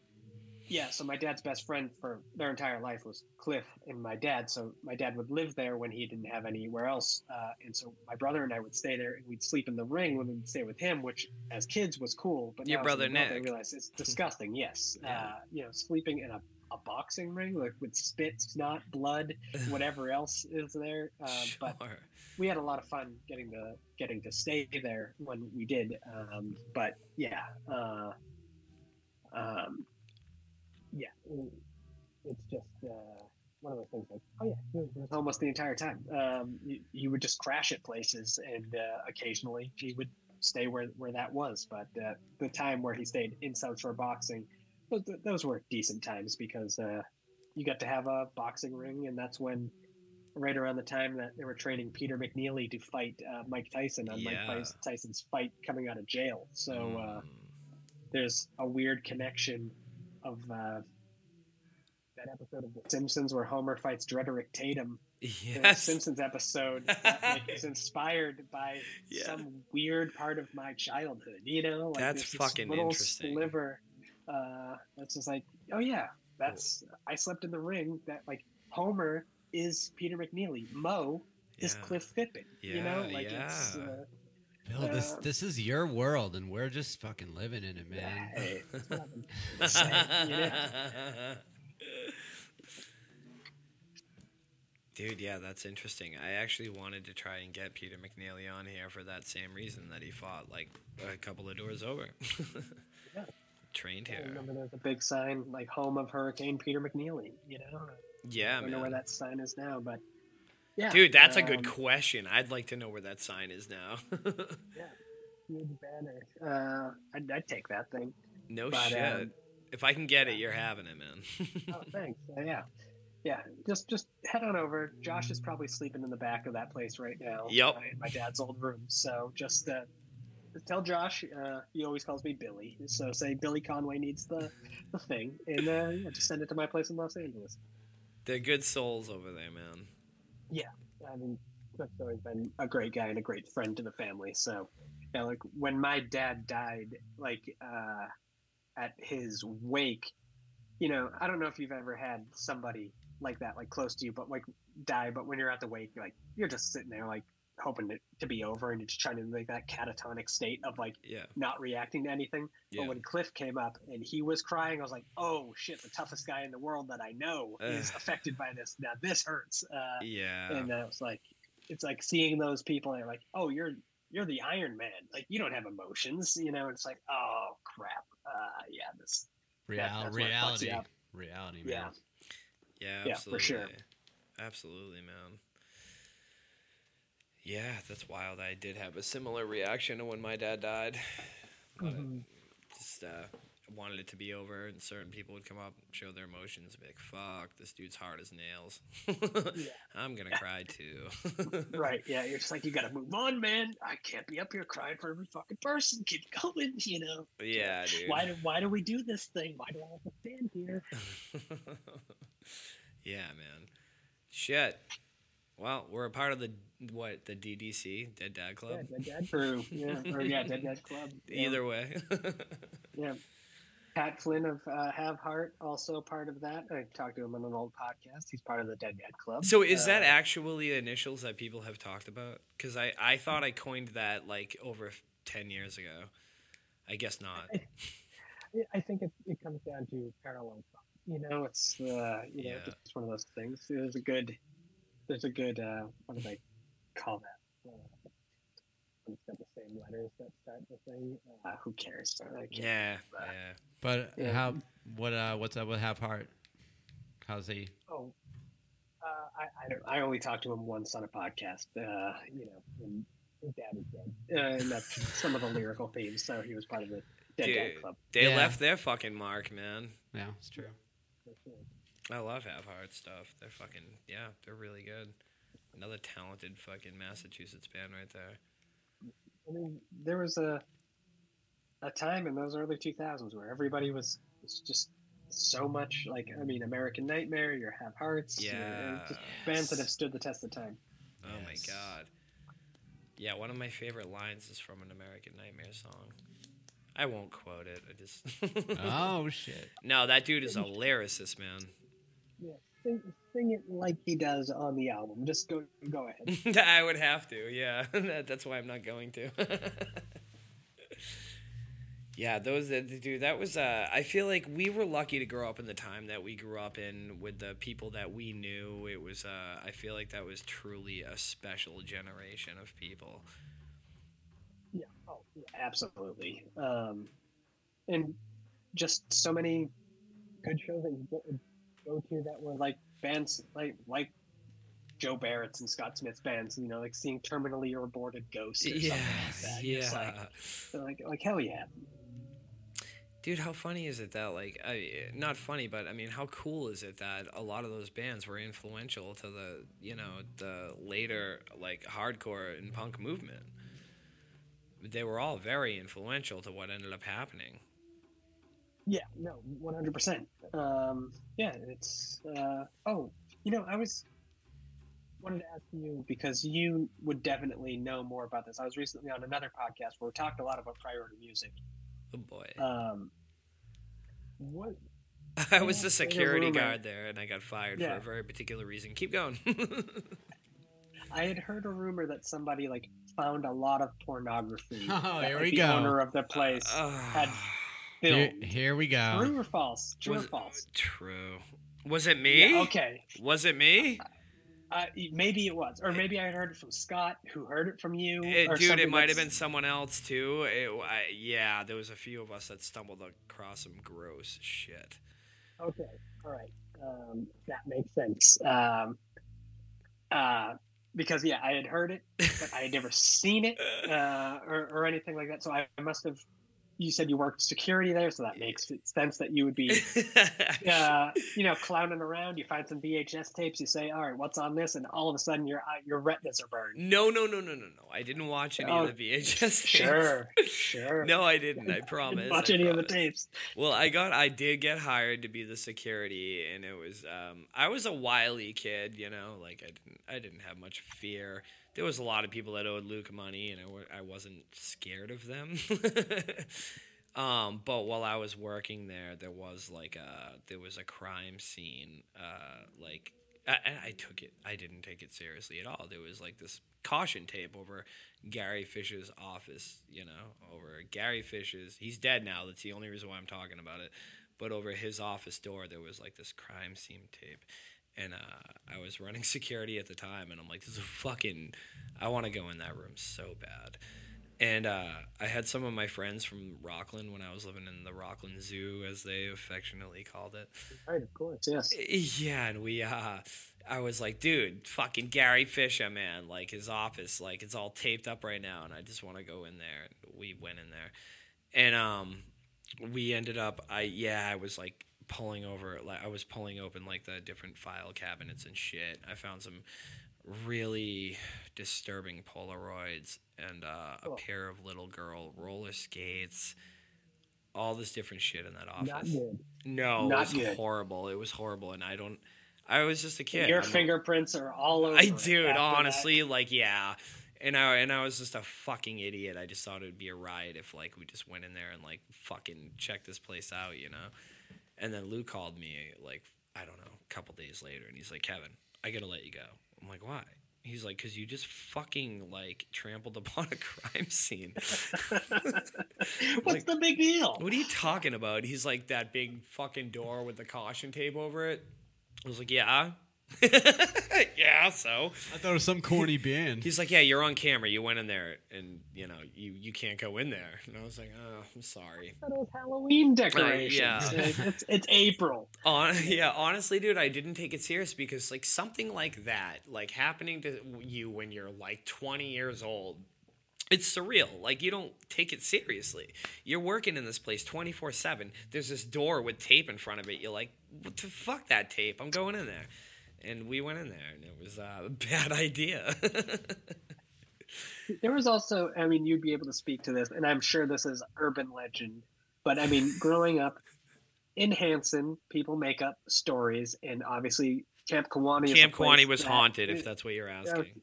yeah, so my dad's best friend for their entire life was Cliff and my dad. So my dad would live there when he didn't have anywhere else, uh, and so my brother and I would stay there, and we'd sleep in the ring when we'd stay with him, which as kids was cool. But Your now brother adult, I Nick. realize it's disgusting. Yes, Yeah. uh, you know, sleeping in a, a boxing ring like with spit, snot, blood, whatever else is there. Uh, But we had a lot of fun getting to getting to stay there when we did. Um, but yeah, uh, um, yeah, it's just uh, one of those things. Like, oh yeah, it was almost the entire time. Um, you, you would just crash at places, and uh, occasionally he would stay where where that was. But uh, the time where he stayed in South Shore Boxing, those, those were decent times because uh, you got to have a boxing ring, and that's when right around the time that they were training Peter McNeely to fight uh, Mike Tyson on Yeah. Mike Tyson's fight coming out of jail. So uh, Mm. there's a weird connection of uh, that episode of The Simpsons where Homer fights Drederick Tatum. The. Simpsons episode that like, is inspired by Yeah. some weird part of my childhood. You know, like That's fucking little interesting. Sliver. Uh, that's just like, oh yeah, that's I slept in the ring. That like Homer is Peter McNeely. Moe is Yeah. Cliff Fippen. you know, Yeah, it's. yeah. Uh, Bill, this Uh, this is your world, and we're just fucking living in it, man. hey, it's what I've been saying, you know? Dude, yeah, that's interesting. I actually wanted to try and get Peter McNeely on here for that same reason that he fought like a couple of doors over. Trained I here. remember there's a big sign like home of Hurricane Peter McNeely. You know, Yeah, I don't know where that sign is now, but yeah, Dude, that's a good um, question. I'd like to know where that sign is now. Yeah. Huge banner. Uh, I'd, I'd take that thing. no But, shit. um, if I can get it, you're having it, man. Oh, thanks. Uh, yeah, yeah. Just just head on over. Josh is probably sleeping in the back of that place right now. Yep. uh, in my dad's old room. So just uh, just tell Josh. Uh, he always calls me Billy. So say Billy Conway needs the the thing, and uh, yeah, just send it to my place in Los Angeles. They're good souls over there, man. Yeah, I mean, Cliff's always been a great guy and a great friend to the family. So, yeah, like when my dad died, like uh, at his wake, you know, I don't know if you've ever had somebody like that, like close to you, but like die. But when you're at the wake, you're like you're just sitting there, like hoping it to be over, and just trying to make that catatonic state of like Yeah. not reacting to anything. Yeah. But when Cliff came up and he was crying, I was like, "Oh shit! The toughest guy in the world that I know is affected by this. Now this hurts." Uh, Yeah. and uh, was like it's like seeing those people and they're like oh you're you're the iron man like you don't have emotions you know it's like oh crap uh yeah this Real, fucks reality, reality, man. yeah Yeah, Yeah, for sure. Absolutely, man. Yeah, that's wild. I did have a similar reaction to when my dad died. Mhm. just uh, wanted it to be over, and certain people would come up and show their emotions, and be like, "Fuck, this dude's hard as nails." I'm gonna cry too. right yeah you're just like you gotta move on man i can't be up here crying for every fucking person keep going you know yeah, dude. why do why do we do this thing why do i have to stand here yeah, man. Shit. Well, we're a part of the what the DDC Dead Dad Club. yeah dead dad crew yeah or yeah dead dad club yeah. Either way. Yeah. Pat Flynn of uh, Have Heart, also part of that. I talked to him on an old podcast. He's part of the Dead Dad Club. so is that Uh, actually initials that people have talked about? Because I, I thought I coined that like over 10 years ago. I guess not. I think it, it comes down to parallel thought. You know, it's uh, you know, it's one of those things. There's a good, there's a good. Uh, what do they call that? Uh, it's got the same letters that start the thing. Uh, who cares? I Yeah, Uh, yeah. But Yeah. how? What? Uh, what's up with Have Heart? How's he? Oh, uh, I, I don't. I only talked to him once on a podcast. Uh, you know, when his dad is dead, uh, and that's some of the lyrical themes. So he was part of the Dead Dude, Dad Club. they Yeah. left their fucking mark, man. Yeah, it's true. For sure. I love Have Heart stuff. They're fucking, yeah, they're really good. Another talented fucking Massachusetts band right there. I mean, there was a a time in those early 2000s where everybody was, was just so much like I mean, American Nightmare, Your Have Hearts, you Yeah. just bands that have stood the test of time. Oh my god. Yeah, one of my favorite lines is from an American Nightmare song. I won't quote it. I just. oh shit. No, that dude is a lyricist, man. Yeah, sing, sing it like he does on the album. Just go go ahead. I would have to, yeah. That- That's why I'm not going to. yeah, those uh, dude. That was. Uh, I feel like we were lucky to grow up in the time that we grew up in with the people that we knew. It was. Uh, I feel like that was truly a special generation of people. Yeah, oh, yeah, absolutely. Um, and just so many good shows that you go, to that were like bands like like Joe Barrett's and Scott Smith's bands. You know, like seeing terminally or aborted ghosts or something like that. It's yeah. like, like like hell yeah. Dude, how funny is it that like I not funny, but I mean, how cool is it that a lot of those bands were influential to the you know the later like hardcore and punk movement. They were all very influential to what ended up happening. Yeah, no, one hundred percent. Um, yeah, it's. Uh, oh, you know, I was wanted to ask you because you would definitely know more about this. I was recently on another podcast where we talked a lot about priority music. Oh boy, Um, what? I was the security guard there, and I got fired for a very particular reason. Keep going. I had heard a rumor that somebody like found a lot of pornography. Oh, here we the go. owner of the place had Here, here we go. True or false? True Was or false? True. Was it me? Yeah, okay. Was it me? Uh, maybe it was, or maybe I heard it from Scott, who heard it from you. Eh, or dude, it might have been someone else too. It, I, yeah, there was a few of us that stumbled across some gross shit. Okay, all right, um, that makes sense. Um, uh, because yeah, I had heard it, but I had never seen it uh, or, or anything like that. So I must have. You said you worked security there, so that makes sense that you would be, uh, you know, clowning around. You find some VHS tapes. You say, "All right, what's on this?" And all of a sudden, your your retinas are burned. no, no, no, no, no, no. I didn't watch any Oh, of the VHS. tapes. Sure, sure. No, I didn't. I Didn't promise. watch I any of the tapes. Well, I got, I did get hired to be the security, and it was, um, I was a wily kid, you know, like I didn't, I didn't have much fear. There was a lot of people that owed Luke money, and I, wasn't scared of them. um, but while I was working there, there was like a, there was a crime scene, uh, like. I, I took it. I didn't take it seriously at all. There was like this caution tape over Gary Fisher's office, you know, over Gary Fisher's. He's dead now. That's the only reason why I'm talking about it. But over his office door, there was like this crime scene tape. And uh, I was running security at the time, and I'm like, this is a fucking. I want to go in that room so bad. And uh, I had some of my friends from Rockland when I was living in the Rockland Zoo, as they affectionately called it. Right, of course, yes. Yeah, and we uh I was like, dude, fucking Gary Fisher, man, like his office, like it's all taped up right now and I just want to go in there. And we went in there. And um we ended up I yeah, I was like pulling over like I was pulling open like the different file cabinets and shit. I found some really disturbing Polaroids and uh, a Oh. pair of little girl roller skates. All this different shit in that office. No, Not it was good. horrible. It was horrible, and I don't. I was just a kid. Your I'm- fingerprints are all over. I it dude, after that. honestly, like yeah, and I and I was just a fucking idiot. I just thought it would be a riot if like we just went in there and like fucking checked this place out, you know. And then Lou called me like I don't know a couple days later, and he's like, Kevin, I gotta let you go. I'm like, why? He's like, because you just fucking like trampled upon a crime scene. What's Like- the big deal? What are you talking about? He's like that big fucking door with the caution tape over it. I was like, yeah. yeah, so. I thought it was some corny band. He's like, yeah, you're on camera. You went in there and, you know, you, you can't go in there. And I was like, oh, I'm sorry. I thought it was Halloween decorations. yeah. It's, it's April. On, yeah, honestly, dude, I didn't take it serious because, like, something like that, like, happening to you when you're, like, 20 years old, it's surreal. Like, you don't take it seriously. You're working in this place 24 7. There's this door with tape in front of it. You're like, what the fuck, that tape? I'm going in there. And we went in there, and it was uh, a bad idea. There was also, I mean, you'd be able to speak to this, and I'm sure this is urban legend, but I mean, growing up in Hanson, people make up stories, and obviously Camp Kiwanee. Camp place Kiwanee was that- haunted, if that's what you're asking.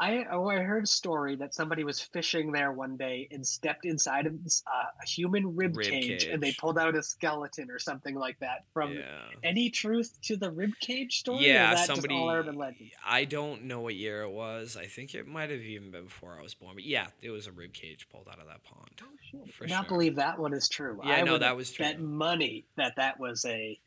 I oh, I heard a story that somebody was fishing there one day and stepped inside of this, uh, a human rib, Rib cage, and they pulled out a skeleton or something like that. From yeah. any truth to the rib cage story? Yeah, that somebody. All urban legend. I don't know what year it was. I think it might have even been before I was born. But yeah, it was a rib cage pulled out of that pond. Oh, shit. For I cannot sure. believe that one is true. Yeah, I no, that was true. Bet money that that was a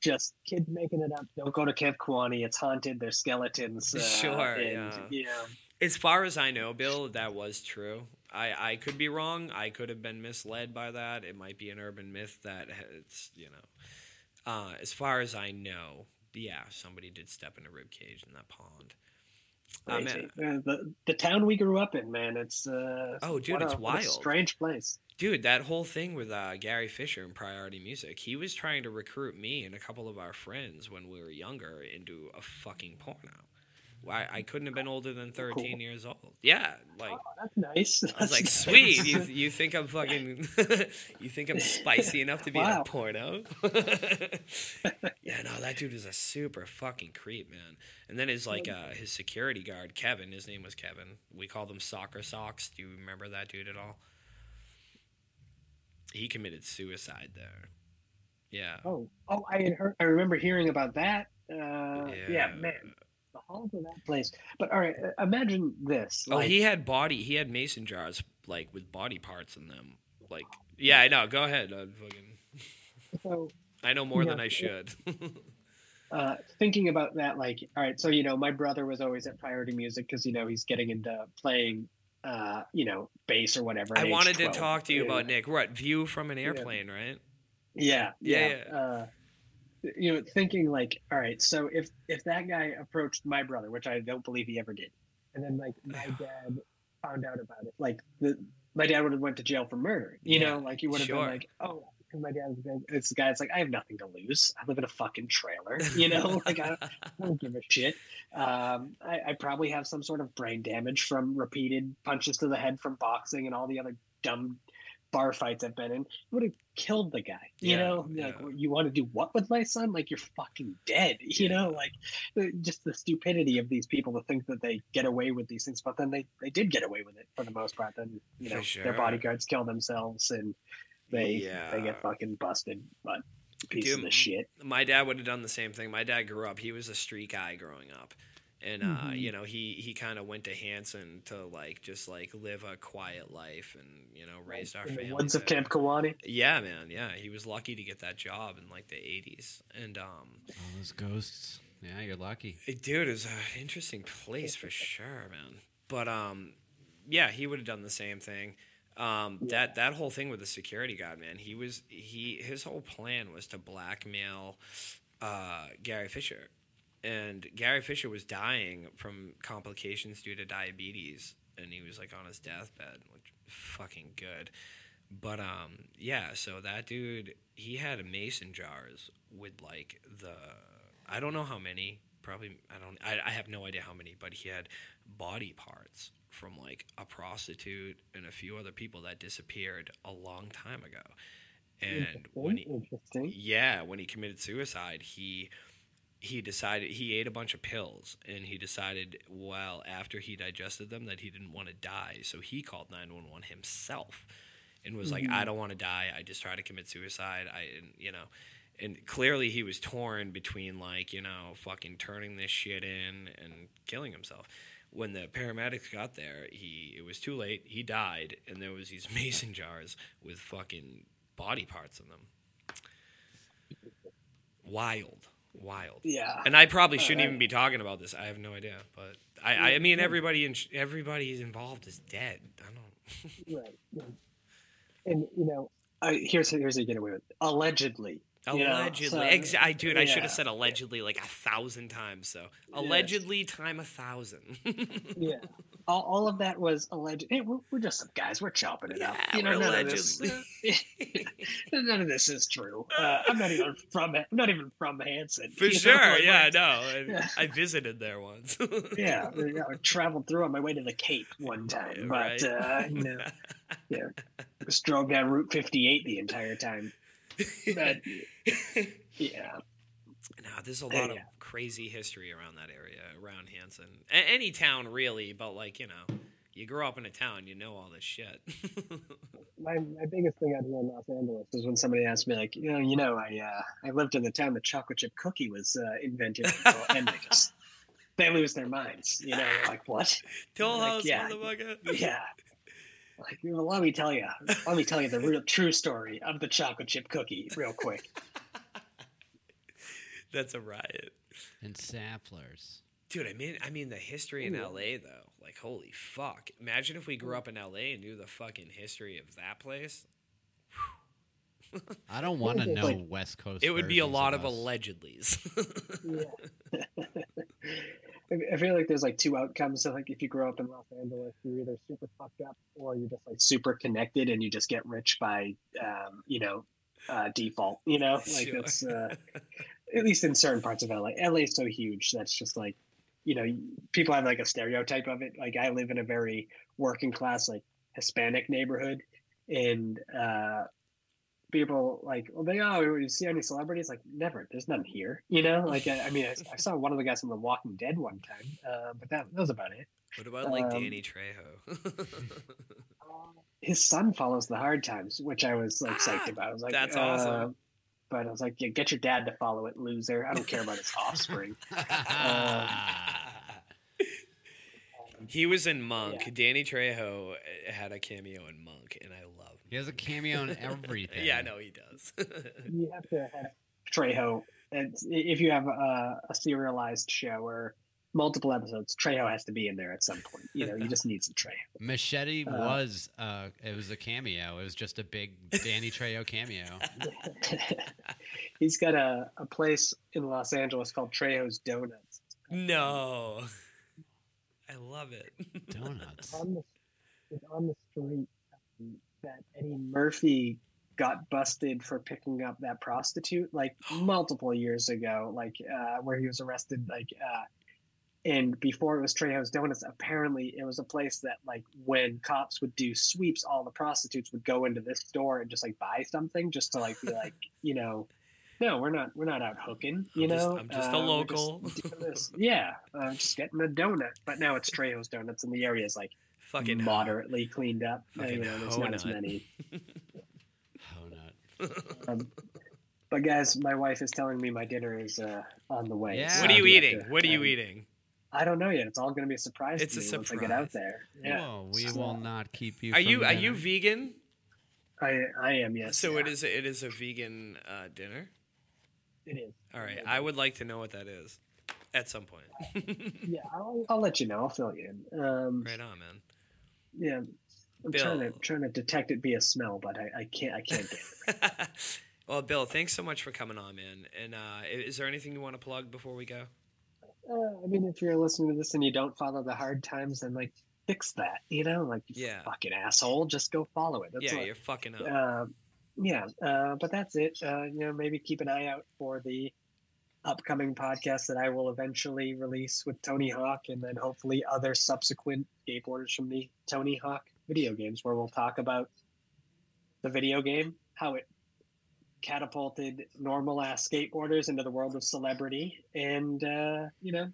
just kids making it up. Don't go to Camp Kiwanee. It's haunted. There's skeletons. Uh, Sure, and, yeah. You know, As far as I know, Bill, that was true. I, I could be wrong. I could have been misled by that. It might be an urban myth that it's you know. Uh, as far as I know, yeah, somebody did step in a rib cage in that pond. Man, Uh, the the town we grew up in, man. It's uh, Oh, dude, it's a wild. strange place. Dude, that whole thing with uh, Gary Fisher and Priority Music, he was trying to recruit me and a couple of our friends when we were younger into a fucking porno. I, I couldn't have been older than 13 years old. Yeah, like Oh, that's nice. I was like, nice. sweet. You, you think I'm fucking? you think I'm spicy enough to be in a porno? yeah, no, that dude was a super fucking creep, man. And then his like uh, his security guard, Kevin. His name was Kevin. We called him Soccer Socks. Do you remember that dude at all? He committed suicide there. Yeah. oh, oh, I had heard. I remember hearing about that. Uh, yeah. man, the halls of that place. But all right, uh, imagine this. Oh, like, he had body. He had mason jars like with body parts in them. Like, yeah, I know. Go ahead. i fucking. so I know more than I should. uh, thinking about that, like, all right, so you know, my brother was always at Priority Music because you know he's getting into playing, uh, you know, bass or whatever. I wanted to talk to you Yeah. about Nick. What view from an airplane, right? Yeah, Yeah, yeah. Uh, you know, thinking like, all right, so if if that guy approached my brother, which I don't believe he ever did, and then like my dad found out about it, like the my dad would have went to jail for murder. You Yeah, know, like he would have sure. been like, oh. Because my dad was like, it's the guy. It's like I have nothing to lose. I live in a fucking trailer. You know, like I, I don't give a shit. Um, I, I probably have some sort of brain damage from repeated punches to the head from boxing and all the other dumb bar fights I've been in. Would have killed the guy. You Yeah, know, yeah. like you want to do what with my son? Like you're fucking dead. You know, like just the stupidity of these people to think that they get away with these things, but then they they did get away with it for the most part. Then you know sure. their bodyguards kill themselves and they Yeah. they get fucking busted. But pieces Dude, of shit. My dad would have done the same thing. My dad grew up. He was a street guy growing up, and uh, Mhm. you know he he kind of went to Hanson to like just like live a quiet life and you know raised our in family. woods of. Camp Kiwanee. Yeah, man. Yeah, he was lucky to get that job in like the '80s, and um, All those ghosts. Yeah, you're lucky. Dude, It- was an interesting place for sure, man. But um, yeah, he would have done the same thing. Um, that that whole thing with the security guard, man. He was he his whole plan was to blackmail uh, Gary Fisher, and Gary Fisher was dying from complications due to diabetes, and he was like on his deathbed, which fucking good. But um, yeah, so that dude, he had mason jars with like the I don't know how many. Probably I don't. I, I have no idea how many, but he had body parts from like a prostitute and a few other people that disappeared a long time ago. And when he, yeah, when he committed suicide, he he decided he ate a bunch of pills and he decided well after he digested them that he didn't want to die, so he called 911 himself and was like I mm-hmm. don't want to die. I just tried to commit suicide. I and, you know, and clearly he was torn between like, you know, fucking turning this shit in and killing himself. When the paramedics got there, he it was too late. He died and there was these mason jars with fucking body parts in them. Wild, wild. Yeah. And I probably shouldn't even be talking about this. I have no idea, but I, I mm-hmm. mean, everybody in, everybody involved is dead. I don't. Right. And you know, I, here's here's how you get away with it. Allegedly. you know, so- Ex- I dude, I should have said allegedly like a thousand times. So Yes. allegedly, time a thousand. Yeah. All, all of that was alleged. Hey, we're, we're just some guys. We're chopping it up. You know, none of this. none of this is true. Uh, I'm not even from. I'm not even from Hanson. For know, sure, like, yeah, I know. Yeah. I visited there once. Yeah, I traveled through on my way to the Cape one time, but Right. uh, you know, yeah, just drove down Route 58 the entire time. But yeah, Now there's a lot of yeah. crazy history around that area, around Hanson. A- any town, really, but like, you know, you grow up in a town, you know all this shit. my, my biggest thing out here in Los Angeles is when somebody asks me like, you know, you know, I uh, I lived in the town the chocolate chip cookie was uh, invented, in," and they just they lose their minds. You know, like what? Toll Like, House, yeah. motherfucker. Yeah. Like, you know, let me tell you, let me tell you the real true story of the chocolate chip cookie, real quick. That's a riot. And Samplers. Dude, I mean, I mean the history in Ooh. LA though. Like, holy fuck! Imagine if we grew up in LA and knew the fucking history of that place. I don't want to know like- West Coast. It would be a lot of us. allegedlys. Yeah. I- feel like there's like two outcomes. So like if you grow up in Los Angeles, you're either super fucked up or you're just like super connected and you just get rich by, um, you know, uh, default. You know, like Sure. that's uh, at least in certain parts of LA. LA is so huge that's just like, you know, people have like a stereotype of it. Like I live in a very working class, like Hispanic neighborhood, and uh, people like, well, they oh, you see any celebrities? Like never. There's none here. You know, like I, I mean, I, I saw one of the guys from The Walking Dead one time, uh, but that, that was about it. what about like Um, Danny Trejo? His son follows the hard times, which I was like Ah, psyched about. I was like, that's uh, awesome. But I was like, yeah, get your dad to follow it, loser. I don't care about his offspring. Um, he was in Monk. Yeah. Danny Trejo uh, had a cameo in Monk, and I. he has a cameo in everything. Yeah, I know he does. you have to have Trejo. And if you have a, a serialized show or multiple episodes, Trejo has to be in there at some point. You know, you just need some Trejo. Machete Uh, was uh it was a cameo. It was just a big Danny Trejo cameo. He's got a, a place in Los Angeles called Trejo's Donuts. no, I love it. Donuts. on the it's on the street that Eddie Murphy got busted for picking up that prostitute like multiple years ago, like uh, where he was arrested. Like, uh, and before it was Trejo's Donuts, apparently it was a place that like when cops would do sweeps, all the prostitutes would go into this store and just like buy something just to like be like, you know. No, we're not. We're not out hooking. You I'm just- know, I'm just a Uh, local." this. Yeah, uh, just getting a donut. But now it's Trejo's Donuts, and the area is like Fucking hot. moderately cleaned up. Fucking you know, there's not as many. Oh nut. Um, but guys, my wife is telling me my dinner is uh, on the way. Yeah. so What are you eating? to- What are you um, eat? I don't know yet. It's all going to be a surprise It's to a me once I get out there. Yeah, Whoa, we So, will not keep you. Are from you are you vegan? I I am yes. So yeah, it is it is a vegan uh, dinner. It is. All right, I would like to know what that is at some point. Yeah, I'll, I'll let you know. I'll fill you in. Um, right on, man. Yeah, I'm Bill. trying to trying to detect it via smell, but I, I can't I can't get it. well, Bill, thanks so much for coming on, man. And uh, is there anything you want to plug before we go? Uh, I mean, if you're listening to this and you don't follow the hard times, then like fix that. You know, like you Yeah. fucking asshole, just go follow it. That's yeah, you're fucking up. uh, yeah, uh, but that's it. Uh, you know, maybe keep an eye out for the upcoming podcast that I will eventually release with Tony Hawk, and then hopefully other subsequent skateboarders from the Tony Hawk video games, where we'll talk about the video game, how it catapulted normal ass skateboarders into the world of celebrity, and uh, you know,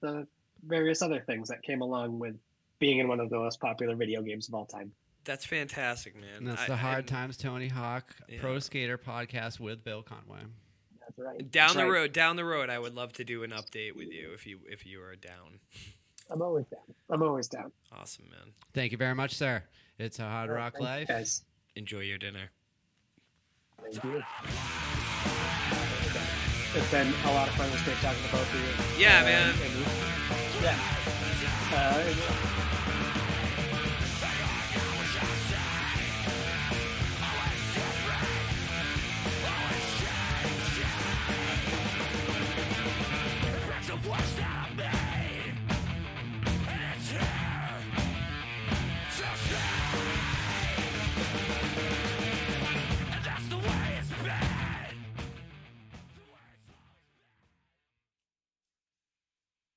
the various other things that came along with being in one of the most popular video games of all time. That's fantastic, man. And that's I- the Hard I'm- Times Tony Hawk Yeah. Pro Skater podcast with Bill Conway. That's right. Down That's the right. road, down the road, I would love to do an update with you if you if you are down. I'm always down. I'm always down. Awesome, man. Thank you very much, sir. It's a Hard Rock Thank you, Life. guys. Enjoy your dinner. Thank you. It's been a lot of fun. It was great talking to both of you. Yeah, Uh, man. and- yeah. Uh,